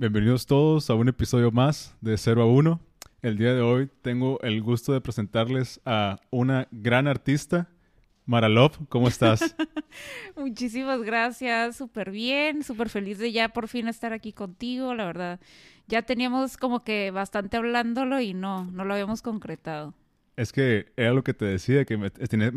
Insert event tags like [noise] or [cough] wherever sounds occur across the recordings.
Bienvenidos todos a un episodio más de 0 a 1. El día de hoy tengo el gusto de presentarles a una gran artista, Maralov. ¿Cómo estás? [laughs] Muchísimas gracias, súper bien, súper feliz de ya por fin estar aquí contigo, la verdad. Ya teníamos como que bastante hablándolo y no, no lo habíamos concretado. Es que era lo que te decía, que me,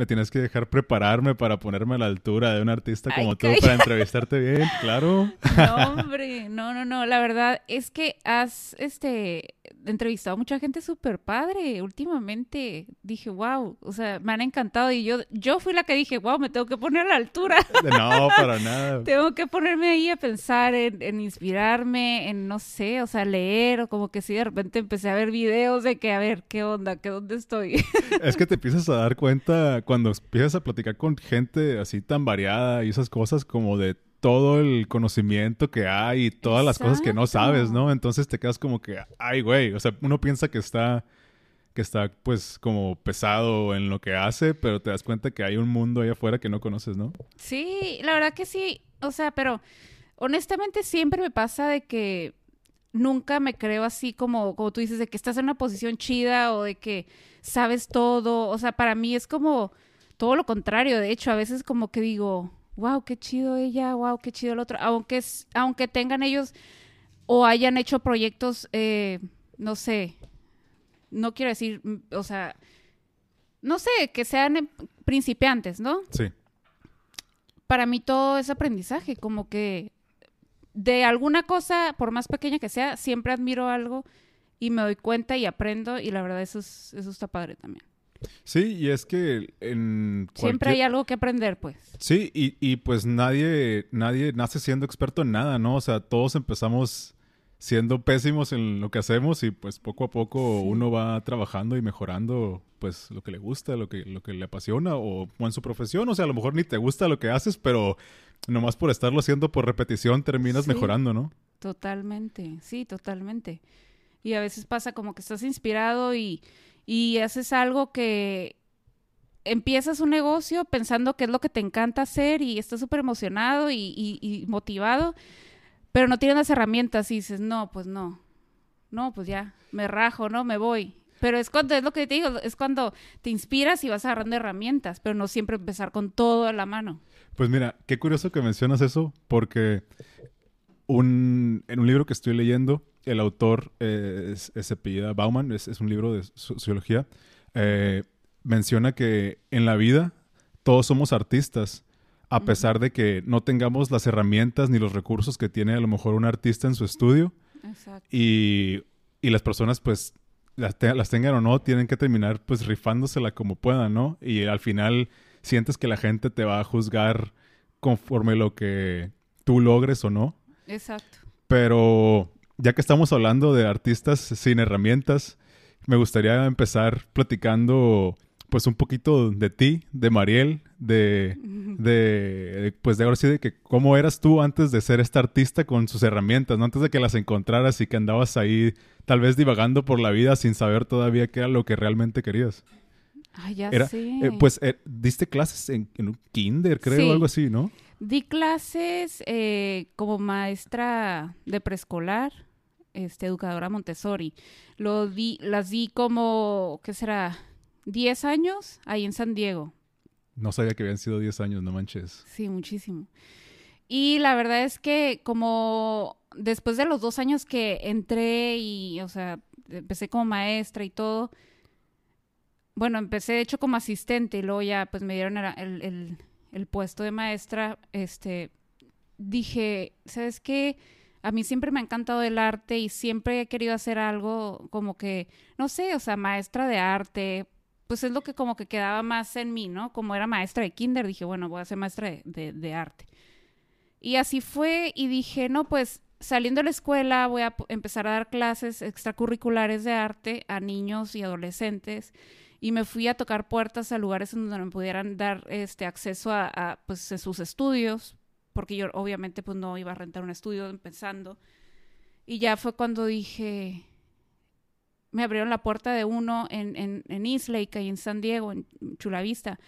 tienes que dejar prepararme para ponerme a la altura de un artista como tú, para entrevistarte bien, claro. [laughs] No, hombre, no, no, no. La verdad es que has este, entrevistado a mucha gente súper padre últimamente. Dije, wow, o sea, me han encantado. Y yo, yo fui la que dije, wow, me tengo que poner a la altura. [laughs] No, para nada. [laughs] tengo que ponerme ahí a pensar en, en inspirarme, en, no sé, o sea, leer, o como que sí, de repente empecé a ver videos de que, a ver, ¿qué onda? ¿Qué dónde estoy? [laughs] Es que te empiezas a dar cuenta cuando empiezas a platicar con gente así tan variada y esas cosas como de todo el conocimiento que hay y todas las cosas que no sabes, ¿no? Entonces te quedas como que, ay, güey, o sea, uno piensa que está que está pues como pesado en lo que hace, pero te das cuenta que hay un mundo ahí afuera que no conoces, ¿no? Sí, la verdad que sí, o sea, pero honestamente siempre me pasa de que nunca me creo así como, como tú dices, de que estás en una posición chida o de que sabes todo. O sea, para mí es como todo lo contrario. De hecho, a veces como que digo, wow, qué chido ella, wow, qué chido el otro. Aunque, aunque tengan ellos o hayan hecho proyectos, eh, no sé, no quiero decir, mm, o sea, no sé, que sean em, principiantes, ¿no? Sí. Para mí todo es aprendizaje, como que de alguna cosa, por más pequeña que sea, siempre admiro algo y me doy cuenta y aprendo y la verdad eso, es, eso está padre también. Sí, y es que en Siempre hay algo que aprender, pues. Sí, y, y, pues nadie, nadie nace siendo experto en nada, ¿no? O sea, todos empezamos siendo pésimos en lo que hacemos y pues poco a poco uno va trabajando y mejorando pues lo que le gusta, lo que, lo que le apasiona o, o, en su profesión. O sea, a lo mejor ni te gusta lo que haces, pero nomás por estarlo haciendo por repetición terminas mejorando, ¿no? Totalmente, sí, totalmente. Y a veces pasa como que estás inspirado y, y haces algo que empiezas un negocio pensando que es lo que te encanta hacer y estás súper emocionado y, y, motivado, pero no tienes las herramientas y dices, no, pues no, no, pues ya, me rajo, no, me voy. Pero es cuando, es lo que te digo, es cuando te inspiras y vas agarrando herramientas, pero no siempre empezar con todo a la mano. Pues mira, qué curioso que mencionas eso, porque un, en un libro que estoy leyendo, el autor eh, es, apellida Bauman, es, un libro de sociología, eh, menciona que en la vida todos somos artistas, a pesar de que no tengamos las herramientas ni los recursos que tiene a lo mejor un artista en su estudio. Y, y, las personas pues las, las, tengan o no, tienen que terminar pues rifándosela como puedan, ¿no? Y al final sientes que la gente te va a juzgar conforme lo que tú logres o no. Exacto. Pero ya que estamos hablando de artistas sin herramientas, me gustaría empezar platicando pues un poquito de ti, de Mariel, de, de, pues de ahora sí de que cómo eras tú antes de ser esta artista con sus herramientas, ¿no? Antes de que las encontraras y que andabas ahí tal vez divagando por la vida sin saber todavía qué era lo que realmente querías. Ay, ya sé. Eh, pues eh, diste clases en, un kinder, creo, o algo así, ¿no? Di clases eh, como maestra de preescolar este, educadora Montessori. Lo di, las di como, ¿qué será? 10 años ahí en San Diego. No sabía que habían sido 10 años, no manches. Sí, muchísimo. Y la verdad es que como después de los dos años que entré y, o sea, empecé como maestra y todo, bueno, empecé de hecho como asistente y luego ya pues me dieron el, el, puesto de maestra, este, dije, ¿sabes qué? a mí siempre me ha encantado el arte y siempre he querido hacer algo como que, no sé, o sea, maestra de arte, pues es lo que como que quedaba más en mí, ¿no? Como era maestra de kinder, dije, bueno, voy a ser maestra de, arte. Y así fue y dije, no, pues saliendo de la escuela voy a empezar a dar clases extracurriculares de arte a niños y adolescentes y me fui a tocar puertas a lugares en donde me pudieran dar este acceso a, a pues, sus estudios porque yo obviamente pues no iba a rentar un estudio empezando. Y ya fue cuando dije, me abrieron la puerta de uno en, en, en East Lake, ahí en San Diego, en Chula Vista.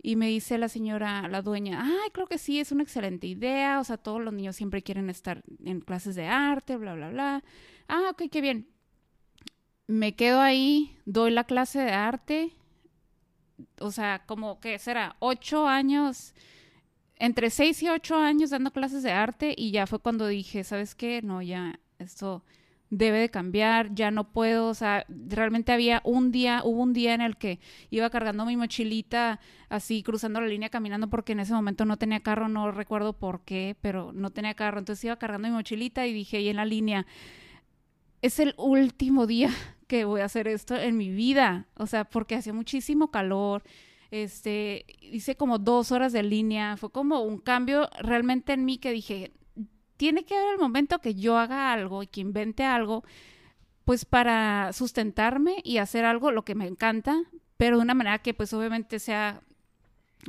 Y me dice la señora, la dueña, ay, creo que sí, es una excelente idea. O sea, todos los niños siempre quieren estar en clases de arte, bla, bla, bla. Ah, ok, qué bien. Me quedo ahí, doy la clase de arte. O sea, como que será ocho años, entre seis y ocho años dando clases de arte. Y ya fue cuando dije, ¿sabes qué? No, ya, esto debe de cambiar, ya no puedo, o sea, realmente había un día, hubo un día en el que iba cargando mi mochilita así, cruzando la línea, caminando, porque en ese momento no tenía carro, no recuerdo por qué, pero no tenía carro, entonces iba cargando mi mochilita y dije ahí en la línea, es el último día [laughs] que voy a hacer esto en mi vida, o sea, porque hacía muchísimo calor, este, hice como dos horas de línea, fue como un cambio realmente en mí que dije, tiene que haber el momento que yo haga algo y que invente algo, pues para sustentarme y hacer algo lo que me encanta, pero de una manera que pues obviamente sea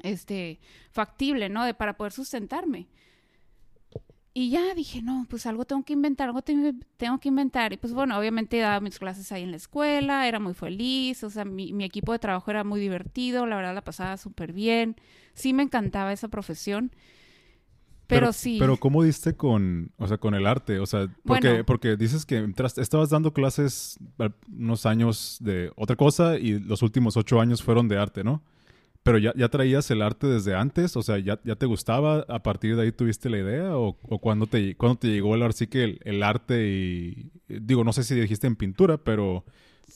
este factible, ¿no? De para poder sustentarme. Y ya dije, no, pues algo tengo que inventar, algo tengo, que inventar. Y pues bueno, obviamente daba mis clases ahí en la escuela, era muy feliz, o sea, mi, mi equipo de trabajo era muy divertido, la verdad la pasaba súper bien, sí me encantaba esa profesión. Pero, sí. Pero ¿cómo diste con, o sea, con el arte? O sea, porque, porque dices que estabas dando clases unos años de otra cosa y los últimos ocho años fueron de arte, ¿no? Pero ya, ya traías el arte desde antes, o sea, ¿ya, ya te gustaba? ¿A partir de ahí tuviste la idea? ¿O, o cuándo, te, cuando te llegó el, sí que el, arte y... Digo, no sé si dijiste en pintura, pero...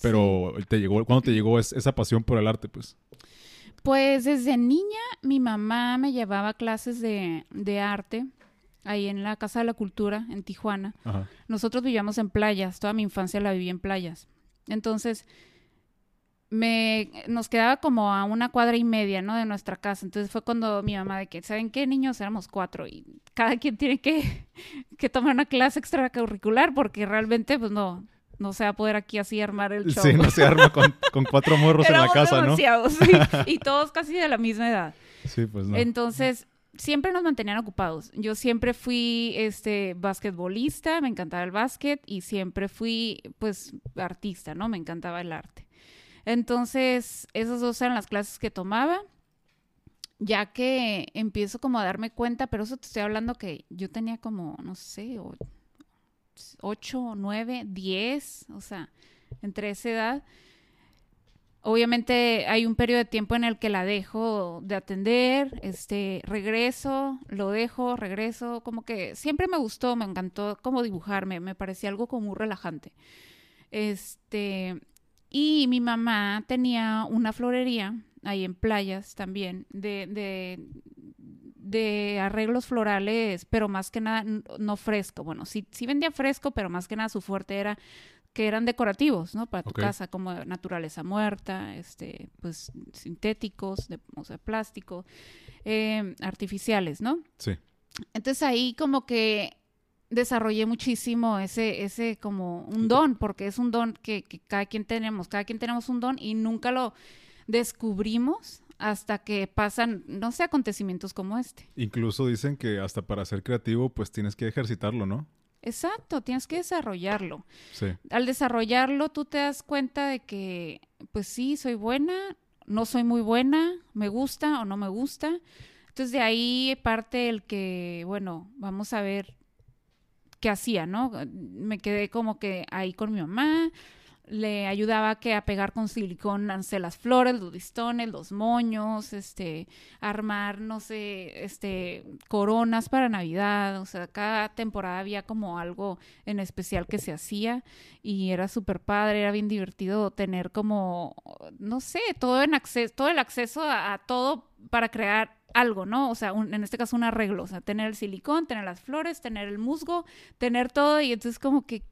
Pero te llegó, ¿cuándo te llegó esa pasión por el arte, pues? Pues desde niña mi mamá me llevaba clases de, arte ahí en la Casa de la Cultura en Tijuana. Nosotros vivíamos en playas, toda mi infancia la viví en playas. Entonces, me, nos quedaba como a una cuadra y media, ¿no? De nuestra casa. Entonces fue cuando mi mamá de que, ¿saben qué, niños? Éramos cuatro y cada quien tiene que, [laughs] que tomar una clase extracurricular porque realmente, pues no, no se va a poder aquí así armar el show. Sí, no se arma con, cuatro morros en la casa, ¿no? Sí, [laughs] y todos casi de la misma edad. Sí, pues no. Entonces, siempre nos mantenían ocupados. Yo siempre fui este basquetbolista, me encantaba el básquet y siempre fui pues artista, ¿no? Me encantaba el arte. Entonces, esas dos eran las clases que tomaba. Ya que empiezo como a darme cuenta, pero eso te estoy hablando que yo tenía como, no sé, 8, 9, 10, o sea, entre esa edad. Obviamente hay un periodo de tiempo en el que la dejo de atender, este, regreso, lo dejo, regreso, como que siempre me gustó, me encantó como dibujarme, me parecía algo como muy relajante. Este, y mi mamá tenía una florería ahí en playas también de, de, de arreglos florales, pero más que nada no fresco. Bueno, sí, sí vendía fresco, pero más que nada su fuerte era que eran decorativos, ¿no? Para tu casa, como naturaleza muerta, este, pues sintéticos, de, o sea, plástico, em, artificiales, ¿no? Sí. Entonces ahí como que desarrollé muchísimo ese, ese como un don, porque es un don que, que cada quien tenemos, cada quien tenemos un don y nunca lo descubrimos hasta que pasan, no sé, acontecimientos como este. Incluso dicen que hasta para ser creativo, pues tienes que ejercitarlo, ¿no? Exacto, tienes que desarrollarlo. Sí. Al desarrollarlo, tú te das cuenta de que, pues sí, soy buena, no soy muy buena, me gusta o no me gusta. Entonces de ahí parte el que, bueno, vamos a ver qué hacía, ¿no? Me quedé como que ahí con mi mamá, le ayudaba que a pegar con silicón las flores, los listones, los moños, este, armar, no sé, este, coronas para Navidad, o sea, cada temporada había como algo en especial que se hacía y era súper padre, era bien divertido tener como, no sé, todo en acceso, todo el acceso a, todo para crear algo, ¿no? O sea, en este caso un arreglo, o sea, tener el silicón, tener las flores, tener el musgo, tener todo y entonces como que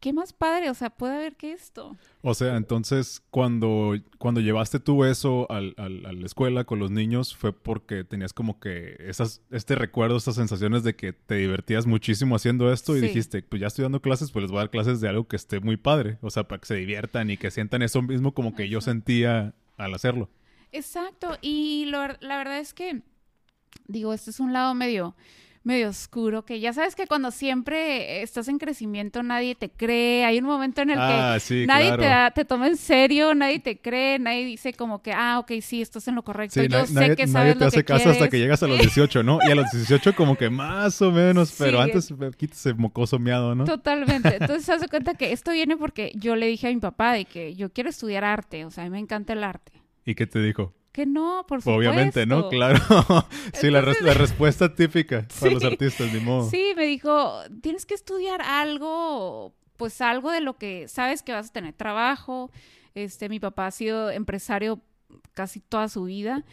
qué más padre, o sea, puede haber que esto. O sea, entonces, cuando, cuando llevaste tú eso al, a la escuela con los niños, fue porque tenías como que esas, este recuerdo, estas sensaciones de que te divertías muchísimo haciendo esto y dijiste, pues ya estoy dando clases, pues les voy a dar clases de algo que esté muy padre, o sea, para que se diviertan y que sientan eso mismo como que yo sentía al hacerlo. Exacto, y la verdad es que, digo, este es un lado medio medio oscuro, que ya sabes que cuando siempre estás en crecimiento nadie te cree, hay un momento en el Ah, que sí, nadie claro. te, da- te toma en serio, nadie te cree, nadie dice como que, ah, ok, sí, estás en lo correcto, Sí, yo sé nadie, que nadie sabes te lo hace que caso hasta que llegas a los [laughs] 18, ¿no? Y a los 18 como que más o menos, pero Sí. antes quítese mocoso miado, ¿no? Totalmente. [laughs] Entonces, se hace cuenta que esto viene porque yo le dije a mi papá de que yo quiero estudiar arte, o sea, a mí me encanta el arte. ¿Y qué te dijo? Que no, por supuesto. Obviamente, ¿no? Claro. [laughs] sí, la, res- la respuesta típica [laughs] para los artistas, ni modo. Sí, me dijo, tienes que estudiar algo, pues algo de lo que sabes que vas a tener trabajo. Este, mi papá ha sido empresario casi toda su vida.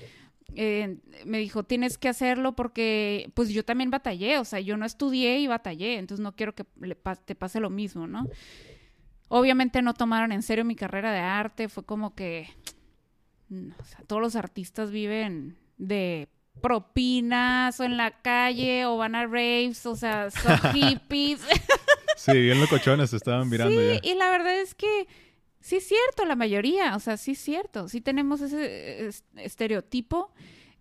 Eh, me dijo, tienes que hacerlo porque, pues yo también batallé, o sea, yo no estudié y batallé, entonces no quiero que le pa- te pase lo mismo, ¿no? Obviamente no tomaron en serio mi carrera de arte, fue como que, o sea, todos los artistas viven de propinas o en la calle o van a raves, o sea, son [laughs] hippies. Sí, bien locochones estaban mirando sí, ya. y la verdad es que sí es cierto, la mayoría, o sea, sí es cierto, sí tenemos ese es- estereotipo.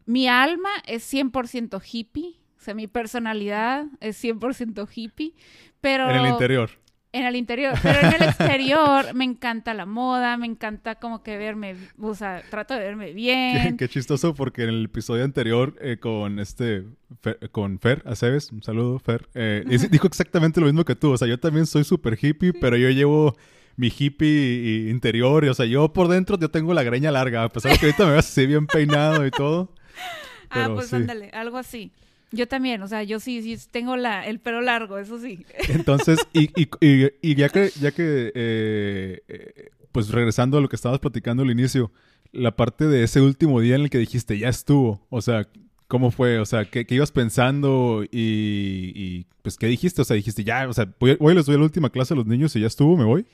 Mi alma es 100% hippie, o sea, mi personalidad es 100% hippie, pero... En el interior. En el interior, pero en el exterior me encanta la moda, me encanta como que verme, o sea, trato de verme bien. qué chistoso porque en el episodio anterior eh, con este Fer- con Fer Aceves, un saludo Fer, eh, dijo exactamente lo mismo que tú, o sea, yo también soy súper hippie, pero yo llevo mi hippie interior, y, o sea, yo por dentro yo tengo la greña larga, a pesar de que ahorita me ves así bien peinado y todo. [laughs] ah, pues sí. ándale, algo así. Yo también, o sea, yo sí, sí tengo la, el pelo largo, eso sí. [laughs] Entonces, y, y, y, y ya que, ya que eh, eh, pues regresando a lo que estabas platicando al inicio, la parte de ese último día en el que dijiste, ya estuvo, o sea, ¿cómo fue? O sea, ¿qué, qué ibas pensando? Y, y, pues, ¿qué dijiste? O sea, dijiste, ya, o sea, voy, hoy les doy la última clase a los niños y ya estuvo, me voy.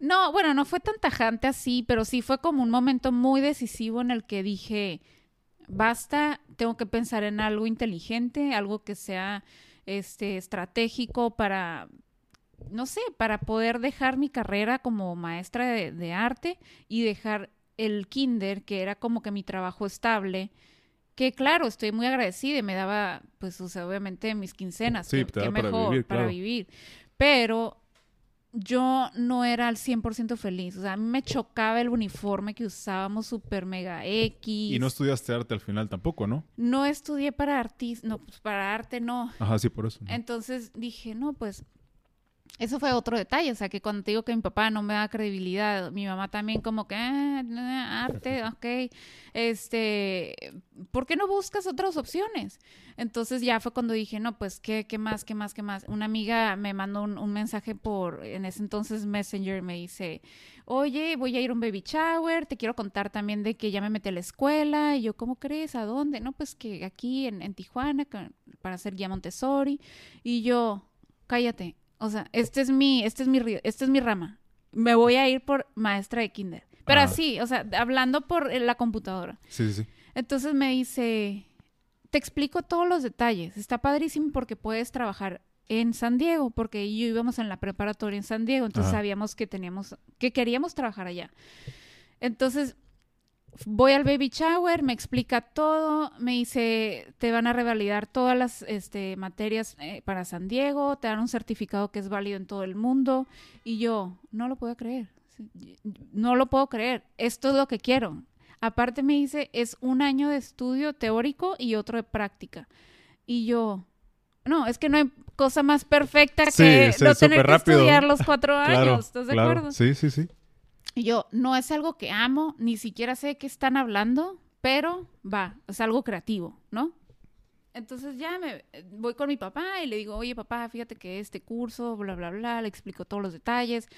No, bueno, no fue tan tajante así, pero sí fue como un momento muy decisivo en el que dije, basta, tengo que pensar en algo inteligente, algo que sea este estratégico para no sé, para poder dejar mi carrera como maestra de, de arte y dejar el kinder, que era como que mi trabajo estable, que claro, estoy muy agradecida y me daba, pues, o sea, obviamente mis quincenas, Sí, que, para mejor vivir, para claro. vivir. Pero yo no era al 100% feliz, o sea, a mí me chocaba el uniforme que usábamos super mega X. Y no estudiaste arte al final tampoco, ¿no? No estudié para artista, no, pues para arte no. Ajá, sí, por eso. ¿no? Entonces dije, no, pues eso fue otro detalle, o sea, que cuando te digo que mi papá no me da credibilidad, mi mamá también como que, ah, arte, [laughs] ok, este, ¿por qué no buscas otras opciones? Entonces ya fue cuando dije, no, pues, ¿qué, qué más, qué más, qué más? Una amiga me mandó un, un mensaje por, en ese entonces Messenger, me dice, oye, voy a ir a un baby shower, te quiero contar también de que ya me metí a la escuela, y yo, ¿cómo crees? ¿A dónde? No, pues que aquí en, en Tijuana, para hacer guía Montessori, y yo, cállate, o sea, este es mi, este es mi, ri- este es mi rama. Me voy a ir por maestra de kinder. Pero Ah. así, o sea, hablando por eh, la computadora. Sí, sí, sí. Entonces me dice, te explico todos los detalles. Está padrísimo porque puedes trabajar en San Diego, porque yo íbamos en la preparatoria en San Diego, entonces sabíamos que teníamos, que queríamos trabajar allá. Entonces voy al baby shower, me explica todo, me dice, te van a revalidar todas las este, materias eh, para San Diego, te dan un certificado que es válido en todo el mundo, y yo, no lo puedo creer, no lo puedo creer, esto es lo que quiero. Aparte me dice, es un año de estudio teórico y otro de práctica. Y yo, no, es que no hay cosa más perfecta que sí, no tener que rápido. estudiar los cuatro [laughs] Claro, años, ¿estás de claro. acuerdo? Sí, sí, sí. Y yo, no es algo que amo, ni siquiera sé de qué están hablando, pero va, es algo creativo, ¿no? Entonces ya me voy con mi papá y le digo, oye papá, fíjate que este curso, bla, bla, bla, le explico todos los detalles.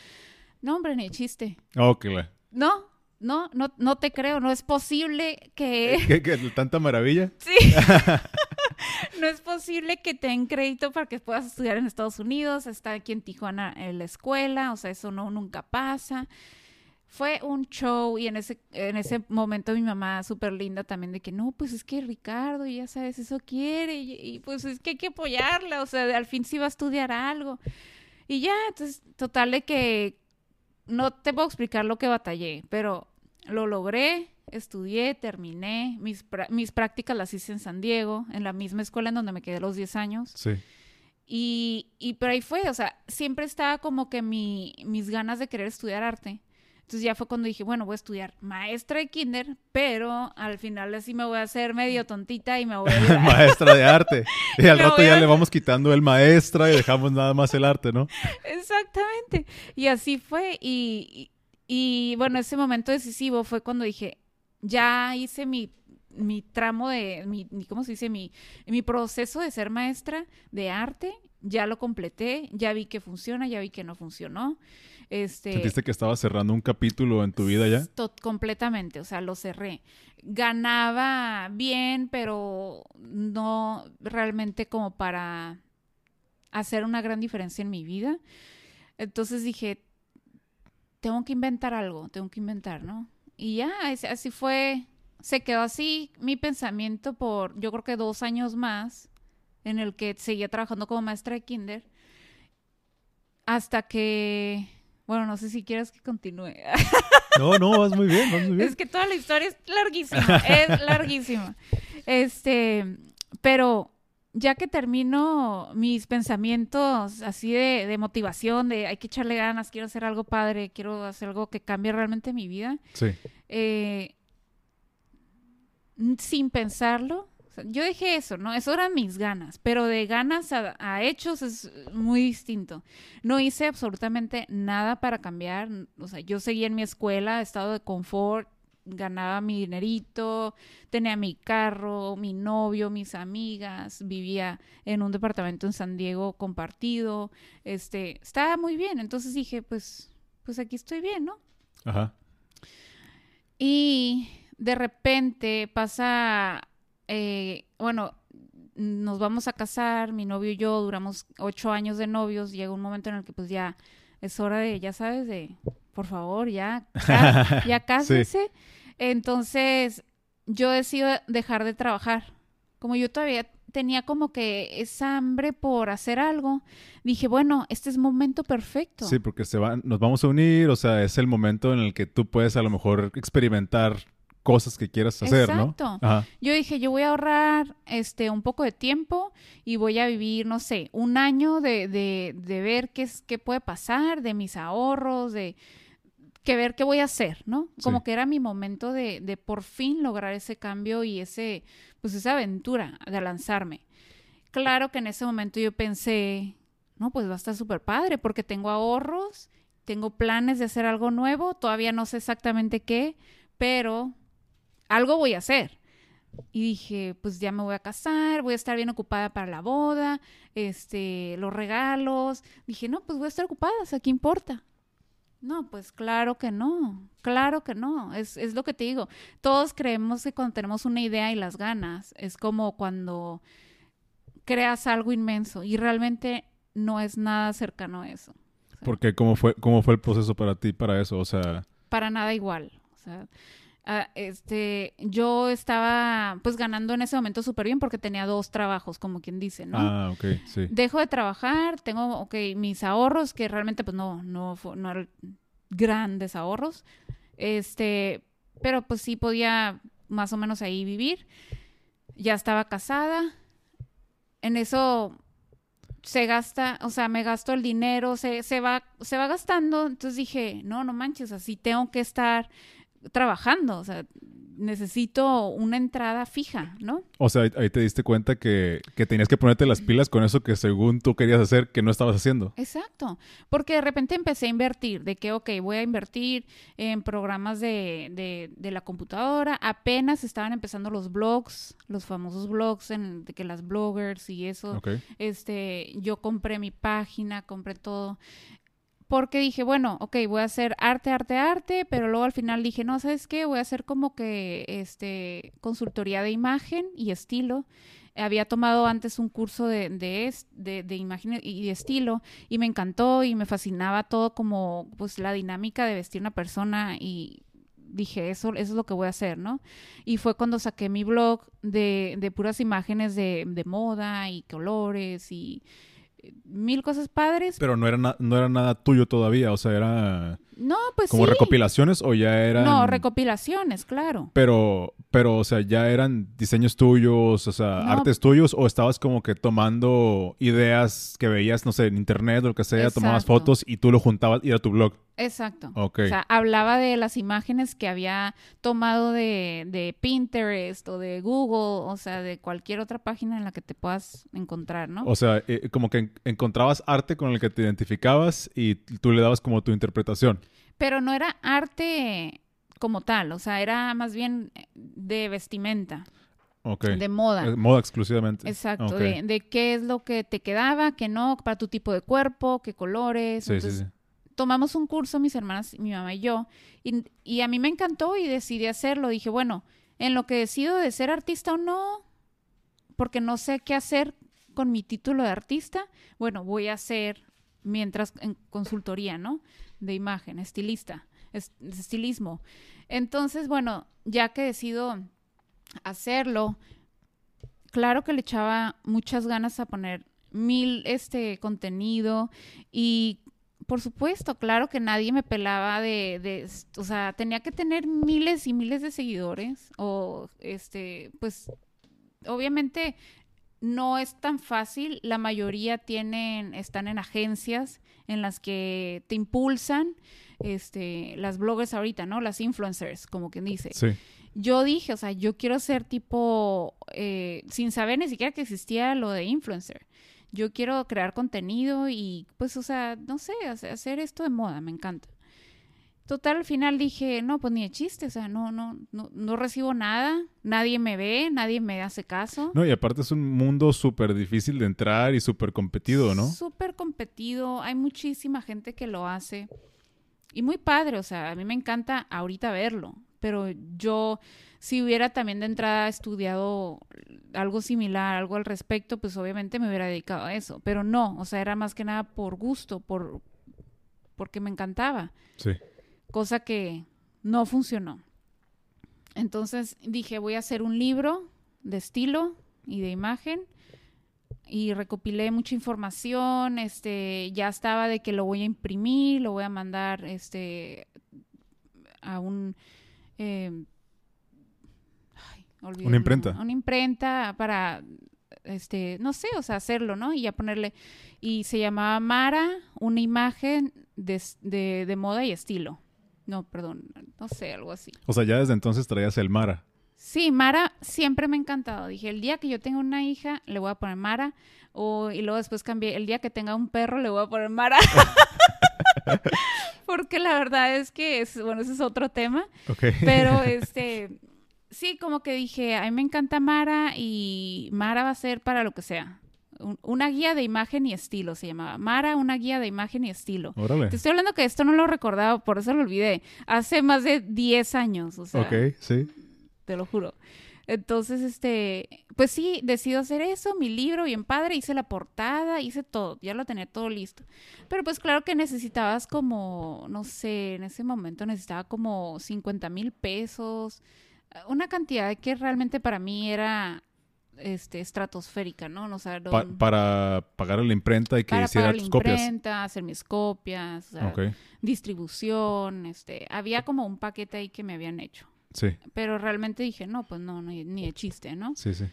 No, hombre, ni chiste. Ok, la- No, no, no, no te creo, no es posible que... ¿Qué, qué, tanta maravilla? [laughs] Sí. [laughs] no es posible que te den crédito para que puedas estudiar en Estados Unidos, está aquí en Tijuana en la escuela, o sea, eso no nunca pasa. Fue un show y en ese, en ese momento mi mamá súper linda también de que no, pues es que Ricardo, ya sabes, eso quiere y, y, pues es que hay que apoyarla, o sea, al fin sí va a estudiar algo. Y ya, entonces, total de que no te puedo explicar lo que batallé, pero lo logré. estudié, terminé, mis, mis prácticas las hice en San Diego, en la misma escuela en donde me quedé los 10 años. Sí. Y, y pero ahí fue, o sea, siempre estaba como que mi, mis ganas de querer estudiar arte. Entonces ya fue cuando dije, bueno, voy a estudiar maestra de kinder, pero al final así me voy a hacer medio tontita y me voy a [laughs] maestra de arte. [laughs] Y al rato ya le vamos quitando el maestra y dejamos nada más el arte, ¿no? Exactamente. Y así fue. Y, y, bueno, ese momento decisivo fue cuando dije, ya hice mi mi tramo de, mi, ¿cómo se dice? Mi, mi proceso de ser maestra de arte, ya lo completé, ya vi que funciona, ya vi que no funcionó. Este, ¿Sentiste que estaba cerrando un capítulo en tu vida ya? completamente, o sea, lo cerré. Ganaba bien, pero no realmente como para hacer una gran diferencia en mi vida. Entonces dije, tengo que inventar algo, tengo que inventar, ¿no? Y ya, así fue, se quedó así mi pensamiento por, yo creo que dos años más, en el que seguía trabajando como maestra de kinder, hasta que bueno, no sé si quieres que continúe. No, no, vas muy bien, vas muy bien. Es que toda la historia es larguísima, es [laughs] larguísima. Este, pero ya que termino mis pensamientos así de, motivación, de hay que echarle ganas, quiero hacer algo padre, quiero hacer algo que cambie realmente mi vida. Sí. Eh, sin pensarlo, yo dije eso, ¿no? Eso eran mis ganas, pero de ganas a, hechos es muy distinto. No hice absolutamente nada para cambiar. O sea, yo seguía en mi escuela, estado de confort, ganaba mi dinerito, tenía mi carro, mi novio, mis amigas, vivía en un departamento en San Diego compartido, este, estaba muy bien. Entonces dije, pues, pues aquí estoy bien, ¿no? Ajá. Y de repente pasa eh, bueno, nos vamos a casar, mi novio y yo duramos ocho años de novios, llega un momento en el que pues ya es hora de, ya sabes, de, por favor, ya, ya, [laughs] cásese. Entonces, yo decido dejar de trabajar. Como yo todavía tenía como que esa hambre por hacer algo, dije, bueno, este es momento perfecto. Sí, porque se van, nos vamos a unir, o sea, es el momento en el que tú puedes a lo mejor experimentar cosas que quieras hacer, Exacto. Yo dije, yo voy a ahorrar este un poco de tiempo y voy a vivir, no sé, un año de, de, de ver qué es qué puede pasar, de mis ahorros, de que ver qué voy a hacer, ¿no? Como que era mi momento de, de por fin lograr ese cambio y ese, pues esa aventura de lanzarme. Claro que en ese momento yo pensé, no, pues va a estar súper padre porque tengo ahorros, tengo planes de hacer algo nuevo, todavía no sé exactamente qué, pero algo voy a hacer. Y dije, pues ya me voy a casar, voy a estar bien ocupada para la boda, este, los regalos. Dije, no, pues voy a estar ocupada, o sea, ¿qué importa? No, pues claro que no, claro que no, es, es lo que te digo. Todos creemos que cuando tenemos una idea y las ganas, es como cuando creas algo inmenso y realmente no es nada cercano a eso. Porque ¿cómo fue, cómo fue el proceso para ti para eso? O sea... Para nada igual. O sea, Ah, este, yo estaba pues ganando en ese momento súper bien porque tenía dos trabajos, como quien dice, ¿no? Ah, ok, sí. Dejo de trabajar, tengo, ok, mis ahorros, que realmente pues no, no, no eran grandes ahorros, este, pero pues sí podía más o menos ahí vivir. Ya estaba casada. En eso se gasta, o sea, me gasto el dinero, se, se, va, se va gastando. Entonces dije, no, no manches, así tengo que estar trabajando, o sea, necesito una entrada fija, ¿no? O sea, ahí te diste cuenta que, tenías que ponerte las pilas con eso que según tú querías hacer, que no estabas haciendo. Exacto, porque de repente empecé a invertir, de que, ok, voy a invertir en programas de, de, la computadora, apenas estaban empezando los blogs, los famosos blogs, en, de que las bloggers y eso, este, yo compré mi página, compré todo, porque dije, bueno, ok, voy a hacer arte, arte, arte, pero luego al final dije, no, ¿sabes qué? Voy a hacer como que este consultoría de imagen y estilo. Había tomado antes un curso de, de, de, de imagen y de estilo y me encantó y me fascinaba todo como pues la dinámica de vestir una persona y dije, eso, eso es lo que voy a hacer, ¿no? Y fue cuando saqué mi blog de, de puras imágenes de, de moda y colores y mil cosas padres. Pero no era, no era nada tuyo todavía, o sea, era... No, pues ¿Como sí. recopilaciones o ya eran...? No, recopilaciones, claro. Pero, pero, o sea, ya eran diseños tuyos, o sea, No. artes tuyos, o estabas como que tomando ideas que veías, no sé, en internet o lo que sea, tomabas fotos y tú lo juntabas y era tu blog. Exacto. Ok. O sea, hablaba de las imágenes que había tomado de, de Pinterest o de Google, o sea, de cualquier otra página en la que te puedas encontrar, ¿no? O sea, eh, como que en- encontrabas arte con el que te identificabas y tú le dabas como tu interpretación. Pero no era arte como tal, o sea, era más bien de vestimenta, Ok. de moda. Eh, Moda exclusivamente. Exacto, de, de qué es lo que te quedaba, qué no, para tu tipo de cuerpo, qué colores. Sí, sí, sí. Tomamos un curso, mis hermanas, mi mamá y yo, y, a mí me encantó y decidí hacerlo. Dije, bueno, en lo que decido de ser artista o no, porque no sé qué hacer con mi título de artista, bueno, voy a hacer mientras en consultoría, ¿no? De imagen, estilista, estilismo. Entonces, bueno, ya que decido hacerlo, claro que le echaba muchas ganas a poner mil este contenido y por supuesto, claro que nadie me pelaba de, de, o sea, tenía que tener miles y miles de seguidores o este, pues obviamente no es tan fácil, la mayoría tienen están en agencias en las que te impulsan este las bloggers ahorita, ¿no? Las influencers, como quien dice Sí. yo dije, o sea, yo quiero ser tipo, eh, sin saber ni siquiera que existía lo de influencer. Yo quiero crear contenido y pues, o sea, no sé, hace- hacer esto de moda, me encanta. Total, al final dije, no, pues ni de chiste, o sea, no, no, no, no recibo nada, nadie me ve, nadie me hace caso. No, y aparte es un mundo súper difícil de entrar y súper competido, ¿no? Súper competido, hay muchísima gente que lo hace. Y muy padre, o sea, a mí me encanta ahorita verlo, pero yo, si hubiera también de entrada estudiado algo similar, algo al respecto, pues obviamente me hubiera dedicado a eso, pero no, o sea, era más que nada por gusto, por porque me encantaba, Sí. cosa que no funcionó. Entonces dije, voy a hacer un libro de estilo y de imagen y recopilé mucha información, este, ya estaba de que lo voy a imprimir, lo voy a mandar, este, a un, eh, ay, olvidé Una imprenta. una imprenta para, este, no sé, o sea, hacerlo, ¿no? Y ya ponerle, y se llamaba Mara, una imagen de, de, de moda y estilo. No, perdón, no sé, algo así. O sea, ya desde entonces traías el Mara. Sí, Mara siempre me ha encantado. Dije, el día que yo tenga una hija, le voy a poner Mara. O, y luego después cambié, el día que tenga un perro, le voy a poner Mara. [laughs] [laughs] Porque la verdad es que, es, bueno, ese es otro tema. Pero, [laughs] este, sí, como que dije, a mí me encanta Mara y Mara va a ser para lo que sea. Un- una guía de imagen y estilo se llamaba. Mara, una guía de imagen y estilo. Órale. Te estoy hablando que esto no lo recordaba, por eso lo olvidé. Hace más de 10 años, o sea Ok, sí. te lo juro. Entonces, este, pues sí, decido hacer eso, mi libro bien padre, hice la portada, hice todo, ya lo tenía todo listo. Pero pues claro que necesitabas como, no sé, en ese momento necesitaba como 50 mil pesos, una cantidad que realmente para mí era, este, estratosférica, ¿no? O sea, no- Pa- para pagar a la imprenta y que para hiciera pagar la tus copias. imprenta, hacer mis copias, o sea, Ok, distribución, este, había como un paquete ahí que me habían hecho. sí, Pero realmente dije, no, pues no, ni, ni de chiste, ¿no? sí, sí.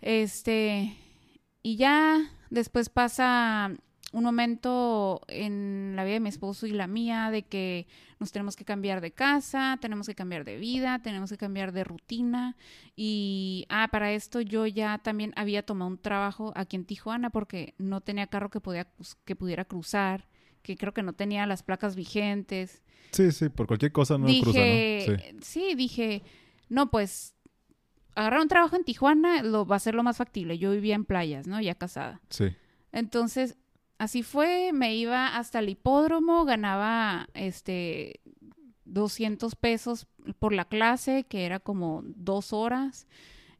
Este, y ya después pasa un momento en la vida de mi esposo y la mía de que nos tenemos que cambiar de casa, tenemos que cambiar de vida, tenemos que cambiar de rutina. Y, ah, para esto yo ya también había tomado un trabajo aquí en Tijuana porque no tenía carro que, podía, que pudiera cruzar, que creo que no tenía las placas vigentes Sí, sí, por cualquier cosa no dije, cruza, ¿no? Sí. sí. dije, no, pues agarrar un trabajo en Tijuana lo va a ser lo más factible. Yo vivía en playas, ¿no? Ya casada. Sí. Entonces, así fue, me iba hasta el hipódromo, ganaba este 200 pesos por la clase, que era como dos horas,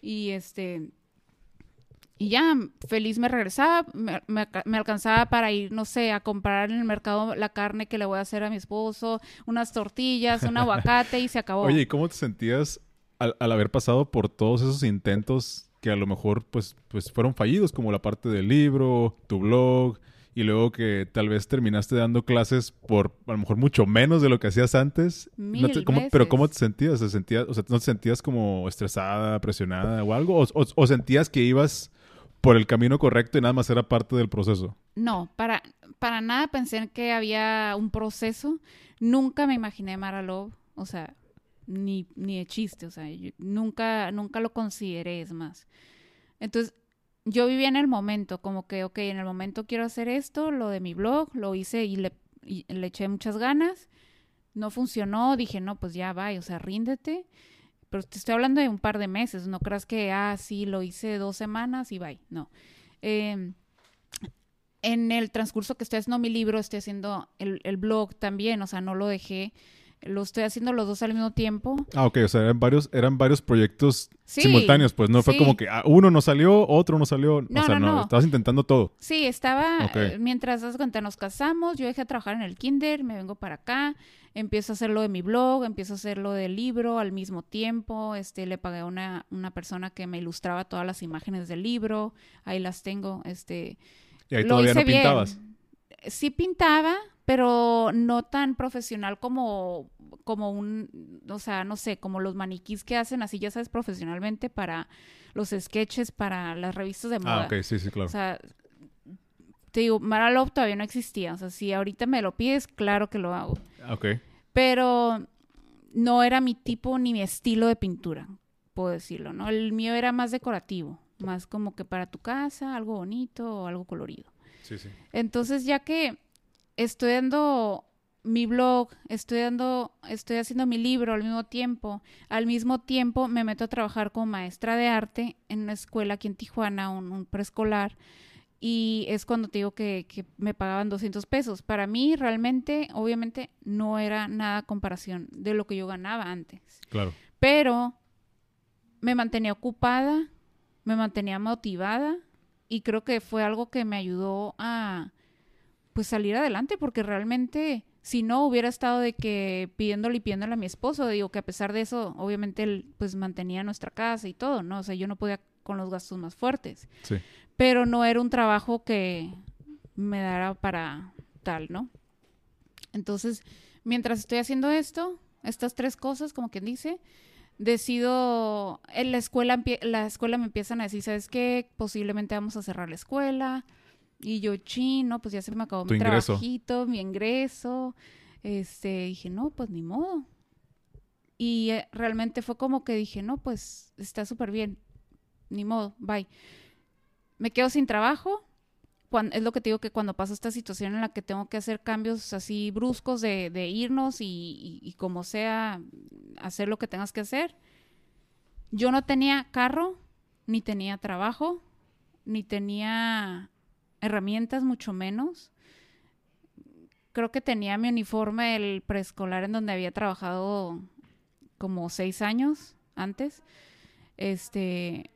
y este, y ya feliz me regresaba, me, me alca- me alcanzaba para ir, no sé, a comprar en el mercado la carne que le voy a hacer a mi esposo, unas tortillas, un aguacate y se acabó. [laughs] Oye, ¿y cómo te sentías al, al haber pasado por todos esos intentos que a lo mejor pues, pues fueron fallidos, como la parte del libro, tu blog y luego que tal vez terminaste dando clases por a lo mejor mucho menos de lo que hacías antes. Mil No te- ¿cómo- pero. ¿cómo te sentías? ¿Se sentías o sea, ¿No te sentías como estresada, presionada o algo? ¿O, o- o sentías que ibas por el camino correcto y nada más era parte del proceso? No, para, para nada pensé en que había un proceso. Nunca me imaginé Mara Love, o sea, ni, ni de chiste, o sea, yo nunca, nunca lo consideré, es más. Entonces, yo vivía en el momento, como que, ok, en el momento quiero hacer esto, lo de mi blog, lo hice y le, y le eché muchas ganas. No funcionó, dije, no, pues ya va, o sea, ríndete. Pero te estoy hablando de un par de meses, no creas que, ah, sí, lo hice dos semanas y bye, no. Eh, en el transcurso que estoy haciendo mi libro, estoy haciendo el, el blog también, o sea, no lo dejé, lo estoy haciendo los dos al mismo tiempo. Ah, ok, o sea, eran varios, eran varios proyectos Sí, simultáneos, pues no fue sí. como que ah, uno no salió, otro no salió. No, o sea, no, no, no. estabas intentando todo. Sí, estaba, eh, mientras das cuenta, nos casamos, yo dejé de trabajar en el kinder, me vengo para acá, empiezo a hacer lo de mi blog, empiezo a hacer lo del libro al mismo tiempo, este, le pagué a una, una persona que me ilustraba todas las imágenes del libro, ahí las tengo, este, Y ahí lo todavía hice no bien. pintabas. Sí pintaba, pero no tan profesional como, como un, o sea, no sé, como los maniquís que hacen así, ya sabes, profesionalmente para los sketches, para las revistas de moda. Ah, ok, sí, sí, claro. O sea, te digo, Mara Love todavía no existía. O sea, si ahorita me lo pides, claro que lo hago. Ah, ok. Pero no era mi tipo ni mi estilo de pintura, puedo decirlo, ¿no? El mío era más decorativo, más como que para tu casa, algo bonito o algo colorido. Sí, sí. Entonces, ya que estoy dando mi blog, estoy dando, estoy haciendo mi libro al mismo tiempo, al mismo tiempo me meto a trabajar como maestra de arte en una escuela aquí en Tijuana, un, un preescolar, y es cuando te digo que, que me pagaban 200 pesos. Para mí, realmente, obviamente, no era nada comparación de lo que yo ganaba antes Claro. pero me mantenía ocupada, me mantenía motivada y creo que fue algo que me ayudó a pues salir adelante porque realmente si no hubiera estado de que pidiéndole y pidiéndole a mi esposo, digo que a pesar de eso, obviamente él pues mantenía nuestra casa y todo, ¿no? O sea, yo no podía con los gastos más fuertes, Sí. pero no era un trabajo que me dara para tal, ¿no? Entonces, mientras estoy haciendo esto, estas tres cosas, como quien dice, decido, en la escuela, la escuela me empiezan a decir, ¿sabes qué? Posiblemente vamos a cerrar la escuela. Y yo, chino, pues ya se me acabó mi ingreso. trabajito, mi ingreso. Este, dije, no, pues ni modo. Y eh, realmente fue como que dije, no, pues está súper bien. Ni modo, bye. Me quedo sin trabajo. Cuan- es lo que te digo que cuando pasa esta situación en la que tengo que hacer cambios así bruscos de, de irnos y, y- y como sea, hacer lo que tengas que hacer. Yo no tenía carro, ni tenía trabajo, ni tenía herramientas, mucho menos. Creo que tenía mi uniforme del preescolar en donde había trabajado como seis años antes. Este,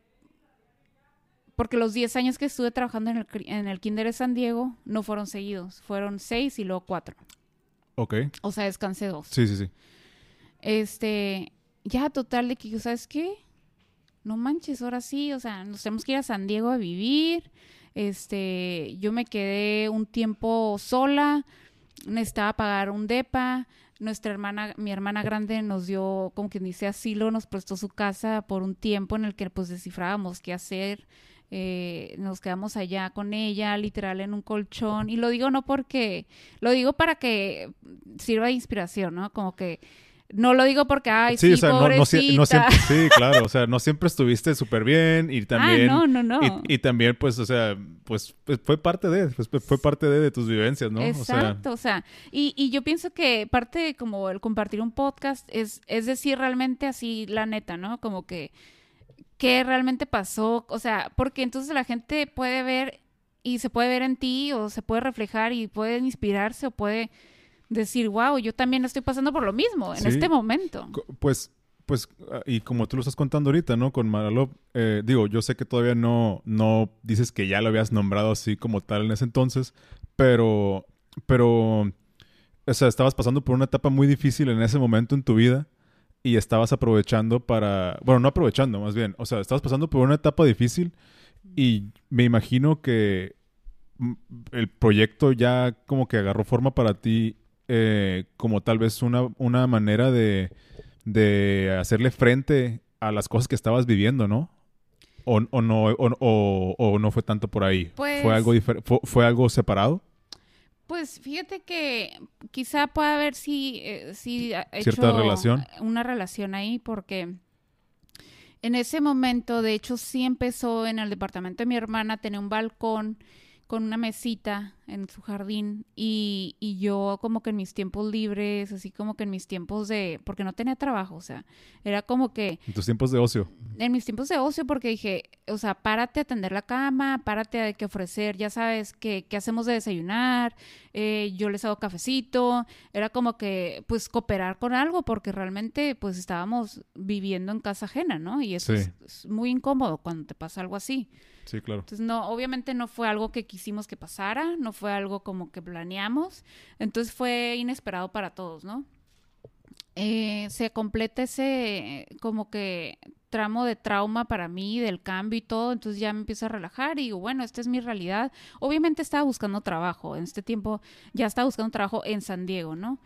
porque los 10 años que estuve trabajando en el, en el Kinder de San Diego no fueron seguidos, fueron seis y luego cuatro. Ok. O sea, descansé dos. Sí, sí, sí. Este, ya total de que, ¿sabes qué? No manches, ahora sí, o sea, nos tenemos que ir a San Diego a vivir. Este, yo me quedé un tiempo sola, necesitaba pagar un depa. Nuestra hermana, mi hermana grande nos dio, como quien dice, asilo, nos prestó su casa por un tiempo en el que pues descifrábamos qué hacer. Eh, nos quedamos allá con ella, literal, en un colchón. Y lo digo no porque, lo digo para que sirva de inspiración, ¿no? Como que no lo digo porque, ay, sí, Sí, o sea, no, siempre, sí, [laughs] claro, o sea, no siempre estuviste súper bien y también, ah, no, no, no. y, y también, pues, o sea, pues, pues, fue parte de, pues, fue parte de, de tus vivencias, ¿no? O sea, Exacto, o sea, y, y yo pienso que parte de como el compartir un podcast es, es decir realmente así la neta, ¿no? Como que qué realmente pasó, o sea, porque entonces la gente puede ver y se puede ver en ti o se puede reflejar y puede inspirarse o puede decir, wow, yo también estoy pasando por lo mismo en Sí. este momento. pues, pues, ah, y como tú lo estás contando ahorita, ¿no? Con Maralop, eh, digo, yo sé que todavía no, no dices que ya lo habías nombrado así como tal en ese entonces, pero, pero, o sea, estabas pasando por una etapa muy difícil en ese momento en tu vida y estabas aprovechando para, bueno, no aprovechando más bien, o sea, estabas pasando por una etapa difícil y me imagino que mm, el proyecto ya como que agarró forma para ti eh, como tal vez una, una manera de, de hacerle frente a las cosas que estabas viviendo, ¿no? O, o no, o, o- o no fue tanto por ahí. Pues- ¿Fue algo difer- fue, fue algo separado? Pues fíjate que quizá pueda haber sí, eh, sí ha Cierta hecho relación. Una relación ahí porque en ese momento, de hecho, sí empezó en el departamento de mi hermana, tenía un balcón con una mesita en su jardín y, y yo como que en mis tiempos libres, así como que en mis tiempos de, porque no tenía trabajo, o sea, era como que En tus tiempos de ocio. en mis tiempos de ocio porque dije, o sea, párate a atender la cama, párate a que ofrecer, ya sabes, que, qué hacemos de desayunar, eh, yo les hago cafecito, era como que, pues, cooperar con algo porque realmente, pues, estábamos viviendo en casa ajena, ¿no? Y eso Sí. es, es muy incómodo cuando te pasa algo así. Sí, claro. Entonces, no, obviamente no fue algo que quisimos que pasara, no fue algo como que planeamos, entonces fue inesperado para todos, ¿no? Eh, se completa ese como que tramo de trauma para mí, del cambio y todo, entonces ya me empiezo a relajar y digo, bueno, esta es mi realidad. Obviamente estaba buscando trabajo, en este tiempo ya estaba buscando trabajo en San Diego, ¿no?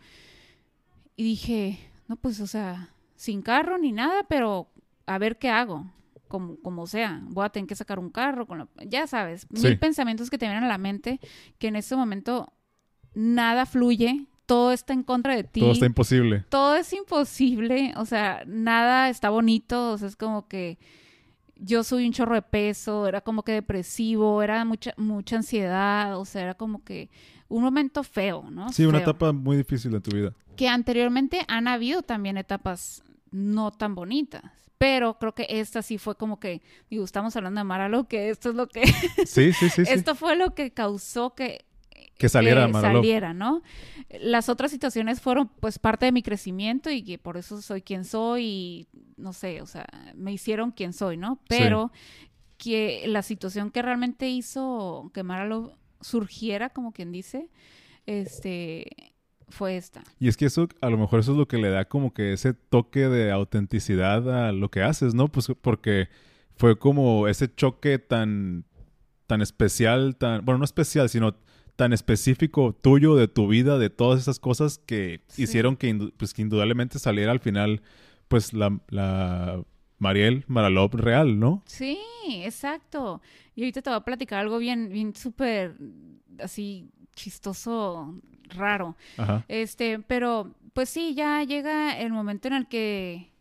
Y dije, no, pues, o sea, sin carro ni nada, pero a ver qué hago como, como sea, voy a tener que sacar un carro, con la- ya sabes, Sí. mil pensamientos que te vienen a la mente, que en ese momento nada fluye, todo está en contra de ti, Todo está imposible. todo es imposible, o sea, nada está bonito, o sea, es como que yo soy un chorro de peso, era como que depresivo, era mucha, mucha ansiedad, o sea, era como que un momento feo, ¿no? Sí, una etapa muy difícil de tu vida. que anteriormente han habido también etapas no tan bonitas. Pero creo que esta sí fue como que, digo, estamos hablando de Maralo, que esto es lo que, [laughs] Sí, sí, sí. sí. esto fue lo que causó que, que saliera que Maraló. saliera, ¿no? Las otras situaciones fueron pues parte de mi crecimiento y que por eso soy quien soy y no sé, o sea, me hicieron quien soy, ¿no? Pero que la situación que realmente hizo que Maralo surgiera, como quien dice, este, fue esta. Y es que eso, a lo mejor eso es lo que le da como que ese toque de autenticidad a lo que haces, ¿no? Pues porque fue como ese choque tan, tan especial, tan, bueno, no especial, sino tan específico tuyo de tu vida, de todas esas cosas que Sí. hicieron que, pues, que indudablemente saliera al final, pues, la, la Mariel Maralop real, ¿no? Sí, exacto. Y ahorita te voy a platicar algo bien, bien súper, así, chistoso, raro. Ajá. Este, pero, pues sí, ya llega el momento en el que,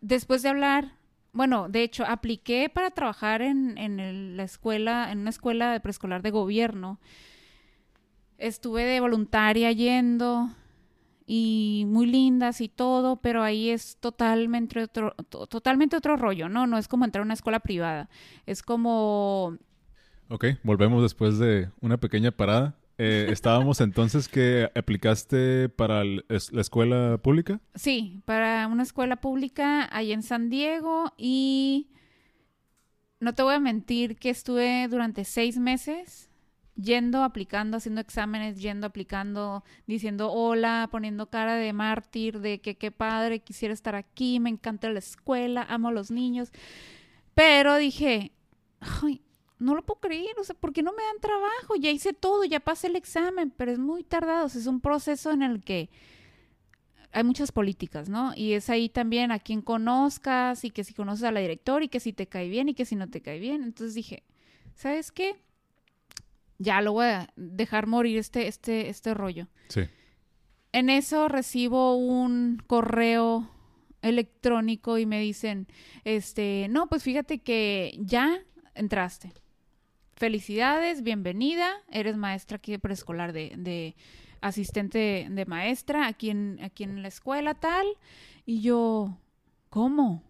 después de hablar, bueno, de hecho, apliqué para trabajar en, en el- la escuela, en una escuela de preescolar de gobierno. Estuve de voluntaria yendo y muy lindas y todo, pero ahí es totalmente otro, to- totalmente otro rollo, ¿no? No es como entrar a una escuela privada. Es como Ok, volvemos después de una pequeña parada. Eh, estábamos entonces que aplicaste para la escuela pública. Sí, para una escuela pública ahí en San Diego y no te voy a mentir que estuve durante seis meses yendo, aplicando, haciendo exámenes, yendo, aplicando, diciendo hola, poniendo cara de mártir, de que qué padre, quisiera estar aquí, me encanta la escuela, amo a los niños. Pero dije, no lo puedo creer, o sea, ¿por qué no me dan trabajo? Ya hice todo, ya pasé el examen, pero es muy tardado, o sea, es un proceso en el que hay muchas políticas, ¿no? Y es ahí también a quien conozcas y que si conoces a la directora y que si te cae bien y que si no te cae bien. Entonces dije, ¿sabes qué? Ya lo voy a dejar morir este, este, este rollo. Sí. En eso recibo un correo electrónico y me dicen, este, no, pues fíjate que ya entraste. Felicidades, bienvenida. Eres maestra aquí de preescolar de, de asistente de maestra aquí en, aquí en la escuela tal. Y yo, ¿cómo?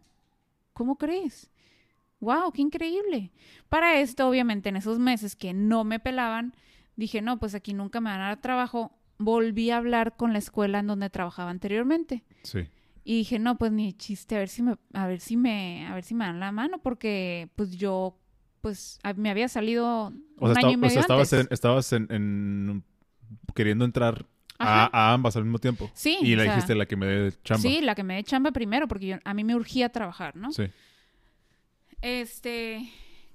¿Cómo crees? ¡Wow! ¡Qué increíble! Para esto, obviamente, en esos meses que no me pelaban, dije, no, pues aquí nunca me van a dar trabajo. Volví a hablar con la escuela en donde trabajaba anteriormente. Sí. Y dije, no, pues ni chiste, a ver si me, a ver si me, a ver si me dan la mano, porque pues yo, pues me había salido un O sea, año y o medio sea, estabas, en, estabas en, en- queriendo entrar a, a ambas al mismo tiempo. Sí, Y o sea, dijiste la que me dé chamba. Sí, la que me dé chamba primero, porque yo, a mí me urgía trabajar, ¿no? Sí. Este,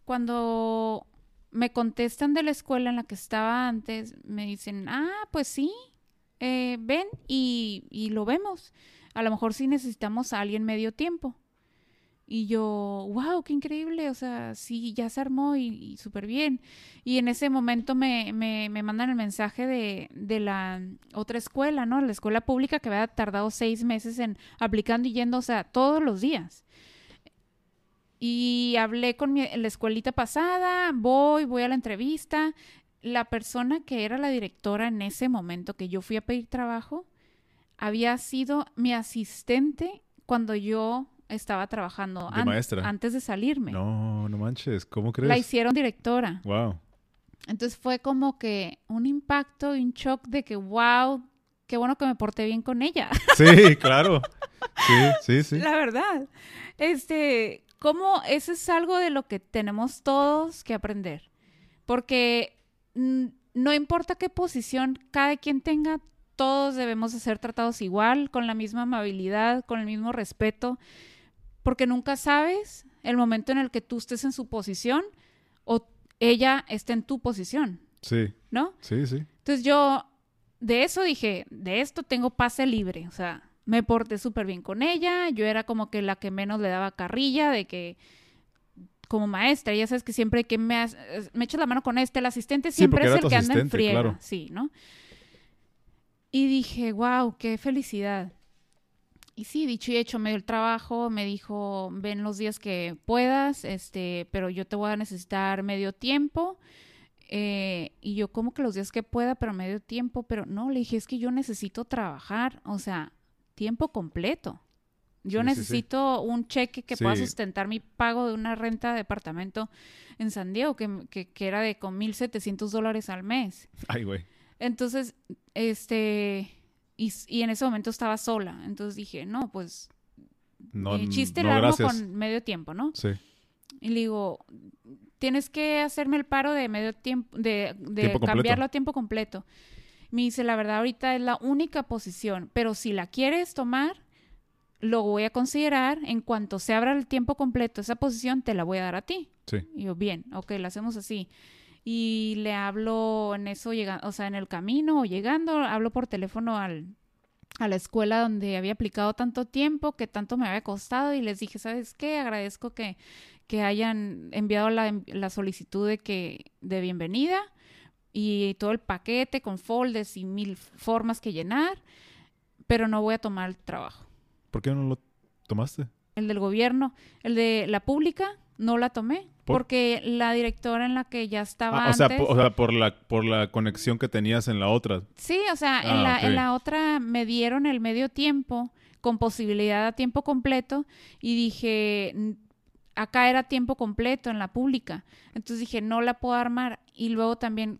cuando me contestan de la escuela en la que estaba antes, me dicen, ah, pues sí, eh, ven y, y lo vemos. A lo mejor sí necesitamos a alguien medio tiempo. Y yo, wow, qué increíble, o sea, sí, ya se armó y, súper bien. Y en ese momento me, me, me mandan el mensaje de, de, la otra escuela, ¿no? La escuela pública que había tardado seis meses en aplicando y yendo, o sea, todos los días. Y hablé con mi, la escuelita pasada, voy, voy a la entrevista. La persona que era la directora en ese momento que yo fui a pedir trabajo, había sido mi asistente cuando yo estaba trabajando antes de salirme. No, no manches, ¿cómo crees? La hicieron directora. Wow. Entonces fue como que un impacto y un shock de que, wow, qué bueno que me porté bien con ella. [laughs] Sí, claro. Sí, sí, sí. La verdad. Este, como eso es algo de lo que tenemos todos que aprender. Porque no importa qué posición cada quien tenga, todos debemos de ser tratados igual, con la misma amabilidad, con el mismo respeto porque nunca sabes el momento en el que tú estés en su posición o ella esté en tu posición. Sí. ¿No? Sí, sí. Entonces yo de eso dije, de esto tengo pase libre, o sea, me porté súper bien con ella, yo era como que la que menos le daba carrilla, de que como maestra, ya sabes que siempre que me, me echas la mano con este, el asistente siempre es el que anda en friega, sí, ¿no? Y dije, wow, qué felicidad. Y sí, dicho y hecho, me dio el trabajo, me dijo, ven los días que puedas, este, pero yo te voy a necesitar medio tiempo. Eh, y yo como que los días que pueda, pero medio tiempo, pero no, le dije, es que yo necesito trabajar, o sea, tiempo completo. Yo necesito un cheque que pueda sustentar mi pago de una renta de departamento en San Diego, que, que, que era de con 1.700 dólares al mes. Ay, güey. Entonces, este y, en ese momento estaba sola. Entonces dije, no, pues no, eh, chiste largo con medio tiempo, ¿no? Sí. Y le digo, tienes que hacerme el paro de medio tiempo, de, de cambiarlo a tiempo completo. Me dice, la verdad, ahorita es la única posición, pero si la quieres tomar, lo voy a considerar. En cuanto se abra el tiempo completo, esa posición te la voy a dar a ti. Sí. Y yo, bien, ok, la hacemos así y le hablo en eso, llegando, o sea, en el camino o llegando, hablo por teléfono al, a la escuela donde había aplicado tanto tiempo, que tanto me había costado y les dije, ¿sabes qué? Agradezco que, que hayan enviado la, la solicitud de, que, de bienvenida y todo el paquete con folders y mil formas que llenar, pero no voy a tomar el trabajo. ¿Por qué no lo tomaste? El del gobierno, el de la pública, no la tomé. Porque la directora en la que ya estaba ah, o Sea, o sea, por la, por la conexión que tenías en la otra. Sí, o sea, en, ah, la, en la otra me dieron el medio tiempo con posibilidad a tiempo completo y dije, acá era tiempo completo en la pública. Entonces dije, no la puedo armar. Y luego también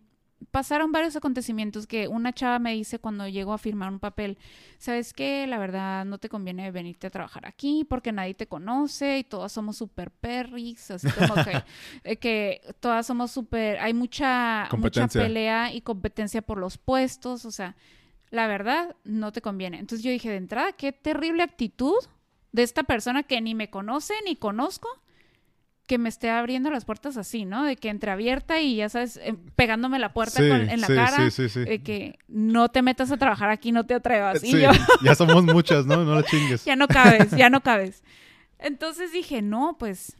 pasaron varios acontecimientos que una chava me dice cuando llego a firmar un papel, ¿sabes qué? La verdad no te conviene venirte a trabajar aquí porque nadie te conoce y todas somos súper perris, así como que, [laughs] eh, que todas somos súper, hay mucha, mucha pelea y competencia por los puestos, o sea, la verdad no te conviene. Entonces yo dije, de entrada, qué terrible actitud de esta persona que ni me conoce ni conozco que me esté abriendo las puertas así, ¿no? De que entre abierta y ya sabes, eh, pegándome la puerta en la cara. Sí, sí, de que no te metas a trabajar aquí, no te atrevas. Y yo... ya somos muchas, ¿no? No la chingues. [laughs] ya no cabes, ya no cabes. Entonces dije, no, pues,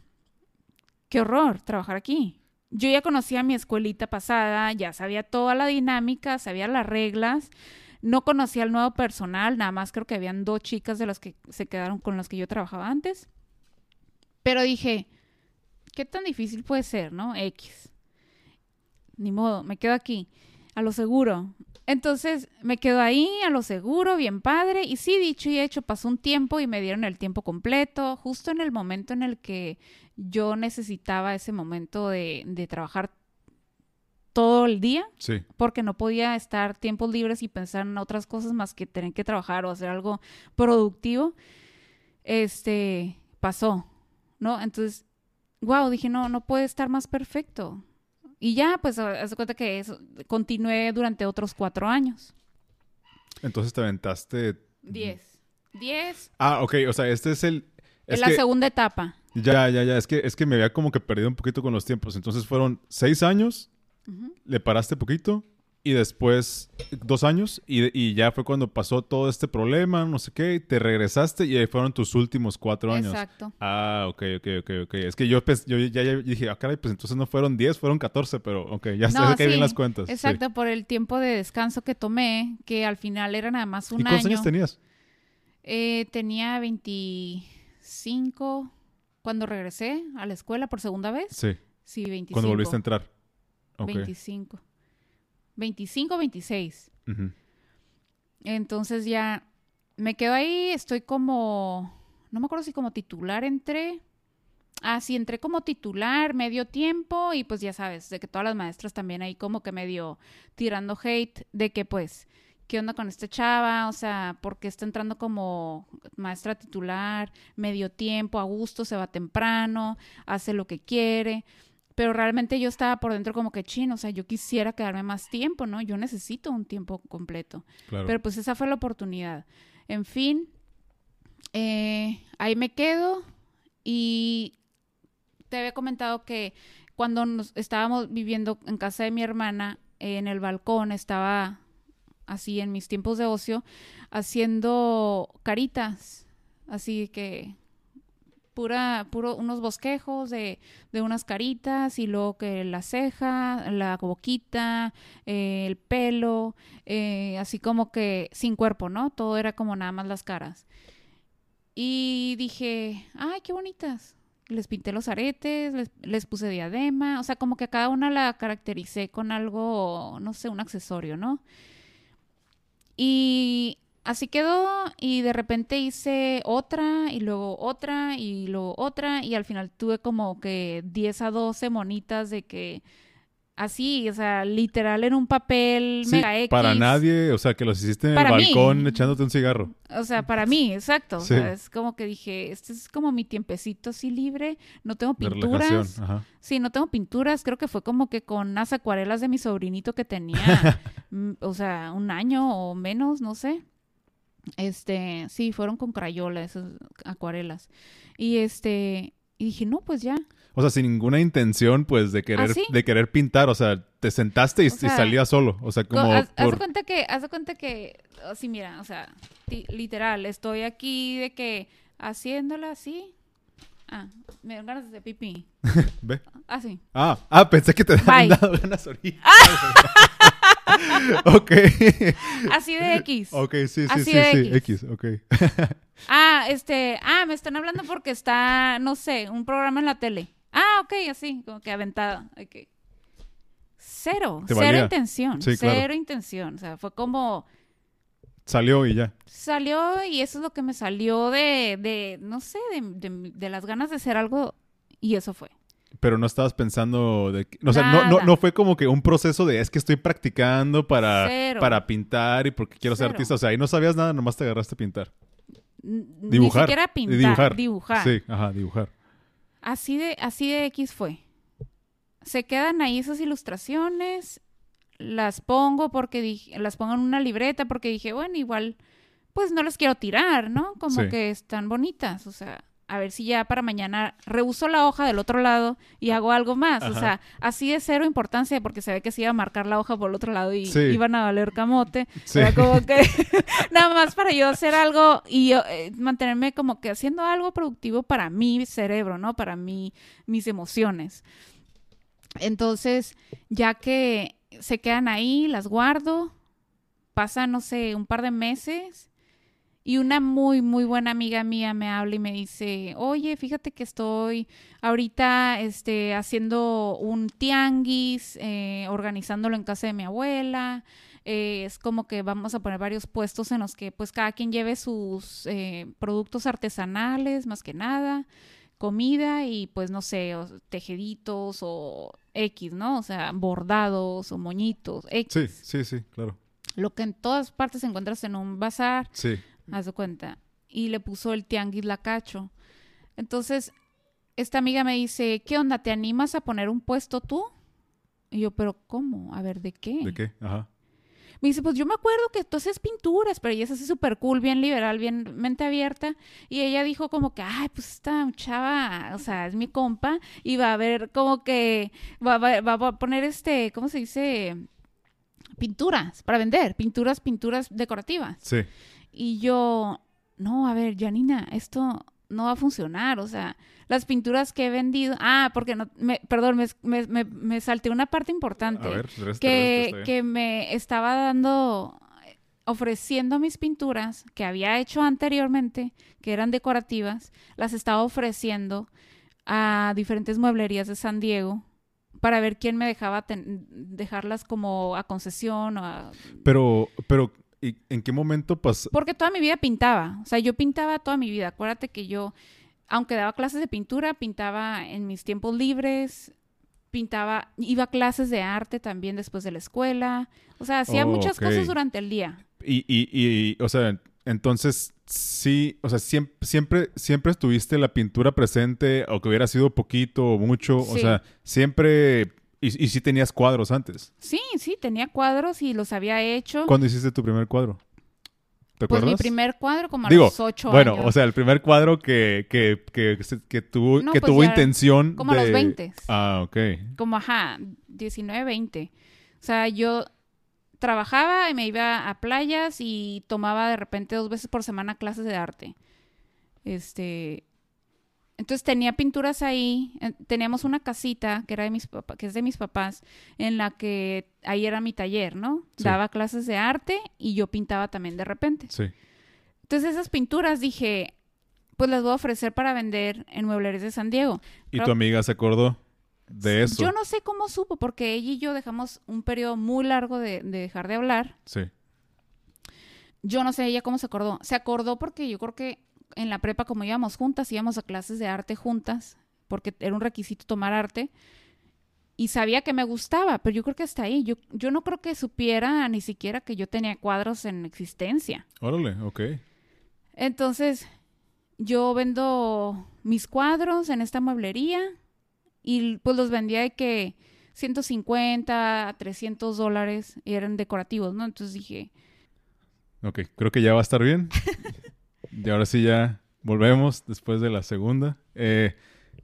qué horror trabajar aquí. Yo ya conocía mi escuelita pasada, ya sabía toda la dinámica, sabía las reglas. No conocía al nuevo personal, nada más creo que habían dos chicas de las que se quedaron con las que yo trabajaba antes. Pero dije, ¿qué tan difícil puede ser, no? X. Ni modo, me quedo aquí, a lo seguro. Entonces me quedo ahí, a lo seguro, bien padre. Y sí, dicho y hecho, pasó un tiempo y me dieron el tiempo completo, justo en el momento en el que yo necesitaba ese momento de, de trabajar todo el día. Sí. Porque no podía estar tiempos libres y pensar en otras cosas más que tener que trabajar o hacer algo productivo. Este pasó, ¿no? Entonces wow, dije, no, no puede estar más perfecto. Y ya, pues, haz cuenta que eso, continué durante otros cuatro años. Entonces te aventaste... Diez. Diez. Ah, ok, o sea, este es el... Es la segunda etapa. Ya, ya, ya. Es que, es que me había como que perdido un poquito con los tiempos. Entonces fueron seis años, le paraste poquito y después dos años y, y ya fue cuando pasó todo este problema, no sé qué, y te regresaste y ahí fueron tus últimos cuatro años. Exacto. Ah, ok, ok, ok, ok. Es que yo, pens- yo ya, ya dije, ah, caray, pues entonces no fueron 10, fueron 14, pero ok, ya No, sé que bien las cuentas. sí. Exacto, por el tiempo de descanso que tomé, que al final era nada más un ¿Y cuántos año. años tenías? Eh, tenía 25 cuando regresé a la escuela por segunda vez. Sí, Sí, 25. cuando volviste a entrar. Ok. 25. 25, 26. Ujú. Entonces ya me quedo ahí, estoy como, no me acuerdo si como titular entré. Ah, sí, entré como titular medio tiempo y pues ya sabes, de que todas las maestras también ahí como que medio tirando hate de que pues, ¿qué onda con este chava? O sea, ¿por qué está entrando como maestra titular medio tiempo, a gusto, se va temprano, hace lo que quiere? Pero realmente yo estaba por dentro como que chino, o sea, yo quisiera quedarme más tiempo, ¿no? Yo necesito un tiempo completo. Claro. Pero pues esa fue la oportunidad. En fin, eh, ahí me quedo y te había comentado que cuando nos estábamos viviendo en casa de mi hermana, eh, en el balcón, estaba así en mis tiempos de ocio, haciendo caritas, así que pura, puro, unos bosquejos de, de unas caritas y luego que la ceja, la boquita, eh, el pelo, eh, así como que sin cuerpo, ¿no? Todo era como nada más las caras. Y dije, ay, qué bonitas. Les pinté los aretes, les, les puse diadema, o sea, como que a cada una la caractericé con algo, no sé, un accesorio, ¿no? Y así quedó y de repente hice otra y luego otra y luego otra y al final tuve como que 10 a 12 monitas de que así, o sea, literal en un papel Sí, mega X. para nadie, o sea, que los hiciste en el mí. balcón echándote un cigarro. O sea, para mí, exacto. Sí. O sea, es como que dije, este es como mi tiempecito así libre, no tengo pinturas. Ajá. Sí, no tengo pinturas, creo que fue como que con unas acuarelas de mi sobrinito que tenía, [laughs] mm, o sea, un año o menos, no sé. Este, sí, fueron con crayola esas acuarelas. Y este, y dije, no, pues ya. O sea, sin ninguna intención, pues, de querer, ¿Ah, sí? de querer pintar. O sea, te sentaste y, O sea, y salía solo. O sea, Co- como haz, haz de cuenta que, haz de cuenta que, así mira, o sea, literal, estoy aquí de que haciéndola así. Ah, me dan ganas de pipí. [laughs] Ve. Así. Ah, ah, pensé que te dado ganas ahorita. [laughs] [laughs] ok. Así de X. ok, sí, sí, Así sí, de sí. X. X, ok. [laughs] Ah, este, ah, me están hablando porque está, no sé, un programa en la tele. Ah, ok, así, como que aventada. Cero, cero valía. intención, Sí, claro. cero intención. O sea, fue como, Salió y ya. salió y eso es lo que me salió de, de no sé, de, de- de las ganas de hacer algo y eso fue. Pero no estabas pensando de... que- O sea, no, no, no fue como que un proceso de es que estoy practicando para, Cero. para pintar y porque quiero ser artista. O sea, ahí no sabías nada, nomás te agarraste a pintar. N- Dibujar. Ni siquiera pintar, dibujar. dibujar. Sí, ajá, dibujar. Así de, así de X fue. Se quedan ahí esas ilustraciones, las pongo porque dije, las pongo en una libreta porque dije, bueno, igual, pues no las quiero tirar, ¿no? Como Sí. que están bonitas, o sea, a ver si ya para mañana reuso la hoja del otro lado y hago algo más. O sea, así de cero importancia porque se ve que se iba a marcar la hoja por el otro lado y Sí. iban a valer camote. Sí. Era como que [laughs] [laughs] nada más para yo hacer algo y yo, eh, mantenerme como que haciendo algo productivo para mi cerebro, ¿no? Para mí, mis emociones. Entonces, ya que se quedan ahí, las guardo, pasa, no sé, un par de meses y una muy, muy buena amiga mía me habla y me dice, oye, fíjate que estoy ahorita este, haciendo un tianguis, eh, organizándolo en casa de mi abuela. Eh, es como que vamos a poner varios puestos en los que pues cada quien lleve sus eh, productos artesanales, más que nada, comida y pues no sé, tejeditos o X, ¿no? O sea, bordados o moñitos, X. Sí, sí, sí, claro. Lo que en todas partes encuentras en un bazar, Sí. Haz de cuenta. Y le puso el tianguis lacacho. Entonces, esta amiga me dice, ¿qué onda? ¿Te animas a poner un puesto tú? Y yo, pero ¿cómo? A ver, ¿de qué? ¿De qué? Ajá. Me dice, pues yo me acuerdo que tú haces pinturas, pero ella es así súper cool, bien liberal, bien mente abierta. Y ella dijo como que, ay, pues esta chava, o sea, es mi compa, y va a ver como que, va, va, va a poner este, ¿cómo se dice? Pinturas para vender, pinturas, pinturas decorativas. Sí. Y yo, no, a ver, Janina, esto no va a funcionar, o sea, las pinturas que he vendido, ah, porque no, me, perdón, me, me, me salté una parte importante, A ver, resta, que, resta, que me estaba dando, ofreciendo mis pinturas que había hecho anteriormente, que eran decorativas, las estaba ofreciendo a diferentes mueblerías de San Diego para ver quién me dejaba ten- dejarlas como a concesión o a- Pero, pero, ¿y ¿en qué momento pasó? porque toda mi vida pintaba. O sea, yo pintaba toda mi vida. Acuérdate que yo, aunque daba clases de pintura, pintaba en mis tiempos libres, pintaba, iba a clases de arte también después de la escuela. O sea, hacía Oh, muchas cosas durante el día. Y, y, y, o sea, entonces, sí, o sea, siempre, siempre, siempre estuviste la pintura presente, o que hubiera sido poquito o mucho, o sea, siempre, y, y sí tenías cuadros antes. Sí, sí, tenía cuadros y los había hecho. ¿Cuándo hiciste tu primer cuadro? ¿Te Pues acuerdas? mi primer cuadro como a Digo, los ocho bueno, años. o sea, el primer cuadro que, que, que, que tuvo, No, que pues tuvo intención como a los 20. Ah, ok. como, ajá, 19, 20. O sea, yo trabajaba y me iba a playas y tomaba de repente dos veces por semana clases de arte. Este, entonces tenía pinturas ahí, en- teníamos una casita que era de mis papás, que es de mis papás, en la que ahí era mi taller, ¿no? Sí. Daba clases de arte y yo pintaba también de repente. Sí. Entonces esas pinturas dije, pues las voy a ofrecer para vender en mueblerías de San Diego. ¿Y tu amiga se acordó de eso? Yo no sé cómo supo, porque ella y yo dejamos un periodo muy largo de, de dejar de hablar. Sí. Yo no sé ella cómo se acordó. Se acordó porque yo creo que en la prepa, como íbamos juntas, íbamos a clases de arte juntas, porque era un requisito tomar arte. Y sabía que me gustaba, pero yo creo que hasta ahí. Yo, yo no creo que supiera ni siquiera que yo tenía cuadros en existencia. Órale, ok. Entonces, yo vendo mis cuadros en esta mueblería y pues los vendía de que 150 a 300 dólares y eran decorativos, ¿no? Entonces dije, Ok, creo que ya va a estar bien. [laughs] y ahora sí ya volvemos después de la segunda. Eh,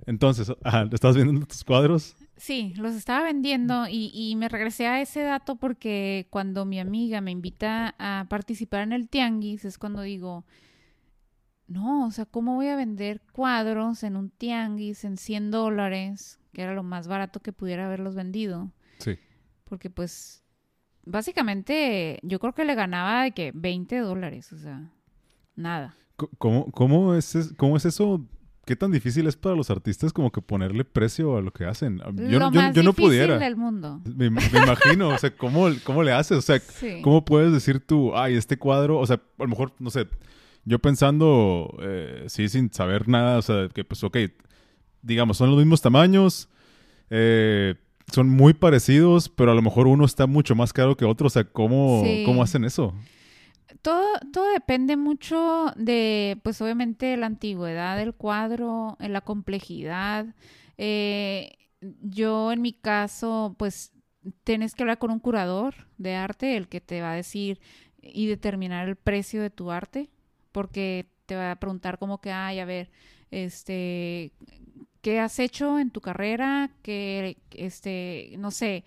entonces, ajá, ¿estás viendo tus cuadros? sí, los estaba vendiendo y, y me regresé a ese dato porque cuando mi amiga me invita a participar en el tianguis es cuando digo, no, o sea, ¿cómo voy a vender cuadros en un tianguis en 100 dólares? Que era lo más barato que pudiera haberlos vendido. Sí. Porque pues básicamente yo creo que le ganaba de que 20 dólares, o sea, nada. ¿Cómo, cómo, es, ¿Cómo es eso? ¿Qué tan difícil es para los artistas como que ponerle precio a lo que hacen? Yo, lo yo- más yo no pudiera. del mundo. Me, me imagino, o sea, ¿cómo, ¿cómo le haces? O sea, Sí. ¿cómo puedes decir tú, ay, este cuadro, o sea, a lo mejor, no sé, yo pensando, eh, sí, sin saber nada, o sea, que pues, ok, digamos, son los mismos tamaños, eh, son muy parecidos, pero a lo mejor uno está mucho más caro que otro, o sea, ¿cómo, Sí. ¿cómo hacen eso? Todo, todo depende mucho de, pues obviamente, la antigüedad del cuadro, en la complejidad. Eh, yo, en mi caso, pues tienes que hablar con un curador de arte, el que te va a decir y determinar el precio de tu arte, porque te va a preguntar como que, ay, a ver, este, ¿qué has hecho en tu carrera? Que, este, no sé,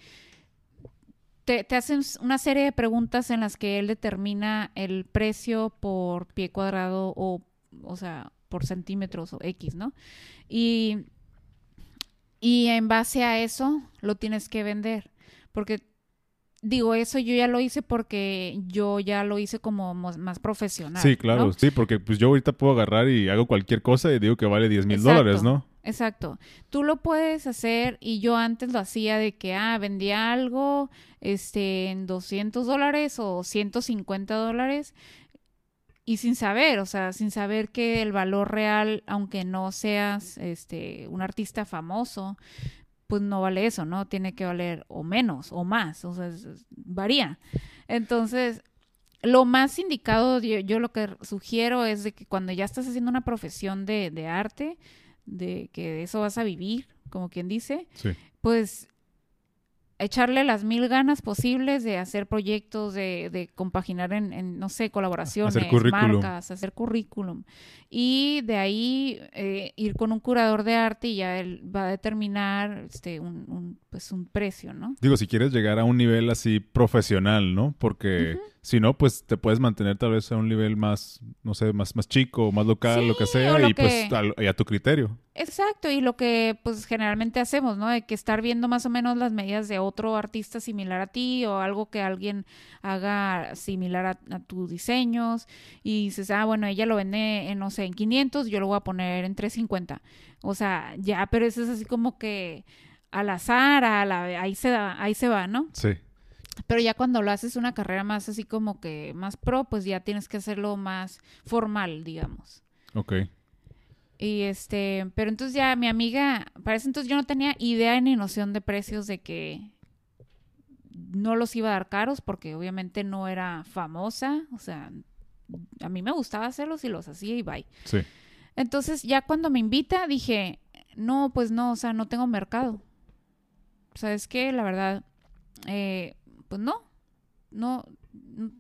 te, te hacen una serie de preguntas en las que él determina el precio por pie cuadrado o, o sea, por centímetros o X, ¿no? Y, y en base a eso lo tienes que vender. Porque, digo, eso yo ya lo hice porque yo ya lo hice como más profesional. Sí, claro, ¿no? sí, porque pues yo ahorita puedo agarrar y hago cualquier cosa y digo que vale 10 mil dólares, ¿no? Exacto. Tú lo puedes hacer y yo antes lo hacía de que, ah, vendía algo este, en 200 dólares o 150 dólares y sin saber, o sea, sin saber que el valor real, aunque no seas este, un artista famoso, pues no vale eso, ¿no? Tiene que valer o menos o más, o sea, varía. Entonces, lo más indicado, yo, yo lo que sugiero es de que cuando ya estás haciendo una profesión de, de arte, de que de eso vas a vivir, como quien dice, Sí. pues echarle las mil ganas posibles de hacer proyectos, de, de compaginar en, en, no sé, colaboraciones, Hacer currículum. marcas, hacer currículum. Y de ahí eh, ir con un curador de arte y ya él va a determinar este, un, un, pues un precio, ¿no? Digo, si quieres llegar a un nivel así profesional, ¿no? Porque si no, pues te puedes mantener tal vez a un nivel más, no sé, más, más chico, más local, Sí, lo que sea, lo y pues a, y a tu criterio. Exacto, y lo que pues generalmente hacemos, ¿no? De que estar viendo más o menos las medidas de otro artista similar a ti o algo que alguien haga similar a, a tus diseños y dices, ah, bueno, ella lo vende en, no sé, en 500, yo lo voy a poner en 350. O sea, ya, pero eso es así como que al azar, a la, ahí se da, ahí se va, ¿no? Sí. Pero ya cuando lo haces una carrera más así como que más pro, pues ya tienes que hacerlo más formal, digamos. Ok. Y este, pero entonces ya mi amiga, para ese entonces yo no tenía idea ni noción de precios de que no los iba a dar caros porque obviamente no era famosa, o sea, a mí me gustaba hacerlos y los hacía y bye. Sí. Entonces ya cuando me invita dije, no, pues no, o sea, no tengo mercado. O sea, es que la verdad, eh, pues no, no,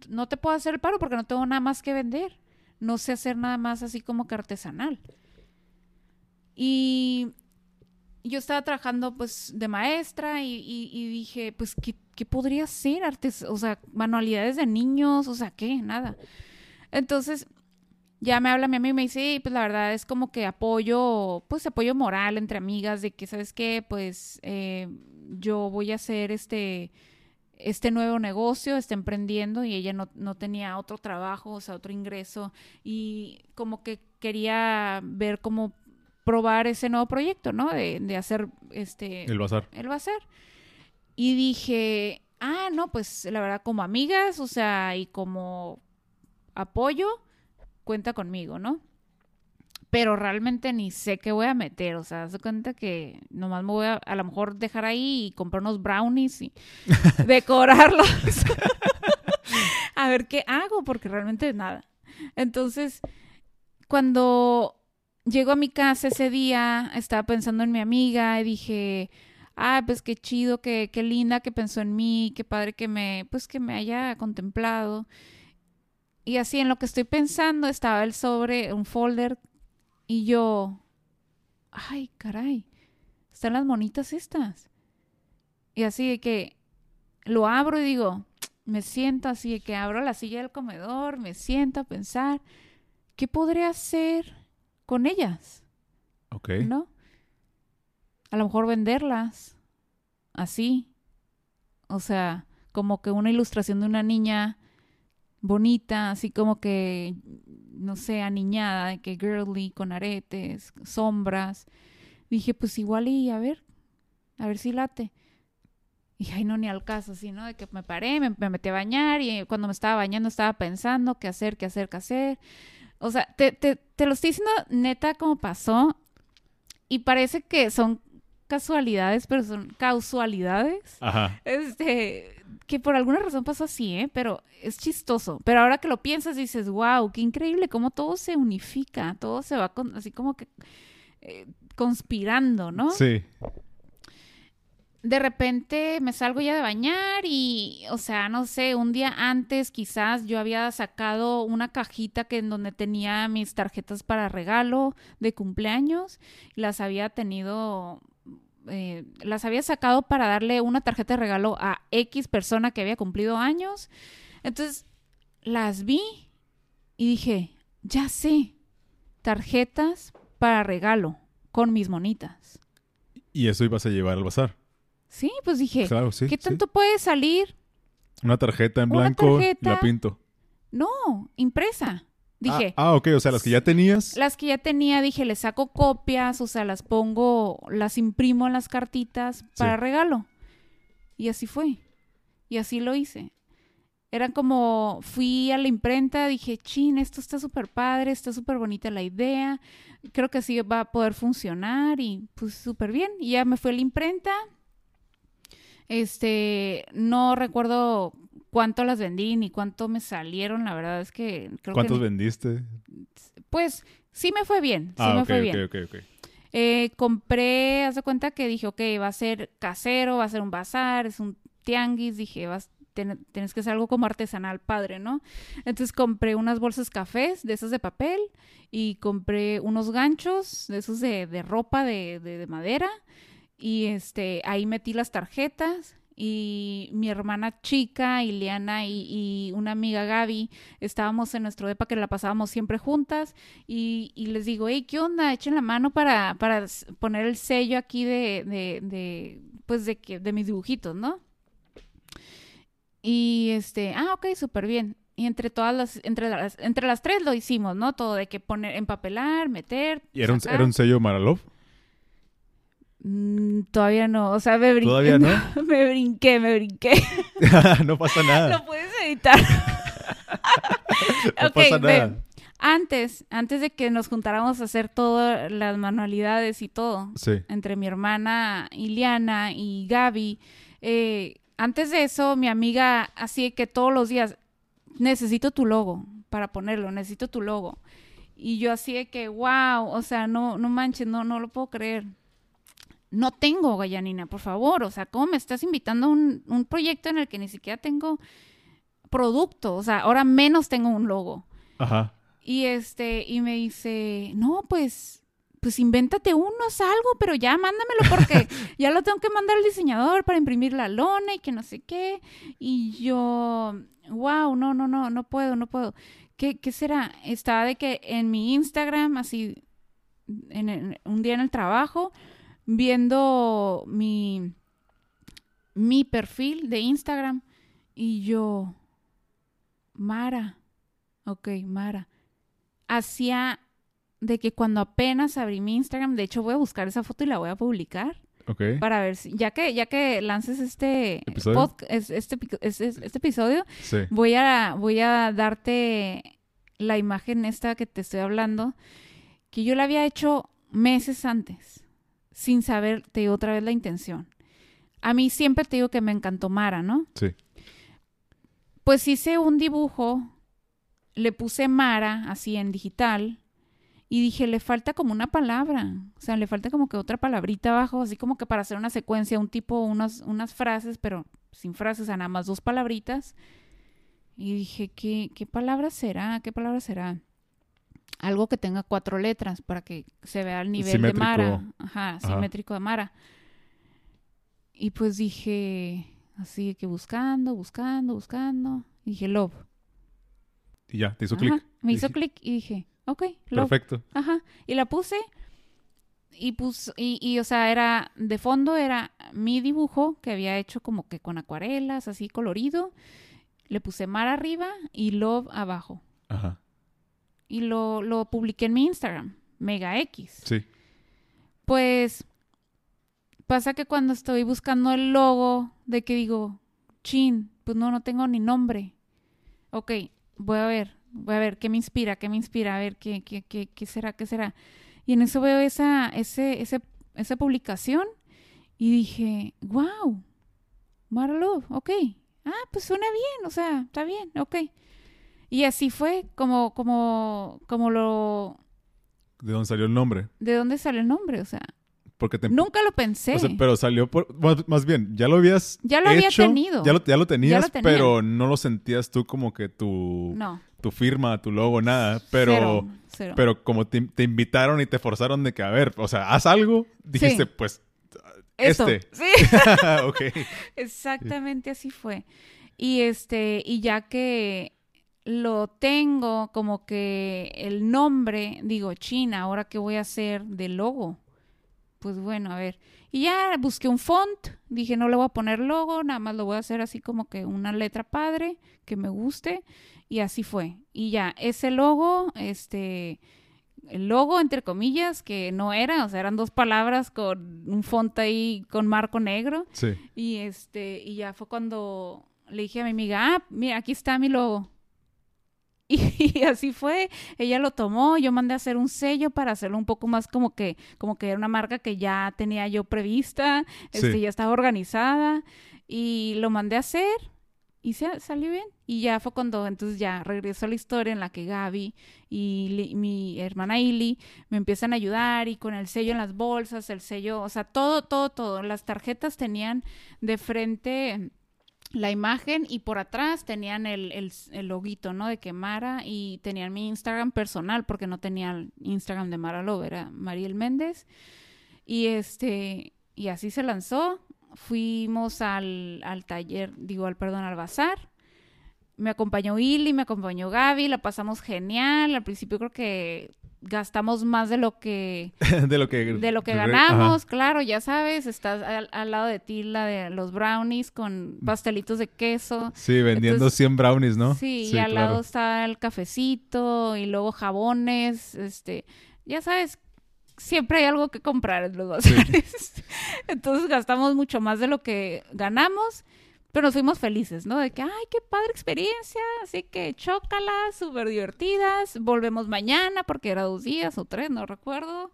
no te puedo hacer el paro porque no tengo nada más que vender. No sé hacer nada más así como que artesanal. Y yo estaba trabajando pues de maestra y, dije, pues, ¿qué, qué podría ser? Artes, o sea, manualidades de niños, o sea, ¿qué? Nada. Entonces, ya me habla mi amiga y me dice, "Sí, pues la verdad es como que apoyo, pues apoyo moral entre amigas de que, ¿sabes qué? Pues eh, yo voy a hacer este, este nuevo negocio, está emprendiendo y ella no, no tenía otro trabajo, o sea, otro ingreso y como que quería ver cómo probar ese nuevo proyecto, ¿no? De, de hacer este El bazar. a hacer. Y dije, ah, no, pues la verdad, como amigas, o sea, y como apoyo, cuenta conmigo, ¿no? Pero realmente ni sé qué voy a meter, o sea, se cuenta que nomás me voy a a lo mejor dejar ahí y comprar unos brownies y [laughs] decorarlos. [laughs] a ver qué hago, porque realmente nada. Entonces, cuando llego a mi casa ese día, estaba pensando en mi amiga y dije, ah, pues qué chido, qué, qué linda que pensó en mí, qué padre que me, pues que me haya contemplado. Y así en lo que estoy pensando estaba el sobre, un folder, y yo, ay, caray, están las monitas estas. Y así de que lo abro y digo, me siento así de que abro la silla del comedor, me siento a pensar, ¿qué podría hacer con ellas? Ok. ¿no? A lo mejor venderlas así. O sea, como que una ilustración de una niña bonita, así como que, no sé, aniñada, de que girly, con aretes, sombras. Dije, pues igual y a ver, a ver si late. Y ay, no, ni al caso, así, ¿no? De que me paré, me, me metí a bañar y cuando me estaba bañando estaba pensando qué hacer, qué hacer, qué hacer. O sea, te, te, te lo estoy diciendo neta como pasó y parece que son casualidades, pero son causalidades. Ajá. Este, que por alguna razón pasó así, ¿eh? Pero es chistoso. Pero ahora que lo piensas dices, wow, qué increíble cómo todo se unifica, todo se va con, así como que eh, conspirando, ¿no? Sí. de repente me salgo ya de bañar y, o sea, no sé, un día antes quizás yo había sacado una cajita que en donde tenía mis tarjetas para regalo de cumpleaños y las había tenido, eh, las había sacado para darle una tarjeta de regalo a X persona que había cumplido años. Entonces las vi y dije, ya sé, tarjetas para regalo con mis monitas. Y eso ibas a llevar al bazar. Sí, pues dije, Claro, sí. ¿qué sí. tanto puede salir? Una tarjeta en blanco tarjeta. la pinto. No, impresa. Dije, Ah, ah, ok. O sea, las que ya tenías. las que ya tenía, dije, le saco copias, o sea, las pongo, las imprimo en las cartitas para Sí. regalo. Y así fue. Y así lo hice. Era como, fui a la imprenta, dije, chin, esto está súper padre, está súper bonita la idea, creo que así va a poder funcionar y pues súper bien. Y ya me fui a la imprenta. Este, no recuerdo cuánto las vendí ni cuánto me salieron, la verdad es que creo ¿Cuántos que... vendiste? Pues sí me fue bien, sí ah, me ok, fue ok, bien. ok, ok. Eh, compré, haz de cuenta que dije, ok, va a ser casero, va a ser un bazar, es un tianguis, dije, vas, tienes que hacer algo como artesanal padre, ¿no? Entonces compré unas bolsas cafés de esas de papel y compré unos ganchos de esos de, de ropa de, de, madera y este ahí metí las tarjetas y mi hermana chica, Ileana y, y, una amiga Gaby, estábamos en nuestro depa que la pasábamos siempre juntas y, y, les digo, hey, ¿qué onda? Echen la mano para, para poner el sello aquí de, de, de pues de, que, de mis dibujitos, ¿no? Y este, ah, ok, súper bien. Y entre todas las, entre las, entre las tres lo hicimos, ¿no? Todo de que poner, empapelar, meter. ¿Y era, un, ¿era un sello Maralov? Mm, todavía no, o sea, me brinqué. ¿Todavía no? [laughs] me brinqué, me brinqué. [laughs] no pasa nada. [laughs] Lo puedes editar. no pasa nada. Antes, antes de que nos juntáramos a hacer todas las manualidades y todo, sí. entre mi hermana Iliana y Gaby, eh, antes de eso, mi amiga, así que todos los días, necesito tu logo para ponerlo, necesito tu logo. Y yo así de que, wow, o sea, no, no manches, no, no lo puedo creer. No tengo Gallanina, por favor. O sea, ¿cómo me estás invitando a un, un proyecto en el que ni siquiera tengo producto? O sea, ahora menos tengo un logo. Ajá. Y este, y me dice, no, pues pues invéntate uno, algo, pero ya mándamelo porque [laughs] ya lo tengo que mandar al diseñador para imprimir la lona y que no sé qué. Y yo, wow, no, no, no, no puedo, no puedo. ¿Qué, qué será? Estaba de que en mi Instagram, así, en un día en el trabajo, viendo mi, mi perfil de Instagram y yo, Mara, ok, Mara, hacía de que cuando apenas abrí mi Instagram, de hecho voy a buscar esa foto y la voy a publicar. Ok. Para ver si, ya que, ya que lances este ¿Episodio? este, este, este, episodio, voy a, voy a darte la imagen esta que te estoy hablando, que yo la había hecho meses antes, sin saber, te digo otra vez la intención. A mí siempre te digo que me encantó Mara, ¿no? Sí. Pues hice un dibujo, le puse Mara así en digital, y dije, le falta como una palabra, o sea, le falta como que otra palabrita abajo, así como que para hacer una secuencia, un tipo, unas, unas frases, pero sin frases, nada más dos palabritas. Y dije, ¿qué, qué palabra será? ¿Qué palabra será? Algo que tenga cuatro letras para que se vea el nivel de Mara. Ajá, simétrico de Mara. Y pues dije, así que buscando, buscando, buscando. Y dije, love. Y ya, te hizo clic. Me hizo clic y dije, ok. Perfecto. Ajá. Y la puse y puse, y, y, o sea, era, de fondo era mi dibujo que había hecho como que con acuarelas, así colorido. Le puse mar arriba y love abajo. Ajá. Y lo, lo publiqué en mi Instagram, Mega X. Sí. Pues pasa que cuando estoy buscando el logo de que digo, chin, pues no, no tengo ni nombre. Ok, voy a ver, voy a ver qué me inspira, qué me inspira, a ver qué, qué, qué, qué será, qué será. Y en eso veo esa, ese, ese, esa publicación y dije, wow, Marlo, ok. Ah, pues suena bien, o sea, está bien, ok. Y así fue como, como, como lo... ¿De dónde salió el nombre? ¿De dónde salió el nombre? O sea, porque Nunca lo pensé. pero salió por... Más, bien, ya lo habías Ya lo había tenido. Ya lo, ya lo tenías, pero no lo sentías tú como que tu... No tu firma, tu logo, nada. Pero, pero como te, invitaron y te forzaron de que, a ver, o sea, haz algo, dijiste, pues, este. Sí. [laughs] [laughs] Exactamente así fue. Y este, y ya que lo tengo como que el nombre, digo, China, ahora qué voy a hacer del logo. Pues bueno, a ver. Y ya busqué un font, dije, no le voy a poner logo, nada más lo voy a hacer así como que una letra padre, que me guste. Y así fue. Y ya, ese logo, este, el logo, entre comillas, que no era, o sea, eran dos palabras con un font ahí con marco negro. Sí. Y este, y ya fue cuando le dije a mi amiga, ah, mira, aquí está mi logo. [laughs] Y, así fue, ella lo tomó, yo mandé a hacer un sello para hacerlo un poco más como que, como que era una marca que ya tenía yo prevista, este, ya estaba organizada, y lo mandé a hacer, y se salió bien. Y ya fue cuando entonces ya regresó la historia en la que Gaby y mi hermana Ili me empiezan a ayudar y con el sello en las bolsas, el sello, o sea, todo, todo, todo. Las tarjetas tenían de frente la imagen y por atrás tenían el, el, el loguito, ¿no? De que Mara y tenían mi Instagram personal porque no tenía el Instagram de Mara Love, era Mariel Méndez. Y este, y así se lanzó fuimos al, al taller, digo, al perdón, al bazar. Me acompañó Ili, me acompañó Gaby, la pasamos genial. Al principio creo que gastamos más de lo que [laughs] de lo que de lo que ganamos, claro, ya sabes, estás al, lado de ti la de los brownies con pastelitos de queso. Sí, vendiendo 100 brownies, ¿no? Sí, y al lado está el cafecito y luego jabones, este, ya sabes, siempre hay algo que comprar en los bazares. [laughs] Entonces gastamos mucho más de lo que ganamos, pero nos fuimos felices, ¿no? De que, ay, qué padre experiencia, así que chócalas, súper divertidas, volvemos mañana porque era dos días o tres, no recuerdo.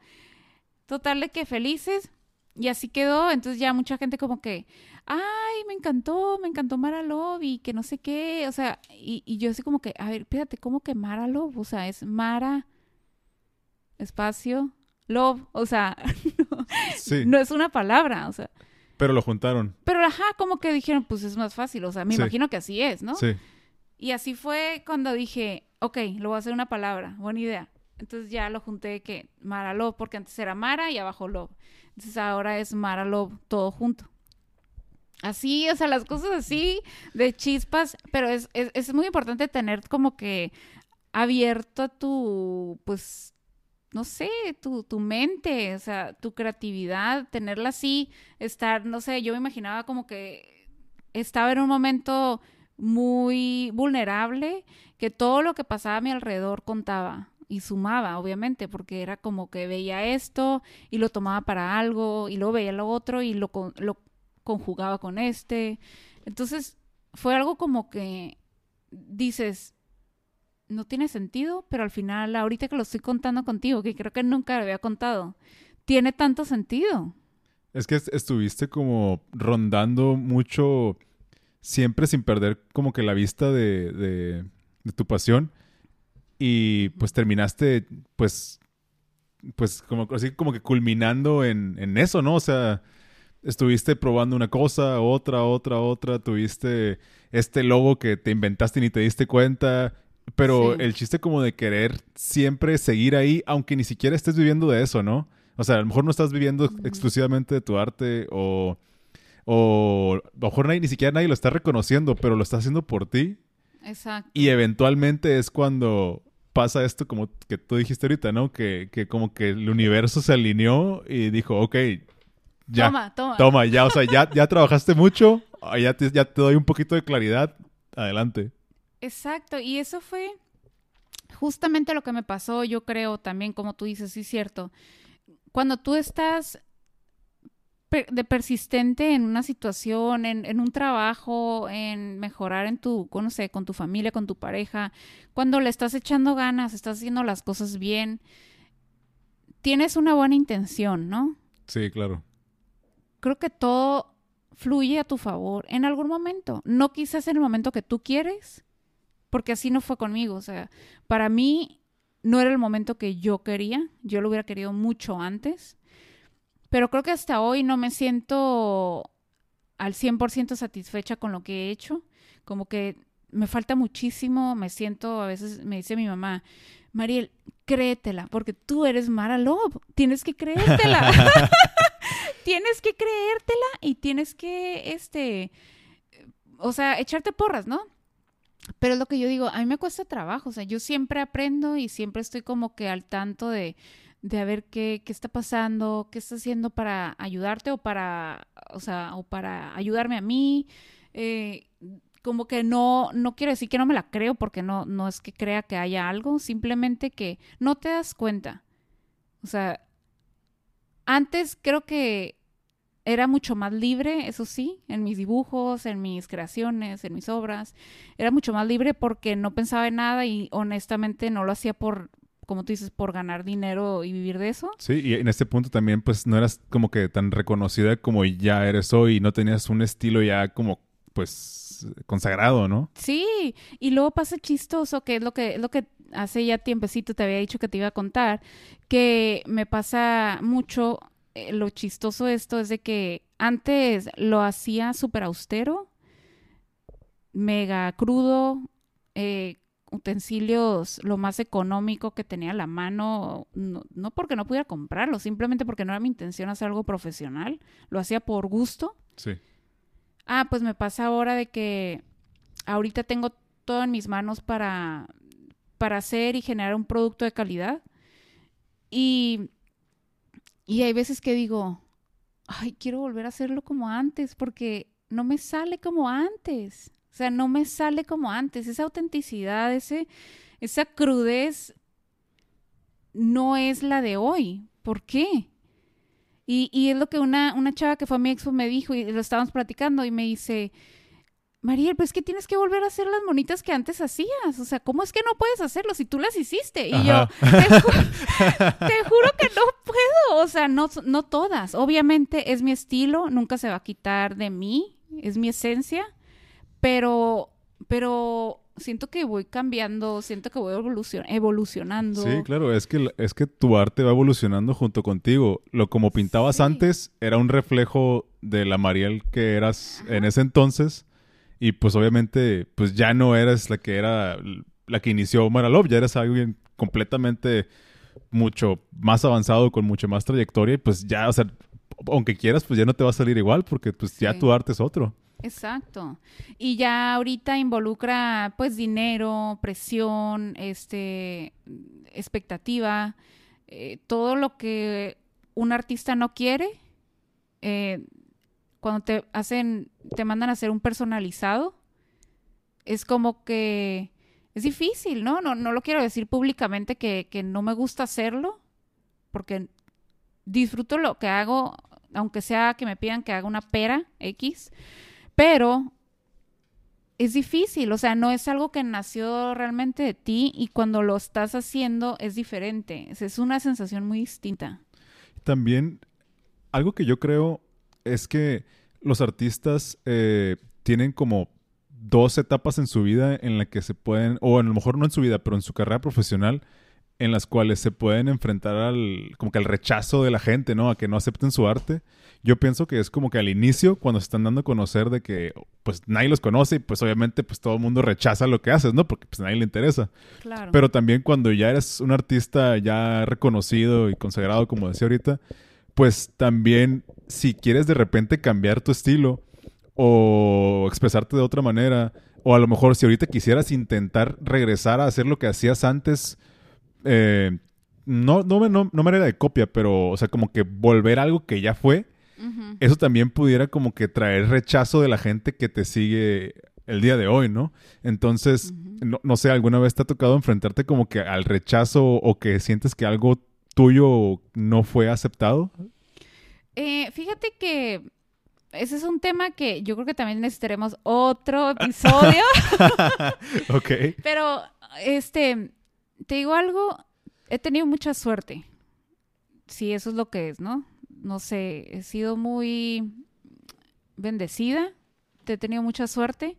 Total de que felices. Y así quedó, entonces ya mucha gente como que, ay, me encantó, me encantó Mara Love que no sé qué, o sea, y, y yo así como que, a ver, espérate, ¿cómo que Mara Love? O sea, es Mara, espacio, love, o sea, [laughs] no, es una palabra, o sea. Pero lo juntaron. Pero ajá, como que dijeron, pues es más fácil, o sea, me imagino que así es, ¿no? Sí. Y así fue cuando dije, ok, lo voy a hacer una palabra, buena idea. Entonces ya lo junté que Mara Love, porque antes era Mara y abajo Love. Entonces ahora es Mara Love todo junto. Así, o sea, las cosas así de chispas, pero es, es, es muy importante tener como que abierto tu, pues, no sé, tu, tu mente, o sea, tu creatividad, tenerla así, estar, no sé, yo me imaginaba como que estaba en un momento muy vulnerable, que todo lo que pasaba a mi alrededor contaba y sumaba, obviamente, porque era como que veía esto y lo tomaba para algo y luego veía lo otro y lo, lo conjugaba con este. Entonces, fue algo como que dices, no tiene sentido, pero al final, ahorita que lo estoy contando contigo, que creo que nunca lo había contado, tiene tanto sentido. Es que estuviste como rondando mucho, siempre sin perder como que la vista de, de, tu pasión. Y pues terminaste, pues, pues como, así como que culminando en, en eso, ¿no? O sea, estuviste probando una cosa, otra, otra, otra, tuviste este logo que te inventaste y ni te diste cuenta pero el chiste como de querer siempre seguir ahí, aunque ni siquiera estés viviendo de eso, ¿no? O sea, a lo mejor no estás viviendo exclusivamente de tu arte o, o a lo mejor ni siquiera nadie lo está reconociendo, pero lo está haciendo por ti. Exacto. Y eventualmente es cuando pasa esto como que tú dijiste ahorita, ¿no? Que, que como que el universo se alineó y dijo, ok, ya. Toma, toma. Toma, ya, o sea, ya, ya trabajaste mucho, ya ya te doy un poquito de claridad, adelante. Exacto, y eso fue justamente lo que me pasó, yo creo también, como tú dices, sí es cierto. Cuando tú estás de persistente en una situación, en, un trabajo, en mejorar en tu, no sé, con tu familia, con tu pareja, cuando le estás echando ganas, estás haciendo las cosas bien, tienes una buena intención, ¿no? Sí, claro. Creo que todo fluye a tu favor en algún momento. No quizás en el momento que tú quieres, porque así no fue conmigo. O sea, para mí no era el momento que yo quería, yo lo hubiera querido mucho antes, pero creo que hasta hoy no me siento al 100% satisfecha con lo que he hecho, como que me falta muchísimo, me siento, a veces me dice mi mamá, Mariel, créetela, porque tú eres Mara Love, tienes que creértela, [laughs] [laughs] tienes que creértela y tienes que, este, o sea, echarte porras, ¿no? Pero es lo que yo digo, a mí me cuesta trabajo, o sea, yo siempre aprendo y siempre estoy como que al tanto de, de a ver qué, qué está pasando, qué está haciendo para ayudarte o para, o sea, o para ayudarme a mí. Eh, como que no, no quiero decir que no me la creo porque no, no es que crea que haya algo, simplemente que no te das cuenta. O sea, antes creo que era mucho más libre, eso sí, en mis dibujos, en mis creaciones, en mis obras. Era mucho más libre porque no pensaba en nada y honestamente no lo hacía por, como tú dices, por ganar dinero y vivir de eso. Sí, y en este punto también pues no eras como que tan reconocida como ya eres hoy y no tenías un estilo ya como pues es consagrado, ¿no? Sí, y luego pasa chistoso, que es lo que, lo que hace ya tiempecito te había dicho que te iba a contar, que me pasa mucho, eh, lo chistoso esto es de que antes lo hacía súper austero, mega crudo, eh, utensilios lo más económico que tenía a la mano, no, no, porque no pudiera comprarlo, simplemente porque no era mi intención hacer algo profesional, lo hacía por gusto. Sí. Ah, pues me pasa ahora de que ahorita tengo todo en mis manos para, para hacer y generar un producto de calidad. Y, y hay veces que digo, ay, quiero volver a hacerlo como antes, porque no me sale como antes. O sea, no me sale como antes. Esa autenticidad, ese, esa crudez no es la de hoy. ¿Por qué? Y, y es lo que una, una chava que fue a mi expo me dijo y lo estábamos platicando y me dice, Mariel, pues que tienes que volver a hacer las monitas que antes hacías. O sea, ¿cómo es que no puedes hacerlo si tú las hiciste? Y yo, te, ju [laughs] te, juro que no puedo. O sea, no, no todas. Obviamente es mi estilo, nunca se va a quitar de mí, es mi esencia pero, pero siento que voy cambiando, siento que voy evolucion evolucionando. Sí, claro, es que, es que tu arte va evolucionando junto contigo. Lo como pintabas sí. antes era un reflejo de la Mariel que eras Ajá. en ese entonces. Y pues obviamente, pues ya no eres la que era la que inició Maralov, ya eres alguien completamente mucho más avanzado, con mucho más trayectoria, y pues ya, o sea, aunque quieras, pues ya no te va a salir igual, porque pues ya sí. tu arte es otro. Exacto. Y ya ahorita involucra pues dinero, presión, este, expectativa, eh, todo lo que un artista no quiere. Eh, cuando te hacen, te mandan a hacer un personalizado, es como que es difícil, ¿no? No, no lo quiero decir públicamente que, que no me gusta hacerlo, porque disfruto lo que hago, aunque sea que me pidan que haga una pera X, pero es difícil, o sea, no es algo que nació realmente de ti y cuando lo estás haciendo es diferente, es una sensación muy distinta. También, algo que yo creo es que los artistas eh, tienen como dos etapas en su vida en la que se pueden, o a lo mejor no en su vida, pero en su carrera profesional, en las cuales se pueden enfrentar al, como que al rechazo de la gente, ¿no? A que no acepten su arte. Yo pienso que es como que al inicio, cuando se están dando a conocer de que, pues, nadie los conoce y, pues, obviamente, pues, todo el mundo rechaza lo que haces, ¿no? Porque, pues, a nadie le interesa. Claro. Pero también cuando ya eres un artista ya reconocido y consagrado, como decía ahorita, pues, también, si quieres de repente cambiar tu estilo o expresarte de otra manera, o a lo mejor si ahorita quisieras intentar regresar a hacer lo que hacías antes, eh, no, no, no, no manera de copia, pero, o sea, como que volver a algo que ya fue, uh -huh. eso también pudiera como que traer rechazo de la gente que te sigue el día de hoy, ¿no? Entonces, uh -huh. no, no, sé, ¿alguna vez te ha tocado enfrentarte como que al rechazo o que sientes que algo tuyo no fue aceptado? Eh, fíjate que ese es un tema que yo creo que también necesitaremos otro episodio. [laughs] ok. Pero, este te digo algo, he tenido mucha suerte. Sí, eso es lo que es, ¿no? No sé, he sido muy bendecida, he tenido mucha suerte.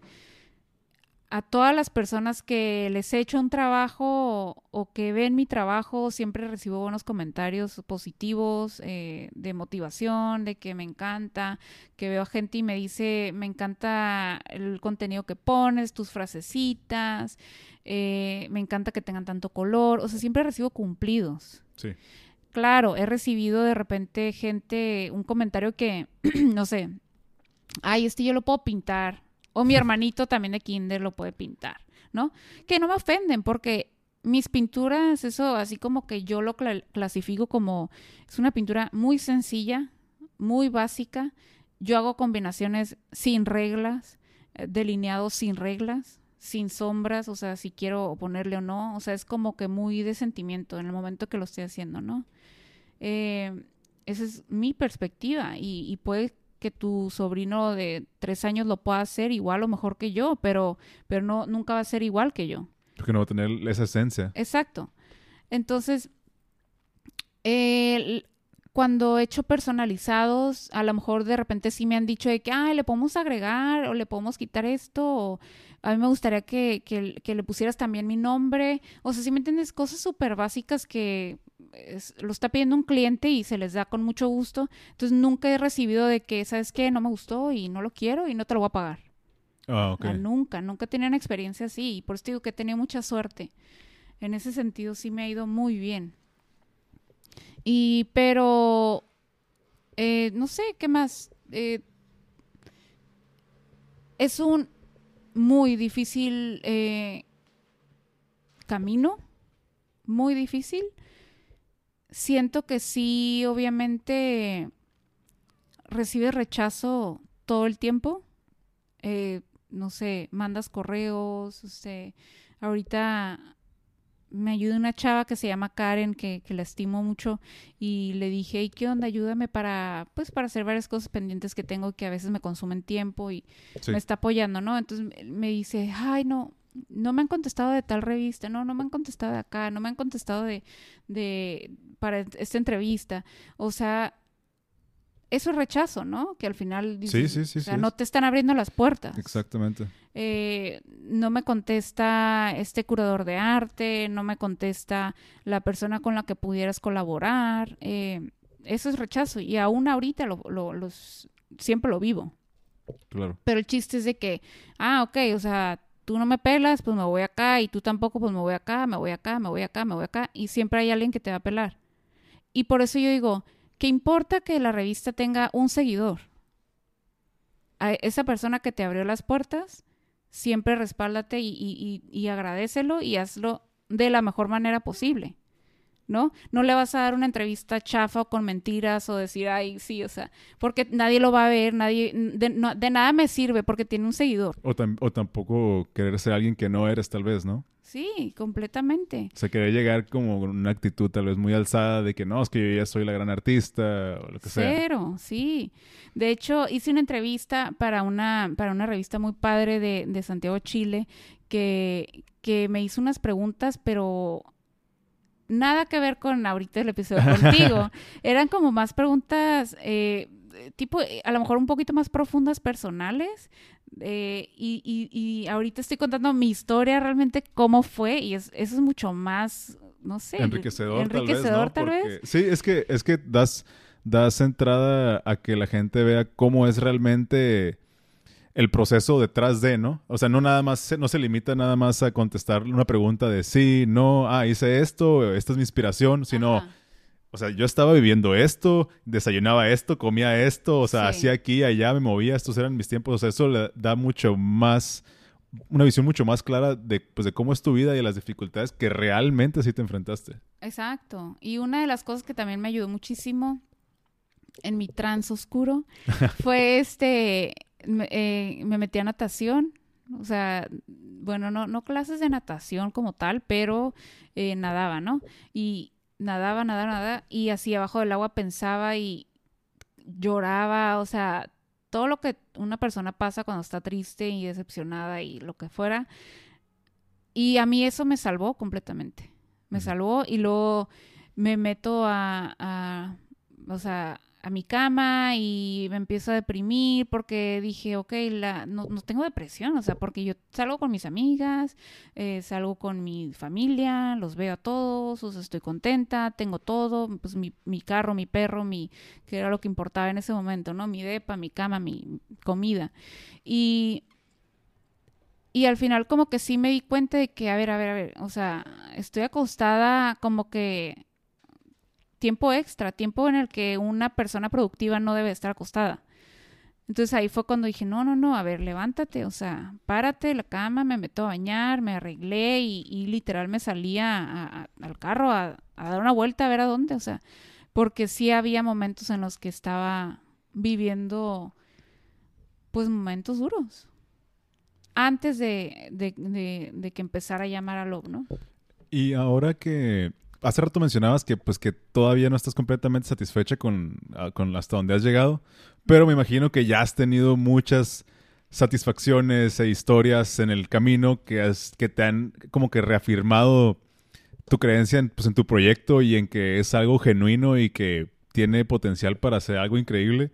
A todas las personas que les he hecho un trabajo o, o que ven mi trabajo, siempre recibo buenos comentarios positivos, eh, de motivación, de que me encanta, que veo a gente y me dice, me encanta el contenido que pones, tus frasecitas, eh, me encanta que tengan tanto color, o sea, siempre recibo cumplidos. Sí. Claro, he recibido de repente gente, un comentario que, [clears throat] no sé, ay, este yo lo puedo pintar, o mi hermanito también de kinder lo puede pintar, ¿no? Que no me ofenden porque mis pinturas, eso así como que yo lo cl clasifico como, es una pintura muy sencilla, muy básica, yo hago combinaciones sin reglas, eh, delineados sin reglas, sin sombras, o sea, si quiero ponerle o no, o sea, es como que muy de sentimiento en el momento que lo estoy haciendo, ¿no? Eh, esa es mi perspectiva y, y, puede que tu sobrino de tres años lo pueda hacer igual o mejor que yo, pero, pero no, nunca va a ser igual que yo. Porque no va a tener esa esencia. Exacto. Entonces, eh, cuando he hecho personalizados, a lo mejor de repente sí me han dicho de que, ah, le podemos agregar o le podemos quitar esto, o a mí me gustaría que, que, le pusieras también mi nombre. O sea, si me entiendes, cosas súper básicas que lo está pidiendo un cliente y se les da con mucho gusto. Entonces nunca he recibido de que, ¿sabes qué? No me gustó y no lo quiero y no te lo voy a pagar. Ah, ok. nunca, nunca tenía una experiencia así. Y por eso digo que he tenido mucha suerte. En ese sentido sí me ha ido muy bien. Y, pero, eh, no sé, ¿qué más? Eh, es un muy difícil eh, camino, muy difícil. Siento que sí, obviamente, recibes rechazo todo el tiempo. no sé, mandas correos, este, ahorita me ayuda una chava que se llama Karen, que, que la estimo mucho, y le dije, ¿y qué onda? Ayúdame para, pues, para hacer varias cosas pendientes que tengo que a veces me consumen tiempo y me está apoyando, ¿no? Entonces me dice, ay, no, no me han contestado de tal revista, no, no me han contestado de acá, no me han contestado de, de, para esta entrevista. O sea, eso es rechazo, ¿no? Que al final sí, sí, sí, o sea, no te están abriendo las puertas. Exactamente. Eh, no me contesta este curador de arte, no me contesta la persona con la que pudieras colaborar. Eh, eso es rechazo y aún ahorita lo, los, siempre lo vivo. Claro. Pero el chiste es de que, ah, ok, o sea, tú no me pelas, pues me voy acá y tú tampoco, pues me voy acá, me voy acá, me voy acá, me voy acá y siempre hay alguien que te va a pelar. Y por eso yo digo, ¿qué importa que la revista tenga un seguidor? A esa persona que te abrió las puertas, siempre respáldate y, y, agradecelo y hazlo de la mejor manera posible. ¿No? No le vas a dar una entrevista chafa o con mentiras o decir, ay, sí, o sea, porque nadie lo va a ver, nadie, de, nada me sirve porque tiene un seguidor. O, o, tampoco querer ser alguien que no eres, tal vez, ¿no? Sí, completamente. O sea, querer llegar como con una actitud tal vez muy alzada de que no, es que yo ya soy la gran artista o lo que sea. Cero, sí. De hecho, hice una entrevista para una, para una revista muy padre de, de Santiago, Chile, que, que me hizo unas preguntas, pero nada que ver con ahorita el episodio [laughs] contigo. Eran como más preguntas, eh, tipo, eh, a lo mejor un poquito más profundas, personales. Eh, y, y, ahorita estoy contando mi historia realmente, cómo fue, y es, eso es mucho más, no sé. Enriquecedor, enriquecedor tal vez. Sí, es que, es que das, das entrada a que la gente vea cómo es realmente el proceso detrás de, ¿no? O sea, no nada más, no se limita nada más a contestar una pregunta de sí, no, ah, hice esto, esta es mi inspiración, sino, o sea, yo estaba viviendo esto, desayunaba esto, comía esto, o sea, hacía aquí, allá, me movía, estos eran mis tiempos, o sea, eso le da mucho más, una visión mucho más clara de, pues, de cómo es tu vida y de las dificultades que realmente sí te enfrentaste. Exacto. Y una de las cosas que también me ayudó muchísimo en mi trans oscuro [laughs] fue este eh, me metí a natación, o sea, bueno, no, no clases de natación como tal, pero eh, nadaba, ¿no? Y nadaba, nadaba, nadaba, y así abajo del agua pensaba y lloraba, o sea, todo lo que una persona pasa cuando está triste y decepcionada y lo que fuera. Y a mí eso me salvó completamente. Me salvó y luego me meto a, a o sea, a mi cama y me empiezo a deprimir porque dije, ok, la, no, no tengo depresión, o sea, porque yo salgo con mis amigas, eh, salgo con mi familia, los veo a todos, estoy contenta, tengo todo, pues mi, mi carro, mi perro, mi, que era lo que importaba en ese momento, ¿no? Mi depa, mi cama, mi comida. Y, y al final como que sí me di cuenta de que, a ver, a ver, a ver, o sea, estoy acostada como que tiempo extra, tiempo en el que una persona productiva no debe estar acostada. Entonces ahí fue cuando dije, no, no, no, a ver, levántate, o sea, párate de la cama, me meto a bañar, me arreglé y, literal me salía al carro a, dar una vuelta a ver a dónde, o sea, porque sí había momentos en los que estaba viviendo, pues, momentos duros. Antes de, de que empezara a llamar a Love, ¿no? Y ahora que hace rato mencionabas que pues que todavía no estás completamente satisfecha con, ah, con hasta donde has llegado, pero me imagino que ya has tenido muchas satisfacciones e historias en el camino que, has, que te han como que reafirmado tu creencia en, pues, en tu proyecto y en que es algo genuino y que tiene potencial para hacer algo increíble.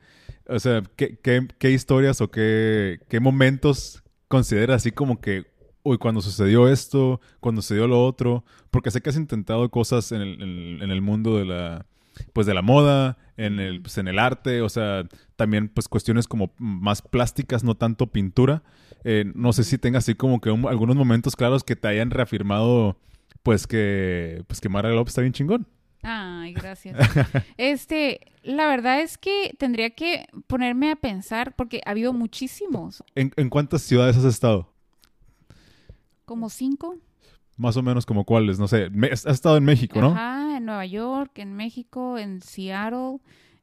O sea, ¿qué, qué, qué historias o qué, qué momentos consideras así como que, uy, cuando sucedió esto, cuando sucedió lo otro? Porque sé que has intentado cosas en el, en- en el mundo de la, pues de la moda, en el, pues, en el arte, o sea, también pues cuestiones como más plásticas, no tanto pintura. Eh, no sé si tengas así como que un- algunos momentos claros que te hayan reafirmado pues que pues que Mara López está bien chingón. Ay, gracias. [laughs] Este, la verdad es que tendría que ponerme a pensar, porque ha habido muchísimos, ¿En, en cuántas ciudades has estado? Como cinco. Más o menos como cuáles, no sé. Me- has estado en México, ¿no? Ajá, en Nueva York, en México, en Seattle,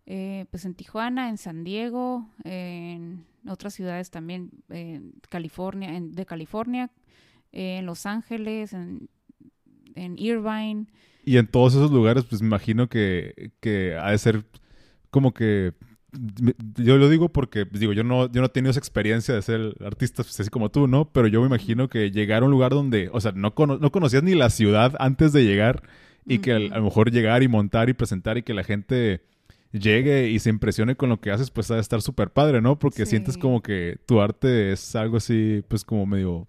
eh, pues en Tijuana, en San Diego, en otras ciudades también, en California, en, de California, en Los Ángeles, en, en Irvine. Y en todos esos lugares, pues me imagino que, que ha de ser como que. Yo lo digo porque, pues, digo, yo no, yo no he tenido esa experiencia de ser artista, pues, así como tú, ¿no? Pero yo me imagino que llegar a un lugar donde, o sea, no, cono- no conocías ni la ciudad antes de llegar y que a lo mejor llegar y montar y presentar y que la gente llegue y se impresione con lo que haces, pues ha de estar súper padre, ¿no? Porque Sí. sientes como que tu arte es algo así, pues como medio,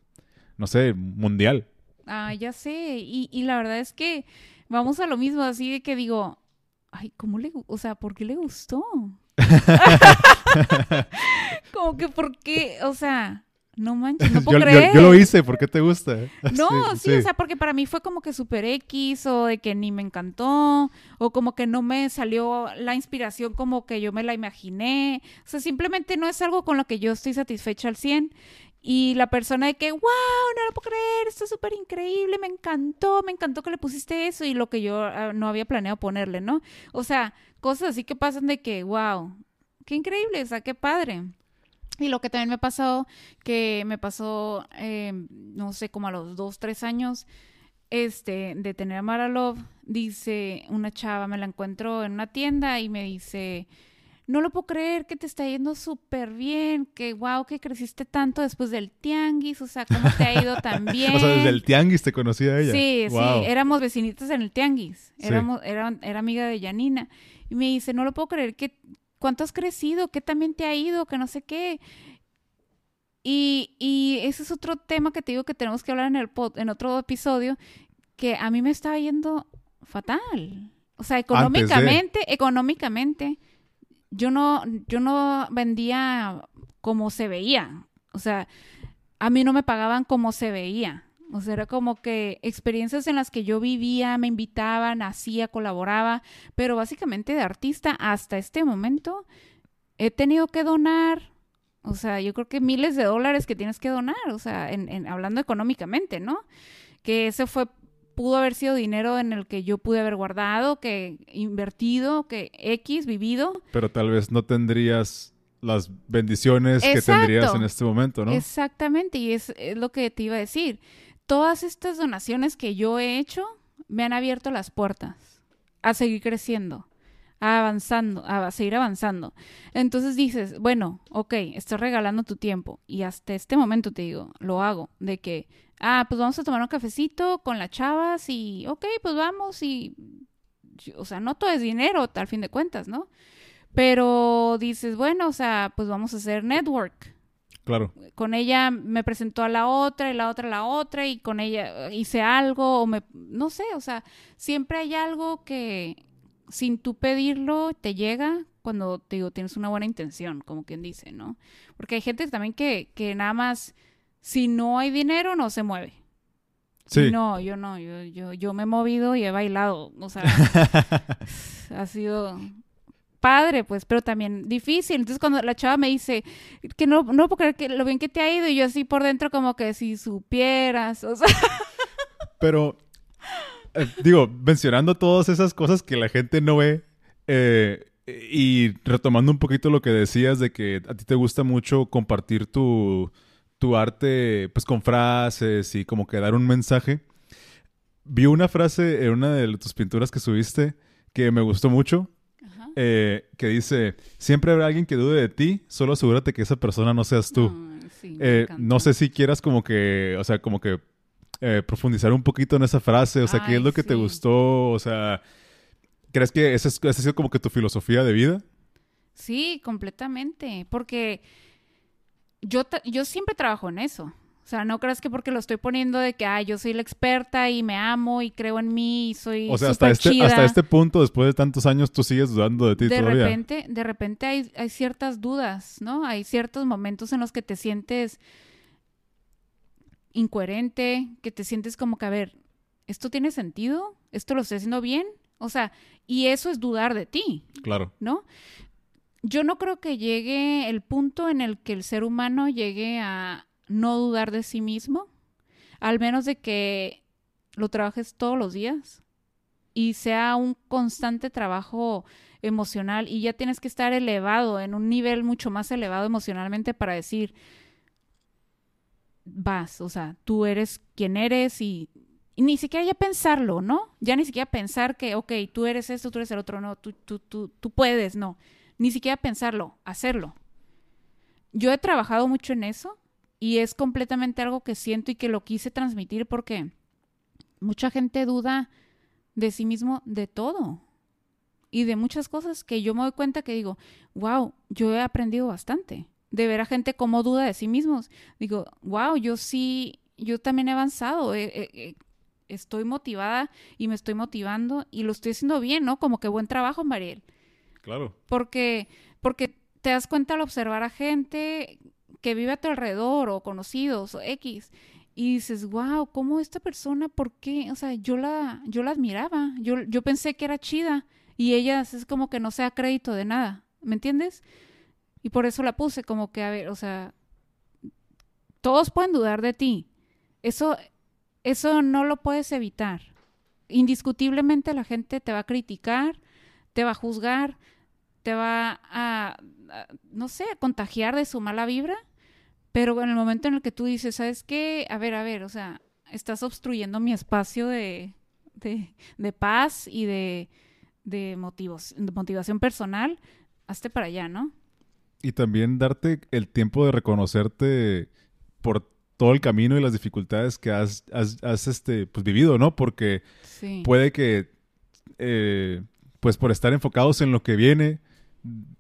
no sé, mundial. Ah, ya sé. Y, y la verdad es que vamos a lo mismo, así de que digo, ay, ¿cómo le, o sea, ¿por qué le gustó? [laughs] Como que, ¿por qué? O sea, no manches, no [laughs] puedo yo, yo- creer. yo lo hice, ¿por qué te gusta? [laughs] No, sí, o sea, porque para mí fue como que super X o de que ni me encantó o como que no me salió la inspiración como que yo me la imaginé. O sea, simplemente no es algo con lo que yo estoy satisfecha al 100. Y la persona de que, wow, no lo puedo creer, esto es súper increíble, me encantó, me encantó que le pusiste eso y lo que yo ah, no había planeado ponerle, ¿no? O sea, cosas así que pasan de que, wow, qué increíble, o sea, qué padre. Y lo que también me pasó, que me pasó, eh, no sé, como a los dos, tres años, este, de tener a Mara Love, dice una chava, me la encuentro en una tienda y me dice, no lo puedo creer que te está yendo súper bien, que wow, que creciste tanto después del tianguis, o sea, cómo te ha ido [laughs] tan bien. O sea, desde el tianguis te conocí a ella. Sí, Wow. sí, éramos vecinitas en el tianguis. Sí. Éramos, era, era amiga de Janina. Y me dice, no lo puedo creer, que cuánto has crecido, qué también te ha ido, que no sé qué. Y, y ese es otro tema que te digo que tenemos que hablar en, el pod- en otro episodio, que a mí me estaba yendo fatal. O sea, económicamente, económicamente, yo no, yo no vendía como se veía. O sea, a mí no me pagaban como se veía. O sea, era como que experiencias en las que yo vivía, me invitaban, hacía, colaboraba, pero básicamente de artista hasta este momento he tenido que donar, o sea, yo creo que miles de dólares que tienes que donar, o sea, en, en- hablando económicamente, ¿no? Que ese fue, pudo haber sido dinero en el que yo pude haber guardado, que invertido, que X, vivido, Pero tal vez no tendrías las bendiciones que tendrías en este momento, ¿no? Exactamente, y es, es lo que te iba a decir. Todas estas donaciones que yo he hecho me han abierto las puertas a seguir creciendo, avanzando, a seguir avanzando. Entonces dices, bueno, ok, estás regalando tu tiempo y hasta este momento te digo, lo hago, de que, ah, pues vamos a tomar un cafecito con las chavas y, ok, pues vamos y, o sea, no todo es dinero, al fin de cuentas, ¿no? Pero dices, bueno, o sea, pues vamos a hacer network Claro. con ella me presentó a la otra y la otra a la otra y con ella hice algo o me no sé, o sea, siempre hay algo que sin tú pedirlo te llega cuando te digo tienes una buena intención, como quien dice, ¿no? Porque hay gente también que, que nada más si no hay dinero no se mueve. Sí. No, yo no, yo, yo, yo me he movido y he bailado, o sea, [laughs] ha sido padre, pues, pero también difícil. Entonces, cuando la chava me dice que no, no puedo creer que lo bien que te ha ido, y yo así por dentro como que si supieras, o sea, Pero, eh, digo, mencionando todas esas cosas que la gente no ve, eh, y retomando un poquito lo que decías de que a ti te gusta mucho compartir tu, tu arte, pues con frases y como que dar un mensaje. Vi una frase en una de tus pinturas que subiste que me gustó mucho, Ajá. eh, que dice, siempre habrá alguien que dude de ti, solo asegúrate que esa persona no seas tú. Sí, me Eh, no sé si quieras como que, o sea, como que eh, profundizar un poquito en esa frase, o sea, ¿qué es lo que te gustó? O sea, ¿Crees que esa, es, esa ha sido como que tu filosofía de vida? Sí, completamente. Porque yo, yo siempre trabajo en eso. O sea, no creas que porque lo estoy poniendo de que, ah, yo soy la experta y me amo y creo en mí y soy O sea, hasta este, chida. hasta este punto, después de tantos años, tú sigues dudando de ti de todavía. repente, de repente hay, hay ciertas dudas, ¿no? Hay ciertos momentos en los que te sientes incoherente, que te sientes como que, a ver, ¿esto tiene sentido? ¿Esto lo estoy haciendo bien? O sea, y eso es dudar de ti, Claro. ¿no? Yo no creo que llegue el punto en el que el ser humano llegue a no dudar de sí mismo, al menos de que lo trabajes todos los días y sea un constante trabajo emocional y ya tienes que estar elevado en un nivel mucho más elevado emocionalmente para decir vas, o sea, tú eres quien eres y, ni siquiera ya pensarlo, ¿no? Ya ni siquiera pensar que, ok, tú eres esto, tú eres el otro, no, tú, tú, tú, tú puedes, no. Ni siquiera pensarlo, hacerlo. Yo he trabajado mucho en eso y es completamente algo que siento y que lo quise transmitir porque mucha gente duda de sí mismo de todo y de muchas cosas que yo me doy cuenta que digo, wow, yo he aprendido bastante de ver a gente como duda de sí mismos. Digo, wow, yo sí, yo también he avanzado, eh, eh, eh, estoy motivada y me estoy motivando y lo estoy haciendo bien, ¿no? Como que buen trabajo, Mariel. Claro. Porque, porque te das cuenta al observar a gente que vive a tu alrededor o conocidos o X y dices, wow, ¿cómo esta persona, por qué? O sea, yo la, yo la admiraba, yo, yo pensé que era chida y ella es como que no se da crédito de nada, ¿me entiendes? Y por eso la puse como que, a ver, o sea, todos pueden dudar de ti. Eso, eso no lo puedes evitar. Indiscutiblemente la gente te va a criticar, te va a juzgar, te va a, no sé, a contagiar de su mala vibra, pero en el momento en el que tú dices, ¿sabes qué? A ver, a ver, o sea, estás obstruyendo mi espacio de, de, de paz y de, de, motivos, de motivación personal, hazte para allá, ¿no? Y también darte el tiempo de reconocerte por todo el camino y las dificultades que has, has, has este, pues, vivido, ¿no? Porque Sí. puede que, eh, pues por estar enfocados en lo que viene,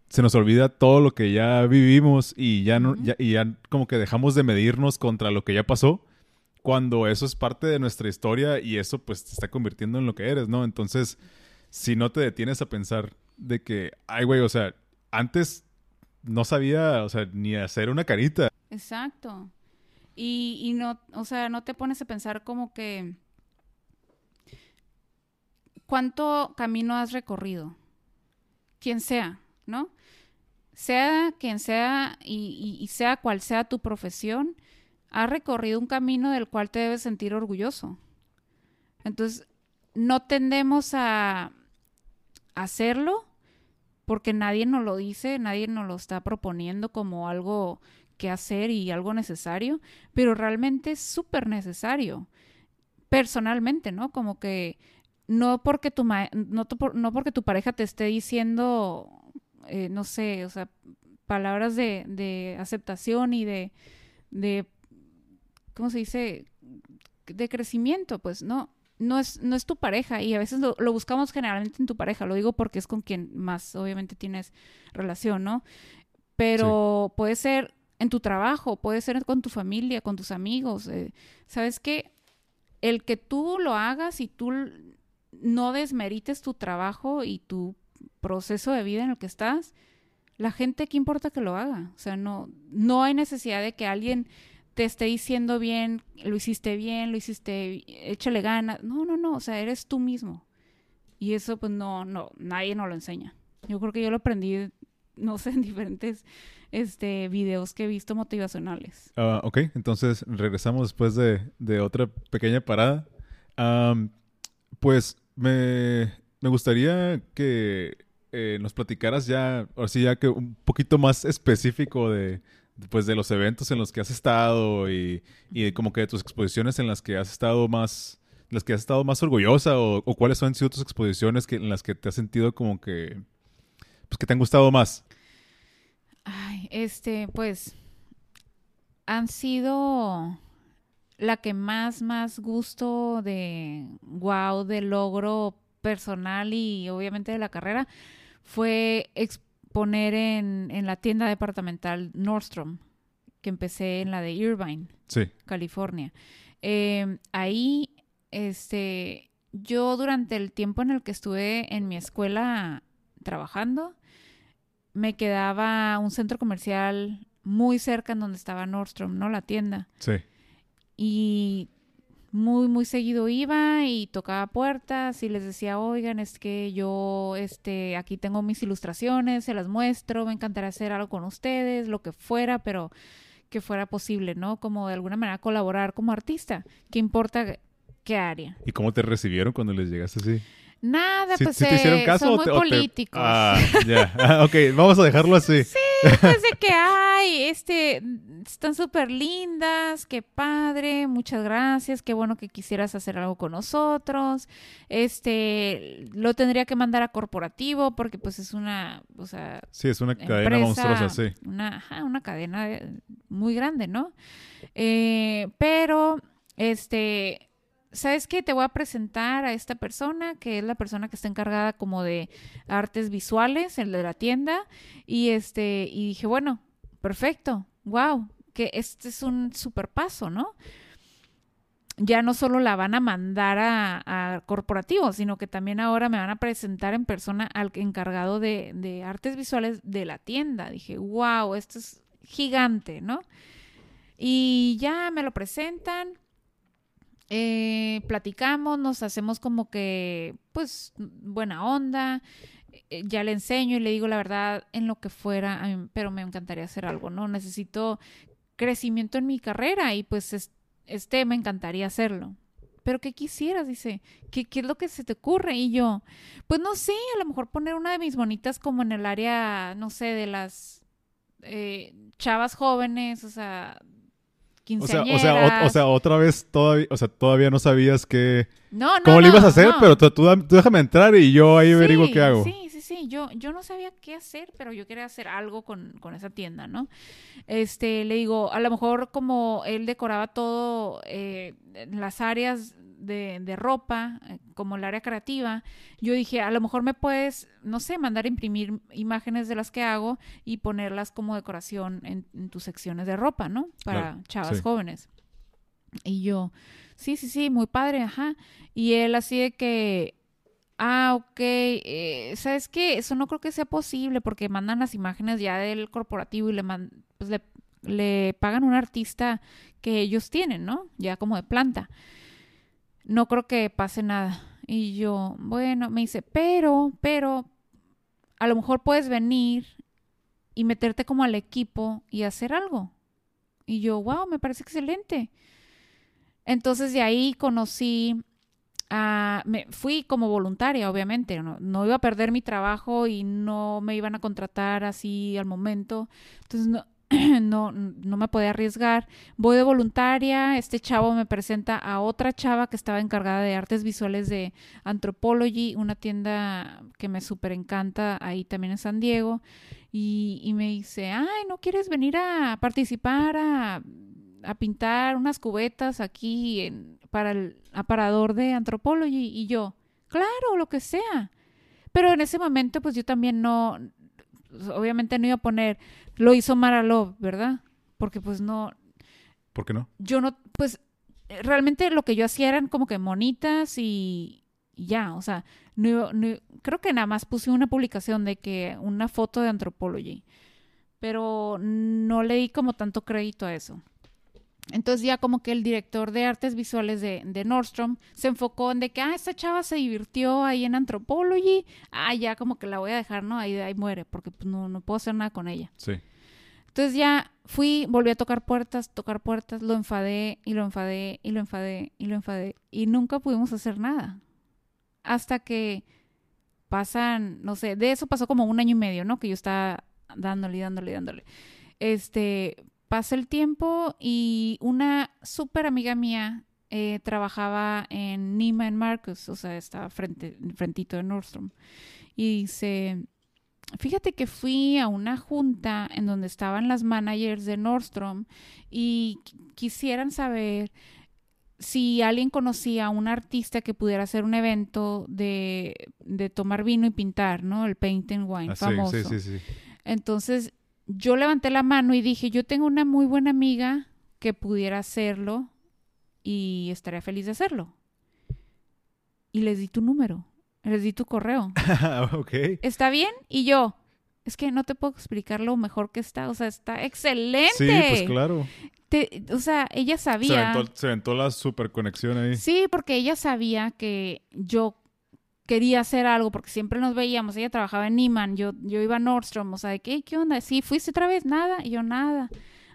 se nos olvida todo lo que ya vivimos y ya, no, ya, y ya como que dejamos de medirnos contra lo que ya pasó, cuando eso es parte de nuestra historia y eso pues te está convirtiendo en lo que eres, ¿no? Entonces, si no te detienes a pensar de que, ay, güey, o sea, antes no sabía, o sea, ni hacer una carita. Exacto. Y, y no, o sea, no te pones a pensar como que cuánto camino has recorrido, quien sea, ¿no? Sea quien sea y, y- y sea cual sea tu profesión, has recorrido un camino del cual te debes sentir orgulloso. Entonces, no tendemos a hacerlo porque nadie nos lo dice, nadie nos lo está proponiendo como algo que hacer y algo necesario, pero realmente es súper necesario. Personalmente, ¿no? Como que no porque tu ma- no, no porque tu pareja te esté diciendo, eh, no sé, o sea, palabras de, de aceptación y de, de, ¿cómo se dice? De crecimiento, pues no, no es, no es tu pareja y a veces lo, lo buscamos generalmente en tu pareja, lo digo porque es con quien más obviamente tienes relación, ¿no? Pero puede ser en tu trabajo, puede ser con tu familia, con tus amigos. eh, ¿Sabes qué? El que tú lo hagas y tú no desmerites tu trabajo y tu proceso de vida en el que estás, la gente, ¿qué importa que lo haga? O sea, no, no hay necesidad de que alguien te esté diciendo bien, lo hiciste bien, lo hiciste, échale ganas. No, no, no, o sea, eres tú mismo. Y eso pues no, no, nadie nos lo enseña. Yo creo que yo lo aprendí, no sé, [laughs] en diferentes este, videos que he visto motivacionales. Ah, ok, entonces regresamos después de, de otra pequeña parada. Pues me, me gustaría que eh, nos platicaras ya, ahora sí, ya que un poquito más específico de, pues, de los eventos en los que has estado y, y como que de tus exposiciones en las que has estado más, las que has estado más orgullosa o, o cuáles han sido tus exposiciones que, en las que te has sentido como que, pues que te han gustado más. Ay, este, pues han sido la que más, más gusto de wow, de logro personal y obviamente de la carrera fue exponer en, en la tienda departamental Nordstrom, que empecé en la de Irvine, Sí. California. Eh, ahí, este, yo durante el tiempo en el que estuve en mi escuela trabajando, me quedaba un centro comercial muy cerca en donde estaba Nordstrom, ¿no? La tienda. Sí. Y muy, muy seguido iba y tocaba puertas y les decía, oigan, es que yo, este, aquí tengo mis ilustraciones, se las muestro, me encantaría hacer algo con ustedes, lo que fuera, pero que fuera posible, ¿no? Como de alguna manera colaborar como artista. ¿Qué importa qué área? ¿Y cómo te recibieron cuando les llegaste así? Nada, ¿Sí- pues sí te hicieron eh, caso son o muy te- o te- políticos. Ah, [laughs] ya. Ah, ok, vamos a dejarlo así. Sí, pues de que, ay, este, están súper lindas, qué padre, muchas gracias, qué bueno que quisieras hacer algo con nosotros. Este, lo tendría que mandar a corporativo porque pues es una, o sea, Sí, es una cadena monstruosa, sí. Una, ajá, una cadena de- muy grande, ¿no? Eh, pero, este, ¿sabes qué? Te voy a presentar a esta persona, que es la persona que está encargada como de artes visuales, el de la tienda, y este, y dije, bueno, perfecto, wow, que este es un super paso, ¿no? Ya no solo la van a mandar a, a corporativo, sino que también ahora me van a presentar en persona al encargado de, de artes visuales de la tienda. Dije, wow, esto es gigante, ¿no? Y ya me lo presentan, eh, platicamos, nos hacemos como que, pues, buena onda. Eh, Ya le enseño y le digo la verdad en lo que fuera, pero me encantaría hacer algo, ¿no? Necesito crecimiento en mi carrera y pues es- este me encantaría hacerlo. Pero ¿qué quisieras? Dice, ¿qué, ¿qué es lo que se te ocurre? Y yo, pues no sé, a lo mejor poner una de mis bonitas como en el área, no sé, de las eh, chavas jóvenes, o sea, O sea, o sea, o, o sea, otra vez todavía, o sea, todavía no sabías que no, no, cómo lo ibas a no, hacer, no. pero tú, tú déjame entrar y yo ahí averiguo Sí, qué hago. Sí, sí, sí. Yo, yo no sabía qué hacer, pero yo quería hacer algo con, con esa tienda, ¿no? Este, le digo, a lo mejor como él decoraba todo eh, las áreas de, de ropa, eh, como el área creativa, yo dije, a lo mejor me puedes, no sé, mandar a imprimir imágenes de las que hago y ponerlas como decoración en, en tus secciones de ropa, ¿no? Para Claro, chavas sí. jóvenes. Y yo, sí, sí, sí, muy padre, ajá. Y él así de que, ah, ok, eh, ¿sabes qué? Eso no creo que sea posible porque mandan las imágenes ya del corporativo y le, man- pues le, le pagan un artista que ellos tienen, ¿no? Ya como de planta. No creo que pase nada. Y yo, bueno, me dice, pero, pero, a lo mejor puedes venir y meterte como al equipo y hacer algo. Y yo, wow, me parece excelente. Entonces de ahí conocí a, me fui como voluntaria, obviamente, no, no iba a perder mi trabajo y no me iban a contratar así al momento. Entonces no, [clears throat] no, no me podía arriesgar. Voy de voluntaria, este chavo me presenta a otra chava que estaba encargada de artes visuales de Anthropology, una tienda que me súper encanta ahí también en San Diego. Y, y me dice, ay, ¿no quieres venir a participar, a, a pintar unas cubetas aquí en- para el aparador de Anthropology? Y yo, claro, lo que sea. Pero en ese momento, pues yo también no, obviamente no iba a poner, lo hizo Mara Love, ¿verdad? Porque pues no, ¿Por qué no? yo no, pues realmente lo que yo hacía eran como que monitas y, y ya, o sea, no, creo que nada más puse una publicación de que una foto de Anthropology, pero no le di como tanto crédito a eso. Entonces ya como que el director de artes visuales de, de Nordstrom se enfocó en de que, ah, esta chava se divirtió ahí en Anthropology, ah, ya como que la voy a dejar, ¿no? Ahí, ahí muere, porque pues, no, no puedo hacer nada con ella. Sí. Entonces ya fui, volví a tocar puertas, tocar puertas, lo enfadé y lo enfadé y lo enfadé y lo enfadé y nunca pudimos hacer nada. Hasta que pasan, no sé, de eso pasó como un año y medio, ¿no? Que yo estaba dándole, y dándole, y dándole. Este, pasa el tiempo y una súper amiga mía eh, trabajaba en Neiman Marcus, o sea, estaba frente, frentito de Nordstrom. Y dice, Fíjate que fui a una junta en donde estaban las managers de Nordstrom y qu- quisieran saber si alguien conocía a un artista que pudiera hacer un evento de, de tomar vino y pintar, ¿no? El paint and wine Ah, famoso. sí, sí, sí. Entonces yo levanté la mano y dije, yo tengo una muy buena amiga que pudiera hacerlo y estaría feliz de hacerlo. Y les di tu número, les di tu correo. [laughs] ¿Está bien? Y yo, es que no te puedo explicar lo mejor que está, o sea, está excelente. Sí, pues claro. Te- o sea, ella Se sabía. aventó, se aventó la super conexión ahí. Sí, porque ella sabía que yo quería hacer algo, porque siempre nos veíamos. Ella trabajaba en Neiman, yo, yo iba a Nordstrom, o sea, de qué, qué onda, sí, fuiste otra vez, nada, y yo nada,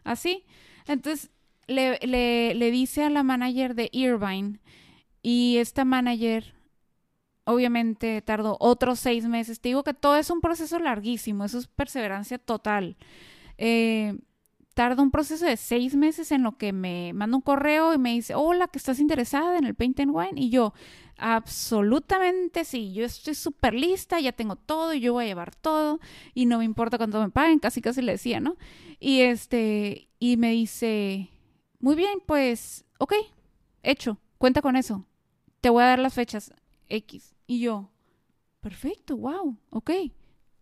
así. Entonces le, le, le dice a la manager de Irvine, y esta manager obviamente tardó otros seis meses. Te digo que todo es un proceso larguísimo, eso es perseverancia total. Eh, tarda un proceso de seis meses en lo que me manda un correo y me dice, hola, que estás interesada en el Paint and Wine. Y yo, absolutamente sí, yo estoy súper lista, ya tengo todo y yo voy a llevar todo y no me importa cuánto me paguen, casi casi le decía, ¿no? Y este, y me dice, muy bien, pues, ok, hecho, cuenta con eso. Te voy a dar las fechas X. Y yo, perfecto, wow, ok,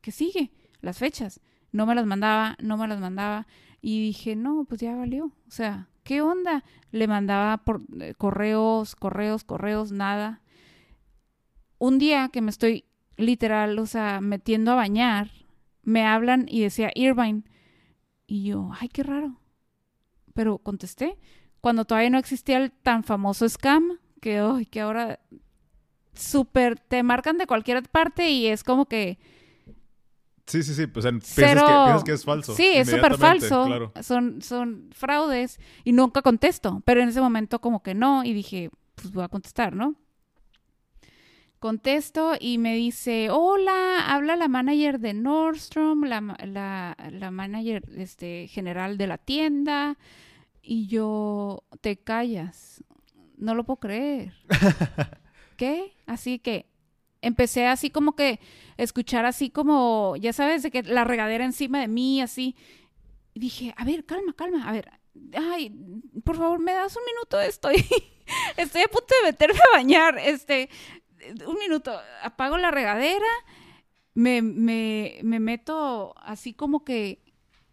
¿qué sigue? Las fechas. No me las mandaba, no me las mandaba. Y dije, no, pues ya valió. O sea, ¿qué onda? Le mandaba por eh, correos, correos, correos, nada. Un día que me estoy literal, o sea, metiendo a bañar, me hablan y decía Irvine. Y yo, ay, qué raro. Pero contesté. Cuando todavía no existía el tan famoso scam, que, que ahora súper te marcan de cualquier parte y es como que Sí, sí, sí. Pues, o sea, piensas, Cero. que, piensas que es falso. Sí, es súper falso. Claro. Son, son fraudes y nunca contesto. Pero en ese momento como que no y dije, pues voy a contestar, ¿no? Contesto y me dice, hola, habla la manager de Nordstrom, la, la, la manager este, general de la tienda. Y yo, te callas. No lo puedo creer. [laughs] ¿Qué? Así que empecé así como que escuchar así como, ya sabes, de que la regadera encima de mí, así. Y dije, a ver, calma, calma, a ver. Ay, por favor, me das un minuto, estoy, [laughs] estoy a punto de meterme a bañar. Este, un minuto, apago la regadera, me, me, me meto así como que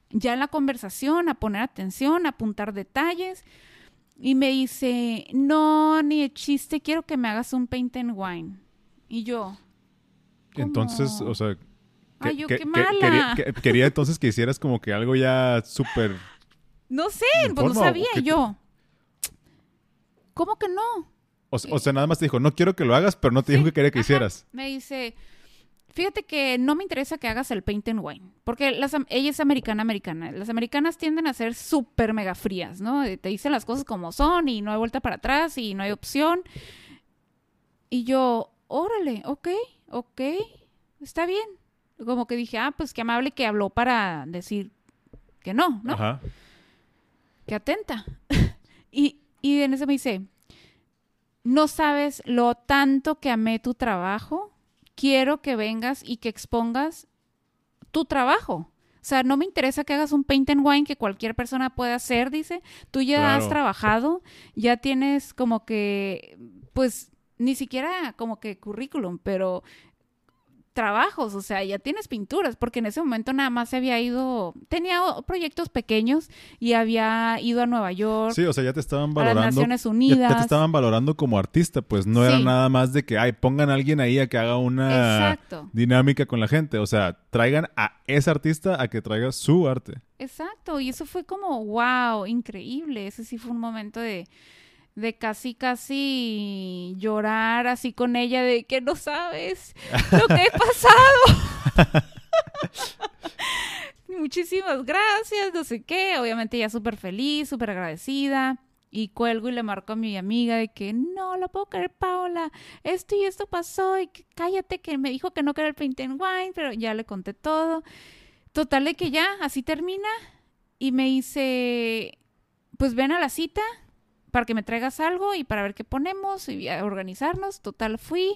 ya en la conversación, a poner atención, a apuntar detalles. Y me dice, no, ni de chiste, quiero que me hagas un paint and wine. Y yo, ¿cómo? Entonces, o sea... que- Ay, yo, que- qué mala. quería, que- quería entonces que hicieras como que algo ya súper... no sé, ¿En pues no sabía yo. ¿Cómo que no? O, o sea, nada más te dijo, no quiero que lo hagas, pero no te Sí, dijo que quería que ajá. hicieras. Me dice, fíjate que no me interesa que hagas el paint and wine, porque las, ella es americana, americana. Las americanas tienden a ser súper mega frías, ¿no? Eh, Te dicen las cosas como son y no hay vuelta para atrás y no hay opción. Y yo, órale, ok, ok, está bien. Como que dije, ah, pues qué amable que habló para decir que no, ¿no? Ajá. que atenta. [laughs] y, y en ese me dice, no sabes lo tanto que amé tu trabajo, quiero que vengas y que expongas tu trabajo. O sea, no me interesa que hagas un paint and wine que cualquier persona pueda hacer, dice. Tú ya has trabajado, ya tienes como que, pues, ni siquiera como que currículum, pero trabajos, o sea, ya tienes pinturas, porque en ese momento nada más se había ido, tenía proyectos pequeños y había ido a Nueva York, Sí, o sea, ya te estaban a las valorando. Naciones Unidas. ya te estaban valorando como artista, pues no era nada más de que, ay, pongan a alguien ahí a que haga una Exacto, dinámica con la gente. O sea, traigan a ese artista a que traiga su arte. exacto, y eso fue como, wow, increíble, ese sí fue un momento de, de casi, casi llorar así con ella, de que no sabes lo que he pasado. [laughs] Muchísimas gracias, no sé qué. Obviamente ella súper feliz, súper agradecida. Y cuelgo y le marco a mi amiga de que no lo puedo creer, Paola. Esto y esto pasó. Y que cállate, que me dijo que no quería el paint and wine, pero ya le conté todo. Total de que ya, así termina. Y me dice, pues ven a la cita para que me traigas algo y para ver qué ponemos y a organizarnos. Total fui.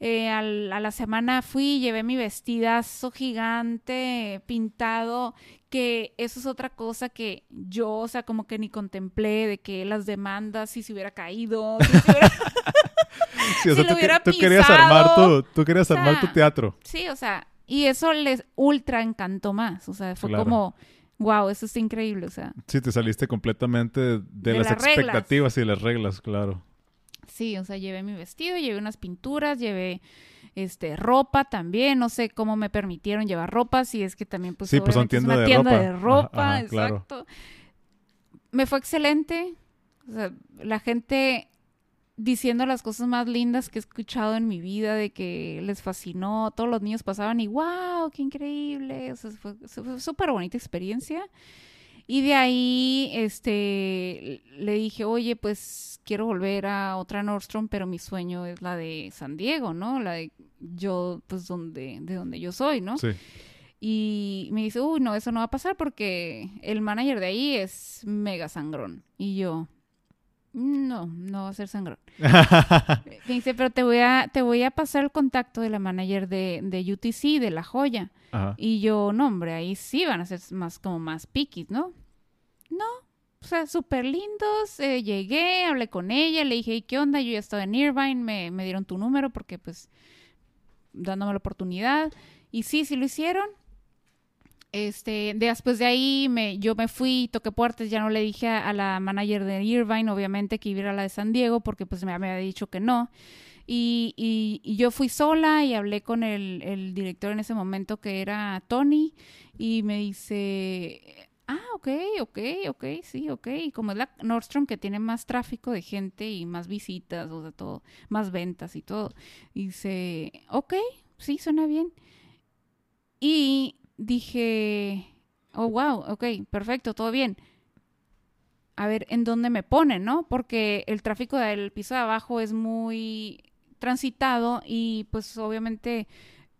eh, al- a la semana fui, llevé mi vestidazo gigante, pintado, que eso es otra cosa que yo, o sea, como que ni contemplé de que las demandas, si se hubiera caído, si se hubiera- [laughs] [laughs] Sí, o sea, tú, que- hubiera tú querías armar tu, tú querías O sea, armar tu teatro. Sí, o sea, y eso les ultra encantó más, o sea, fue Claro. como, wow, eso está increíble, o sea, Sí, te saliste completamente de, De las, expectativas y de las reglas, claro. sí, o sea, llevé mi vestido, llevé unas pinturas, llevé este ropa también, no sé cómo me permitieron llevar ropa, si es que también pues, Sí, pues, son es una de tienda ropa. de ropa, Ajá, ajá, claro. exacto. Me fue excelente, o sea, la gente diciendo las cosas más lindas que he escuchado en mi vida, de que les fascinó, todos los niños pasaban y wow, qué increíble, o sea, fue fue súper bonita experiencia. Y de ahí, este, le dije, oye, pues quiero volver a otra Nordstrom, pero mi sueño es la de San Diego, ¿no? La de yo, pues, donde, de donde yo soy, ¿no? Sí. Y me dice, uy, no, eso no va a pasar porque el manager de ahí es mega sangrón. Y yo, no, no va a ser sangrón. [laughs] Me dice, pero te voy a, te voy a pasar el contacto de la manager de, de UTC, de La Joya. Ajá. Y yo, no, hombre, ahí sí van a ser más como más piquis, ¿no? No, o sea, súper lindos. eh, llegué, hablé con ella, le dije, "¿Y ¿qué onda? Yo ya estaba en Irvine, me, me dieron tu número porque, pues, dándome la oportunidad. Y sí, sí lo hicieron. Este, después de ahí me, yo me fui, toqué puertas, ya no le dije a, la manager de Irvine, obviamente, que iba a la de San Diego, porque pues me, había dicho que no. Y, yo fui sola y hablé con el, el director en ese momento que era Tony y me dice, ah, ok, ok, ok, sí, ok. Y como es la Nordstrom que tiene más tráfico de gente y más visitas, o sea, todo, más ventas y todo, dice, ok, sí, suena bien. Y dije, oh, wow, ok, perfecto, todo bien. A ver, ¿en dónde me ponen, no? Porque el tráfico del piso de abajo es muy transitado y pues obviamente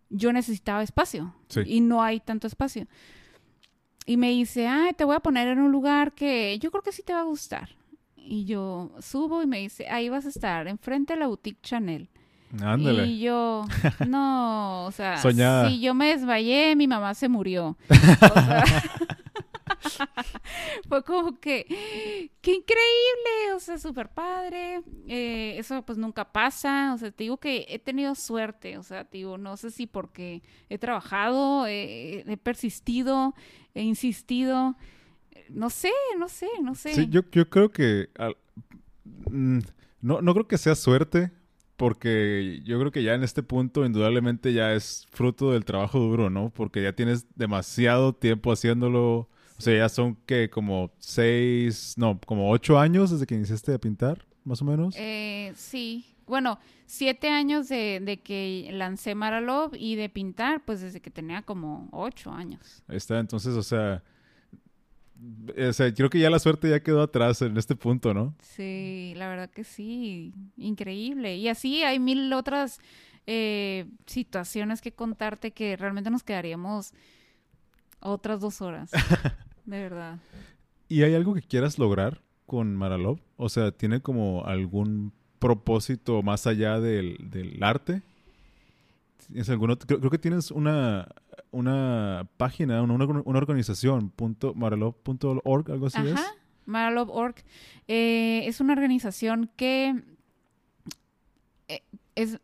yo necesitaba espacio Sí. y no hay tanto espacio. Y me dice, ay, te voy a poner en un lugar que yo creo que sí te va a gustar. Y yo subo y me dice, ahí vas a estar, enfrente de la boutique Chanel. Ándale. Y yo, [laughs] no, o sea, Soñada. si yo me desmayé, mi mamá se murió. [laughs] O sea, [laughs] fue como que, qué increíble, o sea, súper padre. Eh, eso pues nunca pasa, o sea, te digo que he tenido suerte, o sea, te digo, no sé si porque he trabajado, eh, he persistido, he insistido, no sé, no sé, no sé. Sí, yo, yo creo que... al- mm, no, no creo que sea suerte, porque yo creo que ya en este punto indudablemente ya es fruto del trabajo duro, ¿no? Porque ya tienes demasiado tiempo haciéndolo. O sea, ya son que como seis, no, como ocho años desde que iniciaste a pintar, más o menos. Eh, sí. Bueno, siete años de, de que lancé Maralov y de pintar, pues desde que tenía como ocho años. Ahí está, entonces, o sea, o sea, creo que ya la suerte ya quedó atrás en este punto, ¿no? Sí, la verdad que sí, increíble. Y así hay mil otras eh, situaciones que contarte que realmente nos quedaríamos otras dos horas, [laughs] de verdad. ¿Y hay algo que quieras lograr con Maralov? O sea, ¿tiene como algún propósito más allá del, del arte? Creo, creo que tienes una, una página, una, una- organización, punto, algo así es. Ajá, Maralov.org. Eh, es una organización que eh, es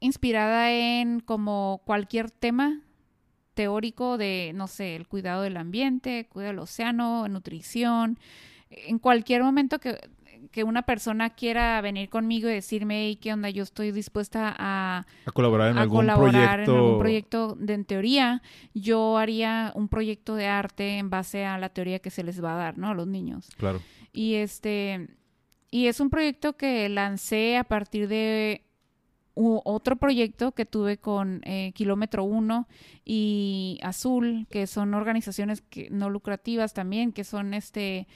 inspirada en como cualquier tema teórico de, no sé, el cuidado del ambiente, cuidado del océano, nutrición. En cualquier momento que, que una persona quiera venir conmigo y decirme, "Hey, ¿qué onda? Yo estoy dispuesta a, A colaborar en a algún colaborar proyecto. en algún proyecto de en teoría, yo haría un proyecto de arte en base a la teoría que se les va a dar, ¿no? A los niños. Claro. Y este y es un proyecto que lancé a partir de otro proyecto que tuve con eh, Kilómetro 1 y Azul, que son organizaciones que, no lucrativas también, que son este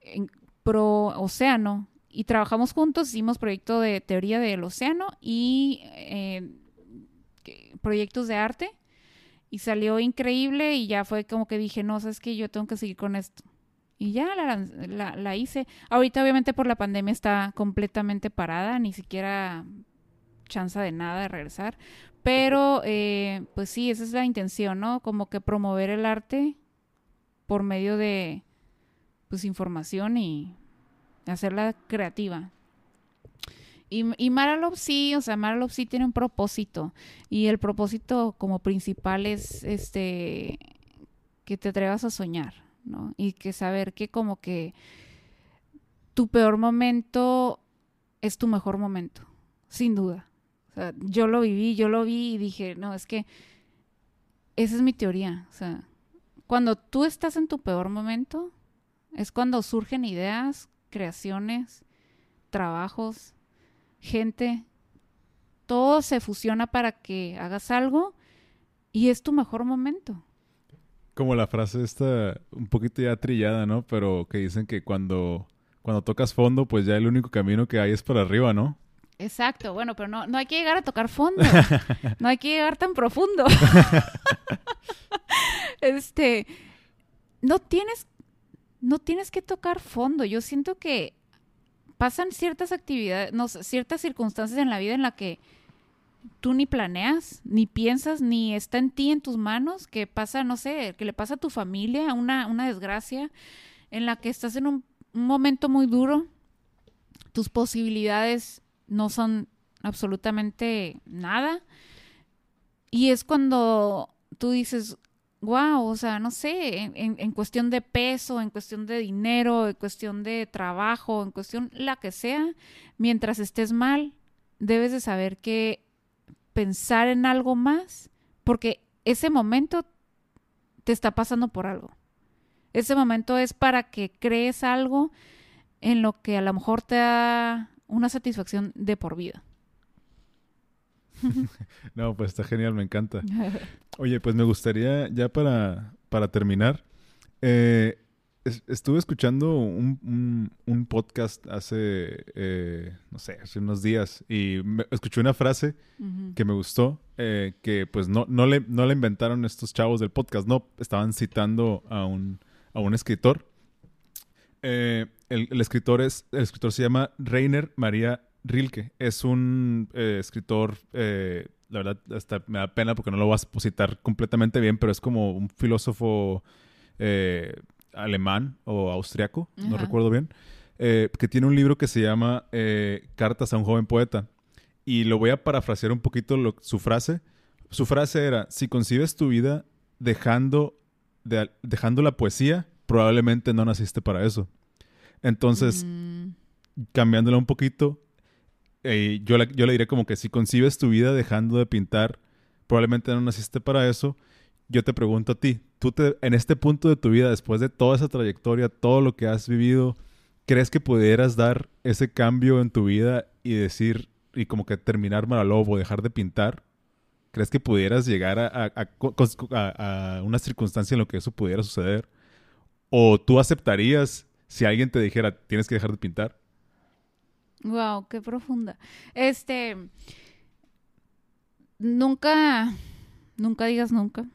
en- pro océano. Y trabajamos juntos, hicimos proyecto de teoría del océano y eh, proyectos de arte. Y salió increíble y ya fue como que dije, no, sabes que yo tengo que seguir con esto. Y ya la, la, la hice. Ahorita obviamente por la pandemia está completamente parada, ni siquiera chance de nada de regresar. Pero, eh, pues sí, esa es la intención, ¿no? Como que promover el arte por medio de, pues, información y hacerla creativa. Y, y sí, o sea, Maralov sí tiene un propósito. Y el propósito como principal es, este, que te atrevas a soñar, ¿no? Y que saber que como que tu peor momento es tu mejor momento, sin duda. O sea, yo lo viví, yo lo vi y dije, no, es que esa es mi teoría. O sea, cuando tú estás en tu peor momento, es cuando surgen ideas, creaciones, trabajos, gente, todo se fusiona para que hagas algo y es tu mejor momento. Como la frase esta, un poquito ya trillada, ¿no? Pero que dicen que cuando, cuando tocas fondo, pues ya el único camino que hay es para arriba, ¿no? Exacto, bueno, pero no, no hay que llegar a tocar fondo. [laughs] no hay que llegar tan profundo. [laughs] este, no tienes, no tienes que tocar fondo. Yo siento que pasan ciertas actividades, no, ciertas circunstancias en la vida en la que tú ni planeas, ni piensas, ni está en ti, en tus manos, que pasa, no sé, que le pasa a tu familia, una, una desgracia, en la que estás en un, un momento muy duro, tus posibilidades no son absolutamente nada. Y es cuando tú dices, wow, o sea, no sé, en, en, cuestión de peso, en cuestión de dinero, en cuestión de trabajo, en cuestión la que sea, mientras estés mal, debes de saber que pensar en algo más, porque ese momento te está pasando por algo. Ese momento es para que crees algo en lo que a lo mejor te da una satisfacción de por vida. [laughs] no, pues está genial, me encanta. [laughs] Oye, pues me gustaría ya para, para terminar, eh, estuve escuchando un, un, podcast hace, eh, no sé, hace unos días y escuché una frase que me gustó, eh, que pues no, no, le, no le inventaron estos chavos del podcast, no, estaban citando a un, a un escritor. el, el, escritor es, el escritor se llama Rainer María Rilke. Es un escritor la verdad hasta me da pena porque no lo vas a citar completamente bien, pero es como un filósofo eh, alemán o austriaco, no recuerdo bien, eh, que tiene un libro que se llama eh, Cartas a un joven poeta. Y lo voy a parafrasear un poquito su frase. Su frase era, si concibes tu vida dejando, dejando la poesía, probablemente no naciste para eso. Entonces, mm. cambiándola un poquito, eh, yo, yo le diré como que si concibes tu vida dejando de pintar, probablemente no naciste para eso. Yo te pregunto a ti, tú te, en este punto de tu vida, después de toda esa trayectoria, todo lo que has vivido, ¿crees que pudieras dar ese cambio en tu vida y decir, y como que terminar Maralobo, dejar de pintar? ¿Crees que pudieras llegar a, a, a, una circunstancia en la que eso pudiera suceder? ¿O tú aceptarías si alguien te dijera, tienes que dejar de pintar? Wow, qué profunda. Este, nunca, nunca digas nunca.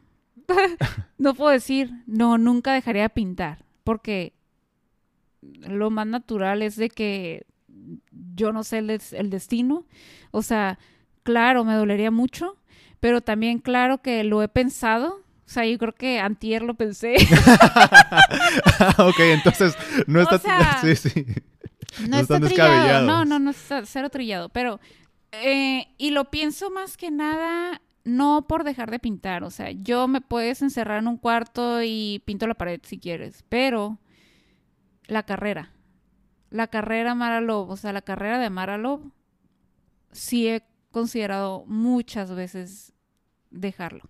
[laughs] no puedo decir, no, nunca dejaría de pintar, porque lo más natural es de que yo no sé el, el destino. O sea, claro, me dolería mucho, pero también claro que lo he pensado. O sea, yo creo que antier lo pensé. [laughs] ok, entonces no está... [laughs] sí, sí. No, está trillado. No, no, no está cero trillado. Pero, eh, y lo pienso más que nada no por dejar de pintar. O sea, yo me puedes encerrar en un cuarto y pinto la pared si quieres. Pero la carrera. La carrera Mara o sea, la carrera de Mara sí he considerado muchas veces dejarlo.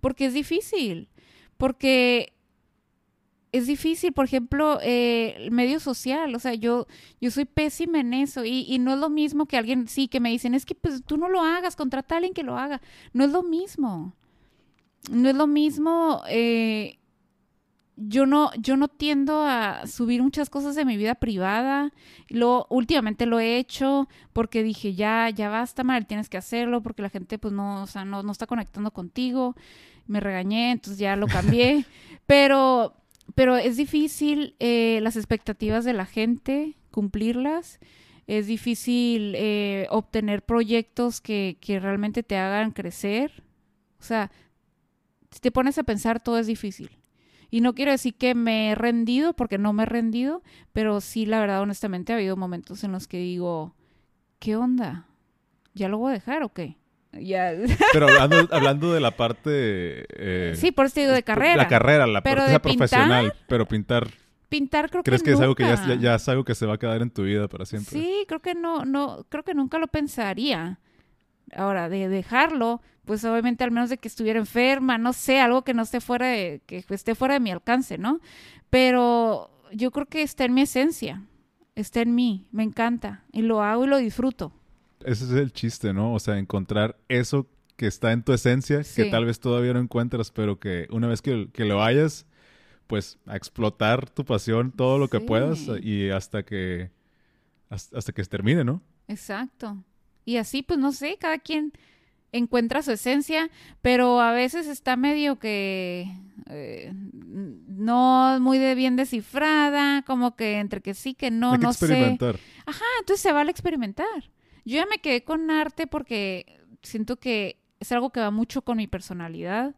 Porque es difícil. Porque es difícil, por ejemplo, eh, el medio social, o sea, yo, yo soy pésima en eso y, y, no es lo mismo que alguien, sí, que me dicen, es que pues tú no lo hagas, contrata a alguien que lo haga, no es lo mismo, no es lo mismo, eh, yo no, yo no tiendo a subir muchas cosas de mi vida privada, lo, últimamente lo he hecho porque dije, ya, ya basta, mal, tienes que hacerlo porque la gente pues no, o sea, no, no está conectando contigo, me regañé, entonces ya lo cambié, [laughs] pero pero es difícil eh, las expectativas de la gente, cumplirlas. es difícil eh, obtener proyectos que, que realmente te hagan crecer. O sea, si te pones a pensar, todo es difícil. Y no quiero decir que me he rendido, porque no me he rendido, pero sí, la verdad, honestamente, ha habido momentos en los que digo, ¿qué onda? ¿Ya lo voy a dejar o qué? Ya. Pero [laughs] hablando, hablando de la parte... eh, sí, por eso te digo de carrera. La carrera, la Pero parte profesional. Pero pintar, Pintar creo ¿crees que que es algo que ya, nunca. ya- ya es algo que se va a quedar en tu vida para siempre? Sí, creo que no, no, creo que nunca lo pensaría. Ahora, de dejarlo, pues obviamente al menos de que estuviera enferma, no sé, algo que no esté fuera de, que esté fuera de mi alcance, ¿no? Pero yo creo que está en mi esencia, está en mí, me encanta, y lo hago y lo disfruto. Ese es el chiste, ¿no? O sea, encontrar eso que está en tu esencia, que tal vez todavía no encuentras, pero que una vez que, que lo hayas, pues a explotar tu pasión todo lo que puedas y hasta que hasta, hasta que se termine, ¿no? Exacto. Y así, pues no sé, cada quien encuentra su esencia, pero a veces está medio que eh, no muy de bien descifrada, como que entre que sí, que no, Hay que no sé. experimentar. Ah, entonces se vale experimentar. Yo ya me quedé con arte porque siento que es algo que va mucho con mi personalidad,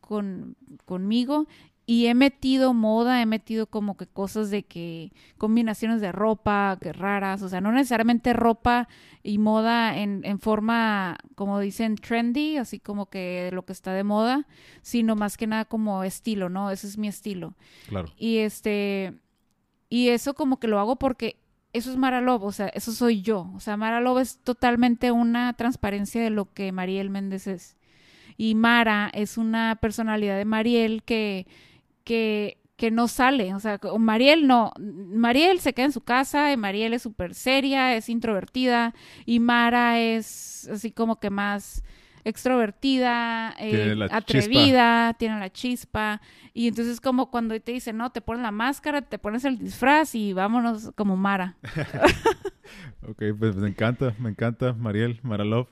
con, conmigo. Y he metido moda, he metido como que cosas de que combinaciones de ropa, que raras, o sea, no necesariamente ropa y moda en, en forma, como dicen, trendy, así como que lo que está de moda, sino más que nada como estilo, ¿no? Ese es mi estilo. Claro. Y este, y eso como que lo hago porque eso es Mara Love, o sea, eso soy yo. O sea, Mara Love es totalmente una transparencia de lo que Mariel Méndez es. Y Mara es una personalidad de Mariel que, que, que no sale. O sea, Mariel no. Mariel se queda en su casa y Mariel es súper seria, es introvertida. Y Mara es así como que más extrovertida, eh, Tiene atrevida, tiene la chispa. Y entonces como cuando te dicen, no, te pones la máscara, te pones el disfraz y vámonos como Mara. [laughs] Ok, pues me encanta, me encanta, Mariel, Maralov.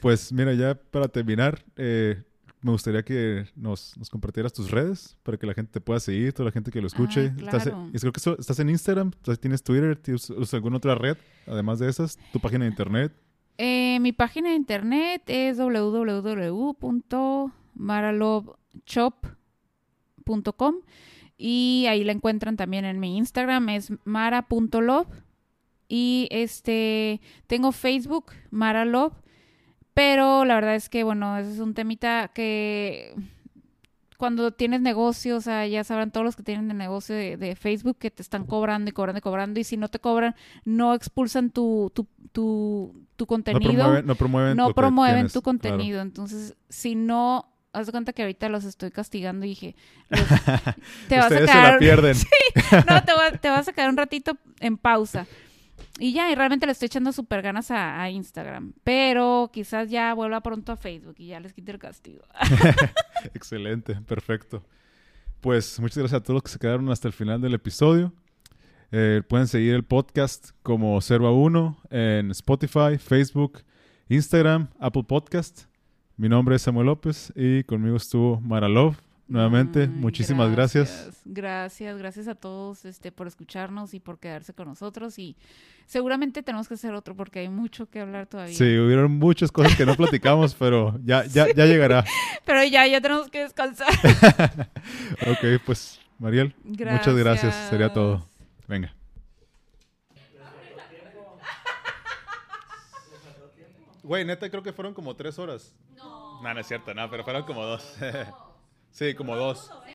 Pues mira, ya para terminar, eh, me gustaría que nos, nos compartieras tus redes para que la gente te pueda seguir, toda la gente que lo escuche. Ah, Estás, claro. y creo que estás en Instagram, tienes Twitter, ¿tienes alguna otra red, además de esas, tu página de internet. Eh, mi página de internet es www.maraloveshop.com y ahí la encuentran también en mi Instagram, es mara.love y este tengo Facebook, maralove, pero la verdad es que bueno, ese es un temita que cuando tienes negocios, o sea, ya sabrán todos los que tienen el negocio de, Facebook que te están cobrando y cobrando y cobrando y si no te cobran, no expulsan tu, tu No contenido promueven, no promueven, no lo que promueven tienes, tu claro. contenido. Entonces, si no, haz de cuenta que ahorita los estoy castigando y dije, los- [laughs] te vas a se quedar, la [laughs] pierden. no, te, va- te vas a quedar un ratito en pausa. Y ya, y realmente le estoy echando súper ganas a, a Instagram. Pero quizás ya vuelva pronto a Facebook y ya les quite el castigo. [laughs] Excelente, perfecto. Pues muchas gracias a todos los que se quedaron hasta el final del episodio. Eh, pueden seguir el podcast como 0 a 1 en Spotify, Facebook, Instagram, Apple Podcast. Mi nombre es Samuel López y conmigo estuvo Mara Love. Nuevamente, muchísimas gracias. Gracias, gracias a todos este, por escucharnos y por quedarse con nosotros. Y seguramente tenemos que hacer otro porque hay mucho que hablar todavía. Sí, hubieron muchas cosas que no platicamos, pero ya, ya, ya llegará. [laughs] Pero ya, ya tenemos que descansar. [laughs] Ok, pues Mariel, muchas gracias. Sería todo. Venga. Güey, neta, creo que fueron como tres horas. No. No, no es cierto, no, pero fueron como dos. [laughs] sí, como dos.